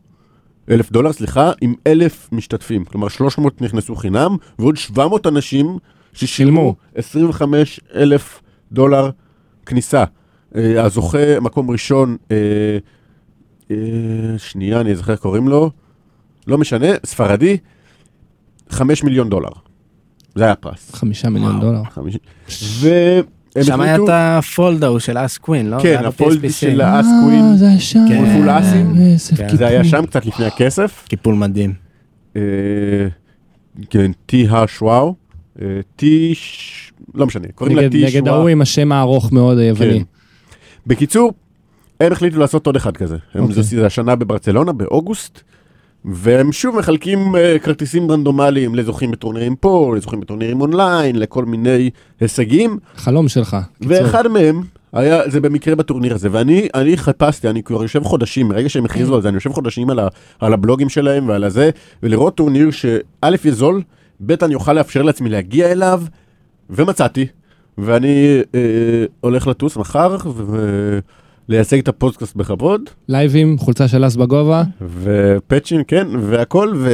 אלף דולר, סליחה, עם אלף משתתפים. כלומר, 300 נכנסו חינם, ועוד 700 אנשים ששילמו 25 אלף דולר כניסה. אה, הזוכה, מקום ראשון, אה, אה, שנייה, אני אזכר איך קוראים לו, לא משנה, ספרדי, 5 מיליון דולר. זה היה הפרס. חמישה מיליון דולר. והם שם היה את ה fold ההוא של אס queen, לא? כן, ה fold. של האס אה, queen, זה היה שם. כן. מול אסים. כן. זה היה שם קצת לפני הכסף. קיפול מדהים. אה, כן, טי השוואו. אה, טי, ש- לא משנה, קוראים לה נגד- טי נגד שוואו. ההוא עם השם הארוך מאוד היווני. כן. בקיצור, הם החליטו לעשות עוד אחד כזה. הם- אוקיי. זה השנה בברצלונה, באוגוסט. והם שוב מחלקים אה, כרטיסים רנדומליים לזוכים בטורנירים פה, לזוכים בטורנירים אונליין, לכל מיני הישגים. חלום שלך. קיצור. ואחד מהם היה, זה במקרה בטורניר הזה, ואני אני חיפשתי, אני כבר יושב חודשים, מרגע שהם הכריזו על זה, אני יושב חודשים על, ה, על הבלוגים שלהם ועל הזה, ולראות טורניר שא' יהיה זול, ב' אני אוכל לאפשר לעצמי להגיע אליו, ומצאתי, ואני אה, הולך לטוס מחר, ולייצג את הפודקאסט בכבוד, לייבים, חולצה של אס בגובה. ופאצ'ים, כן, והכל,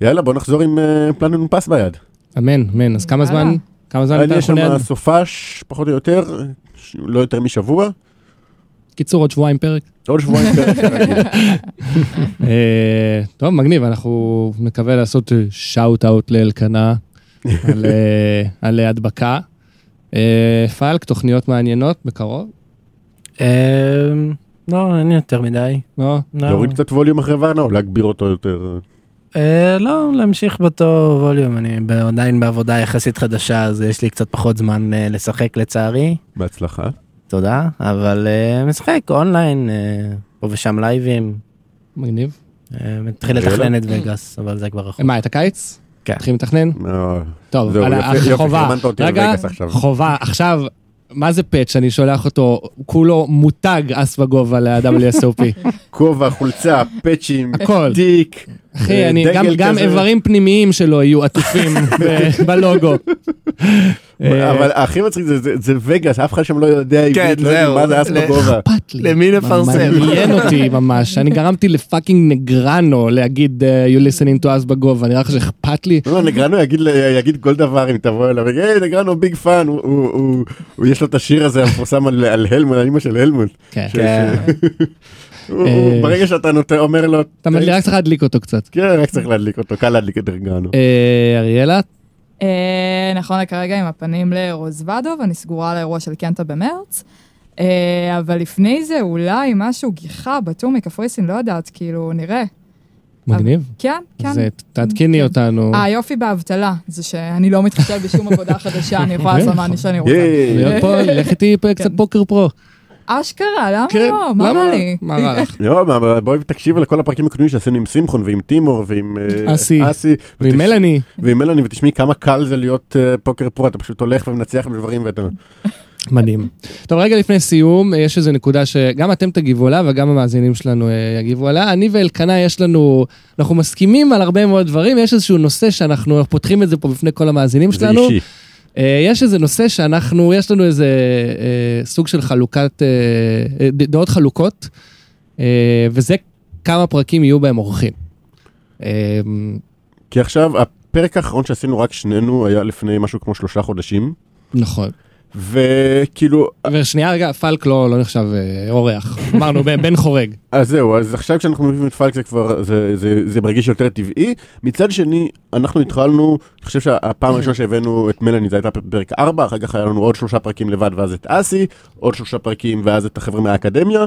ויאללה, בוא נחזור עם אה, Platinum Pass ביד. אמן, אמן. אז כמה. זמן? כמה זמן אני אתה יש יכול ליד? שם סופש, פחות או יותר, לא יותר משבוע, קיצור, עוד שבועיים פרק. עוד שבועיים פרק כרגיל. אה, טוב, מגניב, אנחנו נקווה לעשות שאוט אאוט לאלקנה על, אה, על הדבקה. אה, פלק, תוכניות מעניינות בקרוב? אמ, לא, אין יותר מדי. לא? לא. להוריד קצת ווליום אחרי ואנה או להגביר אותו יותר. אה, לא, להמשיך באותו ווליום, אני עדיין בעבודה יחסית חדשה, אז יש לי קצת פחות זמן אה, לשחק לצערי, בהצלחה. תודה, אבל אה, משחק אונליין, פה ושם לייבים, מגניב. מתחיל. לתכנן את וגאס, אבל זה כבר רחוק. מה, את הקיץ? כן. מתחילים לתכנן? טוב, חובה. רגע. חובה. עכשיו, מה זה פאץ' שאני שולח אותו, כולו מותג אס בגובה ל-WSOP. כובע, חולצה, פאצ'ים, הכל. תיק. אחי, אה, אני, גם, גם. איברים פנימיים שלו יהיו עטופים ב- בלוגו. אה, אבל הכי מצחיק זה- זה- זה וגאס, אף אחד שם לא יודע כן, עברית, לא זהו. מה זה אס בגובה. אכפת לי. למי נפרסם? מעניין אותי ממש. אני גרמתי ל fucking נגרנו להגיד אה, you listening to אס בגובה, נראה לך שאכפת לי? לא, נגרנו יגיד יגיד כל דבר אם תבוא אליו, יגיד, היי נגרנו big fan, יש לו את השיר הזה המפורסם על על הלמוט, על אמא של הלמוט. כן. כן. אה, ברגע שאתה נותן, אומר לו, אתה מדליק, רק צריך להדליק אותו קצת. כן, רק צריך להדליק אותו, קל להדליק את נגרנו. אה, אריאלה? אה, נכון לכרגע עם הפנים לרוזוודוב, אני סגורה על האירוע של קנטה במרץ. אבל לפני זה אולי משהו גיחה בטור מקפריסין, לא יודעת, כאילו, נראה. מגניב. כן, כן. אז אה, תעדכני כן. אותנו. אה, היופי באבטלה, זה שאני לא מתחשב בשום עבודה חדשה, אני יכולה לעשות מה שאני רוצה. להיות פה, לך איתי קצת כן. פוקר פרו. אשכרה, למה כן, לא? מה רע לא? לי? מה רע לך? לא, בואי תקשיב לכל הפרקים הקודמים שעשינו עם שמחון ועם טימור ועם אה, אסי. אסי. ועם ותש- מלאני. ועם מלאני, ותשמעי כמה קל זה להיות אה, פוקר פרו, אתה פשוט הולך ומנצח בדברים ואתה... מדהים. טוב, רגע לפני סיום, יש איזו נקודה שגם אתם תגיבו עליה וגם המאזינים שלנו אה, יגיבו עליה. אני ואלקנה יש לנו, אנחנו מסכימים על הרבה מאוד דברים, יש איזשהו נושא שאנחנו אנחנו פותחים את זה פה בפני כל המאזינים זה שלנו. אישי. אה, יש איזה נושא שאנחנו, יש לנו איזה אה, סוג של חלוקת, אה, דעות חלוקות, וזה כמה פרקים יהיו בהם אורחים. כי עכשיו, הפרק האחרון שעשינו רק שנינו היה לפני משהו כמו שלושה חודשים, נכון. וכאילו, ושנייה, רגע, פלק לא, לא נחשב אה, אורח. אמרנו, בן חורג. אז זהו, אז עכשיו כשאנחנו מביאים את פלק זה כבר, זה, זה, זה מרגיש יותר טבעי. מצד שני, אנחנו התחלנו, אני חושב שהפעם הראשונה שהבאנו את מלאני זה הייתה פרק 4, אחר כך היה לנו עוד שלושה פרקים לבד ואז את אסי, עוד שלושה פרקים ואז את החבר'ה מהאקדמיה.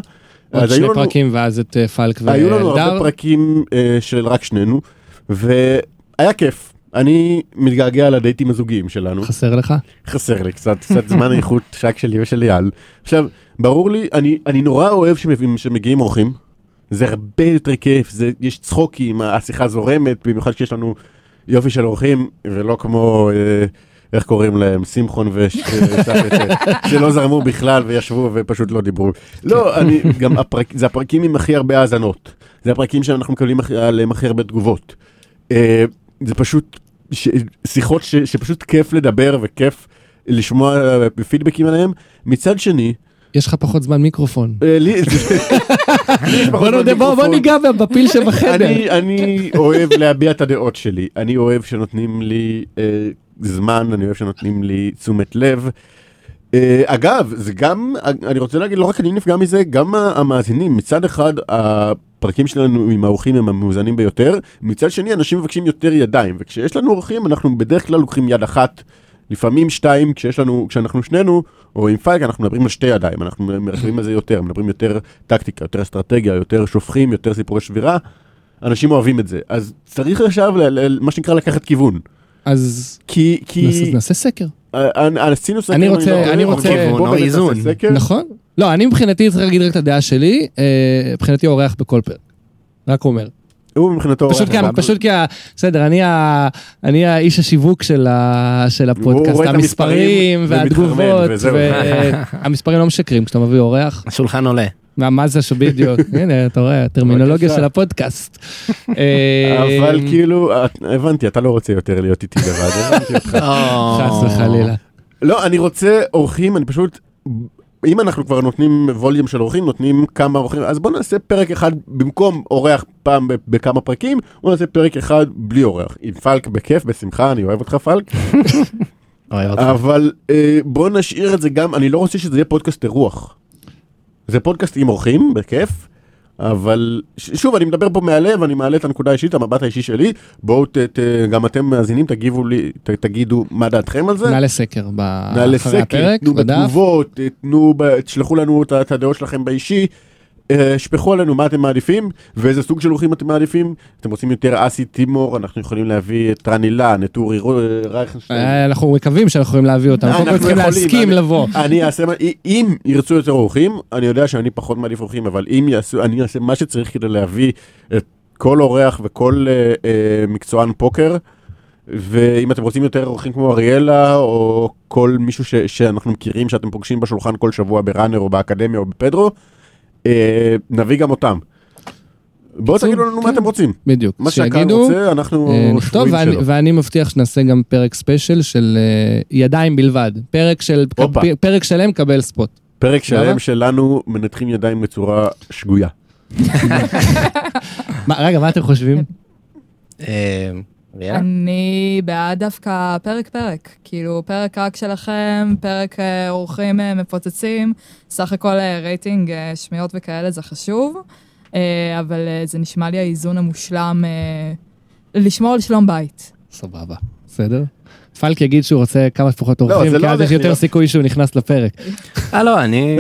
עוד שני היו לנו- פרקים ואז את אה, פלק היו לנו הרבה ואלדר. פרקים אה, של רק שנינו, והיה כיף. אני מתגעגע לדייטים הזוגיים שלנו. חסר לך? חסר לי קצת, קצת זמן איכות שק שלי ושל אייל. עכשיו, ברור לי, אני, אני נורא אוהב שמביאים, שמגיעים אורחים. זה הרבה יותר כיף, זה, יש צחוקים, השיחה זורמת, במיוחד כשיש לנו יופי של אורחים, ולא כמו, אה, איך קוראים להם, שמחון ושפט, שלא זרמו בכלל וישבו ופשוט לא דיברו. לא, אני, גם הפרק, זה הפרקים עם הכי הרבה האזנות. זה הפרקים שאנחנו מקבלים עליהם הכי הרבה תגובות. אה, זה פשוט ש, שיחות ש, שפשוט כיף לדבר וכיף לשמוע פידבקים עליהם. מצד שני, יש לך פחות זמן מיקרופון. בוא. ניגע בפיל שבחדר. אני, אני אוהב להביע את הדעות שלי, אני אוהב שנותנים לי אה, זמן, אני אוהב שנותנים לי תשומת לב. אה, אגב, זה גם, אני רוצה להגיד, לא רק אני נפגע מזה, גם המאזינים, מצד אחד הפרקים שלנו עם האורחים הם המאוזנים ביותר, מצד שני אנשים מבקשים יותר ידיים, וכשיש לנו אורחים אנחנו בדרך כלל לוקחים יד אחת. לפעמים שתיים, כשיש לנו, כשאנחנו שנינו, או עם פייק, אנחנו מדברים על שתי ידיים, אנחנו מרחיבים על זה יותר, מדברים יותר טקטיקה, יותר אסטרטגיה, יותר שופכים, יותר סיפורי שבירה. אנשים אוהבים את זה. אז צריך עכשיו, מה שנקרא, לקחת כיוון. אז כי, כי, נעשה- נעשה סקר. אה, אה, עשינו סקר, אני רוצה- לא- אני רוצה- אוקיי, בוא איזון. נכון? לא, אני מבחינתי צריך להגיד רק את הדעה שלי, אה, מבחינתי אורח בכל פרק. רק אומר. הוא מבחינתו... פשוט כי, פשוט כי, בסדר, אני, ה, אני האיש השיווק של, ה, של הפודקאסט, המספרים המספרים והתגובות. והמספרים לא משקרים כשאתה מביא אורח, השולחן עולה. מה, מה זה שבדיוק, הנה אתה רואה, הטרמינולוגיה. של הפודקאסט. אה, אבל כאילו, את- הבנתי, אתה לא רוצה יותר להיות איתי לבד, הבנתי אותך. חס וחלילה. לא, אני רוצה אורחים, אני פשוט... אם אנחנו כבר נותנים ווליום של אורחים, נותנים כמה אורחים, אז בוא נעשה פרק אחד במקום אורח פעם בכמה פרקים, בוא נעשה פרק אחד בלי אורח. עם פלק בכיף, בשמחה, אני אוהב אותך פלק. אבל אה, בוא נשאיר את זה גם, אני לא רוצה שזה יהיה פודקאסט אירוח. זה פודקאסט עם אורחים, בכיף, אבל שוב, אני מדבר פה מהלב, אני מעלה את הנקודה האישית, המבט האישי שלי, בואו ת, ת, גם אתם מאזינים, תגיבו לי, ת, תגידו מה דעתכם על זה. נעלה סקר ב- נעלה סקר, הפרק, תנו בדף. בתגובות, תנו, תשלחו לנו את הדעות שלכם באישי. אה, שפכו עלינו מה אתם מעדיפים ואיזה סוג של אורחים אתם מעדיפים. אתם רוצים יותר אסי טימור, אנחנו יכולים להביא את רן אילן, את אורי רייכנשטיין. אה, אנחנו מקווים שאנחנו יכולים להביא אותם, אנחנו צריכים להסכים לבוא. אני אעשה, אם ירצו יותר אורחים, אני יודע שאני פחות מעדיף אורחים, אבל אם יעשו, אני אעשה מה שצריך כדי להביא את כל אורח וכל אה, מקצוען פוקר. ואם אתם רוצים יותר אורחים כמו אריאלה, או כל מישהו ש, שאנחנו מכירים, שאתם פוגשים בשולחן כל שבוע בראנר או באקדמיה או בפדרו, נביא גם אותם. בואו תגידו לנו מה כן. אתם רוצים. בדיוק. מה שהקהל רוצה, אנחנו אה, שבויים ואני- שלו. ואני מבטיח שנעשה גם פרק ספיישל של אה, ידיים בלבד. פרק שלם קבל ספוט. פרק שלם? שלנו מנתחים ידיים בצורה שגויה. רגע, מה אתם חושבים? אריאלה? אני בעד דווקא פרק פרק, כאילו פרק רק שלכם, פרק אה, אורחים אה, מפוצצים, סך הכל אה, רייטינג, אה, שמיעות וכאלה זה חשוב, אה, אבל אה, זה נשמע לי האיזון המושלם אה, לשמור על שלום בית. סבבה, בסדר? פלק יגיד שהוא רוצה כמה שפחות אורחים, זה כי לא אז יש יותר להיות. סיכוי שהוא נכנס לפרק. אה לא, אני...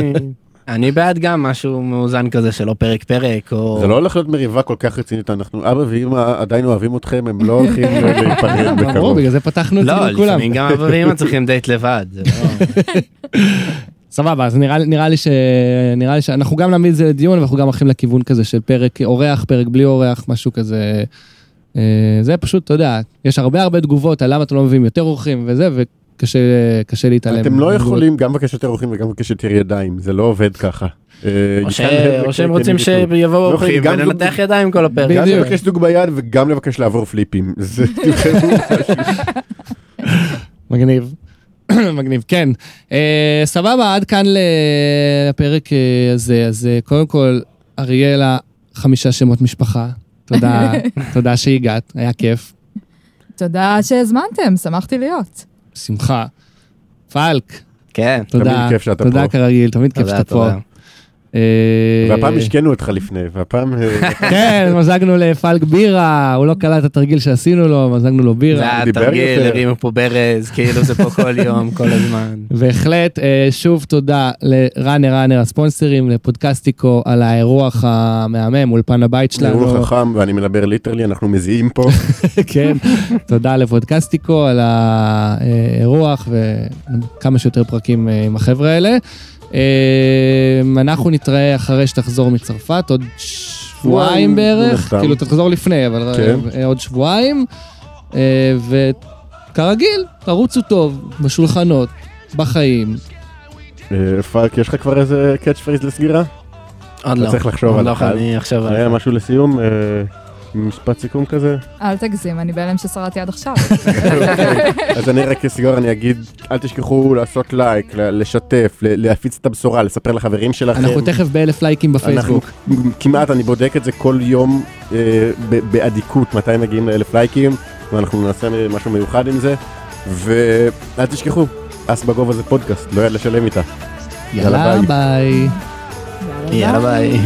אני בעד גם משהו מאוזן כזה שלא פרק פרק או... זה לא הולך להיות מריבה כל כך רצינית, אנחנו אבא ואמא עדיין אוהבים אתכם, הם לא הולכים להיפרד בקרוב. בגלל זה פתחנו את זה לא, עם כולם. לפעמים גם אבא ואמא צריכים דייט לבד. לא- סבבה, אז נראה, נראה לי ש... נראה לי שאנחנו גם נעמיד את זה לדיון, ואנחנו גם הולכים לכיוון כזה של פרק אורח, פרק בלי אורח, משהו כזה. אה, זה פשוט, אתה יודע, יש הרבה הרבה תגובות על למה אתם לא מביאים יותר אורחים וזה, וקשה קשה להתעלם. אתם לא. יכולים גם לבקש יותר אורחים וגם לבקש יותר ידיים, זה לא עובד ככה. אה, או שהם רוצים. שיבואו אורחים גם וננתח ידיים כל הפרק. גם. לבקש דוג ביד וגם לבקש לעבור פליפים. מגניב. מגניב, כן. אה, סבבה, עד כאן לפרק אה, הזה. אז קודם כל, אריאלה, חמישה שמות משפחה. תודה, תודה שהגעת, היה כיף. תודה שהזמנתם, שמחתי להיות. שמחה. פלק, כן. תודה. תמיד כיף שאתה תודה פה. כרגיל, תמיד כיף תודה, שאתה פה. אה, והפעם השקינו אותך לפני, והפעם... אה, כן, מזגנו לפלק בירה, הוא לא קלט את התרגיל שעשינו לו, מזגנו לו זה בירה. היה דיבר תרגיל. הרימו פה ברז, כאילו זה פה כל יום, כל הזמן. בהחלט, אה, שוב תודה לראנר ראנר הספונסרים, לפודקאסטיקו על האירוח המהמם, אולפן הבית זה שלנו. אירוע חכם ואני מדבר literally, אנחנו מזיעים פה. כן, תודה לפודקאסטיקו על האירוח וכמה שיותר פרקים עם החבר'ה האלה. אה, אנחנו נתראה אחרי שתחזור מצרפת, עוד שבועיים בערך. כאילו תחזור לפני, אבל כן. אה, עוד שבועיים. אה, כרגיל, תרוצו טוב, בשולחנות, בחיים. אה, פאק, יש לך כבר איזה catch phrase לסגירה? עוד אתה לא. צריך לחשוב על לא, אחד. אני עכשיו... היה משהו לסיום? אה, משפט סיכום כזה? אל תגזים, אני בהלם ששרדתי עד עכשיו. אז אני רק כסגור אני אגיד, אל תשכחו לעשות לייק, לשתף, ל- להפיץ את הבשורה, לספר לחברים שלכם. אנחנו תכף באלף לייקים בפייסבוק. כמעט, אני בודק את זה כל יום אה, ב- באדיקות, מתי מגיעים לאלף לייקים, ואנחנו נעשה משהו מיוחד עם זה. ואל תשכחו, אס בגובה זה פודקאסט, לא יד לשלם איתה. יאללה יאללה, ביי. ביי. יאללה ביי.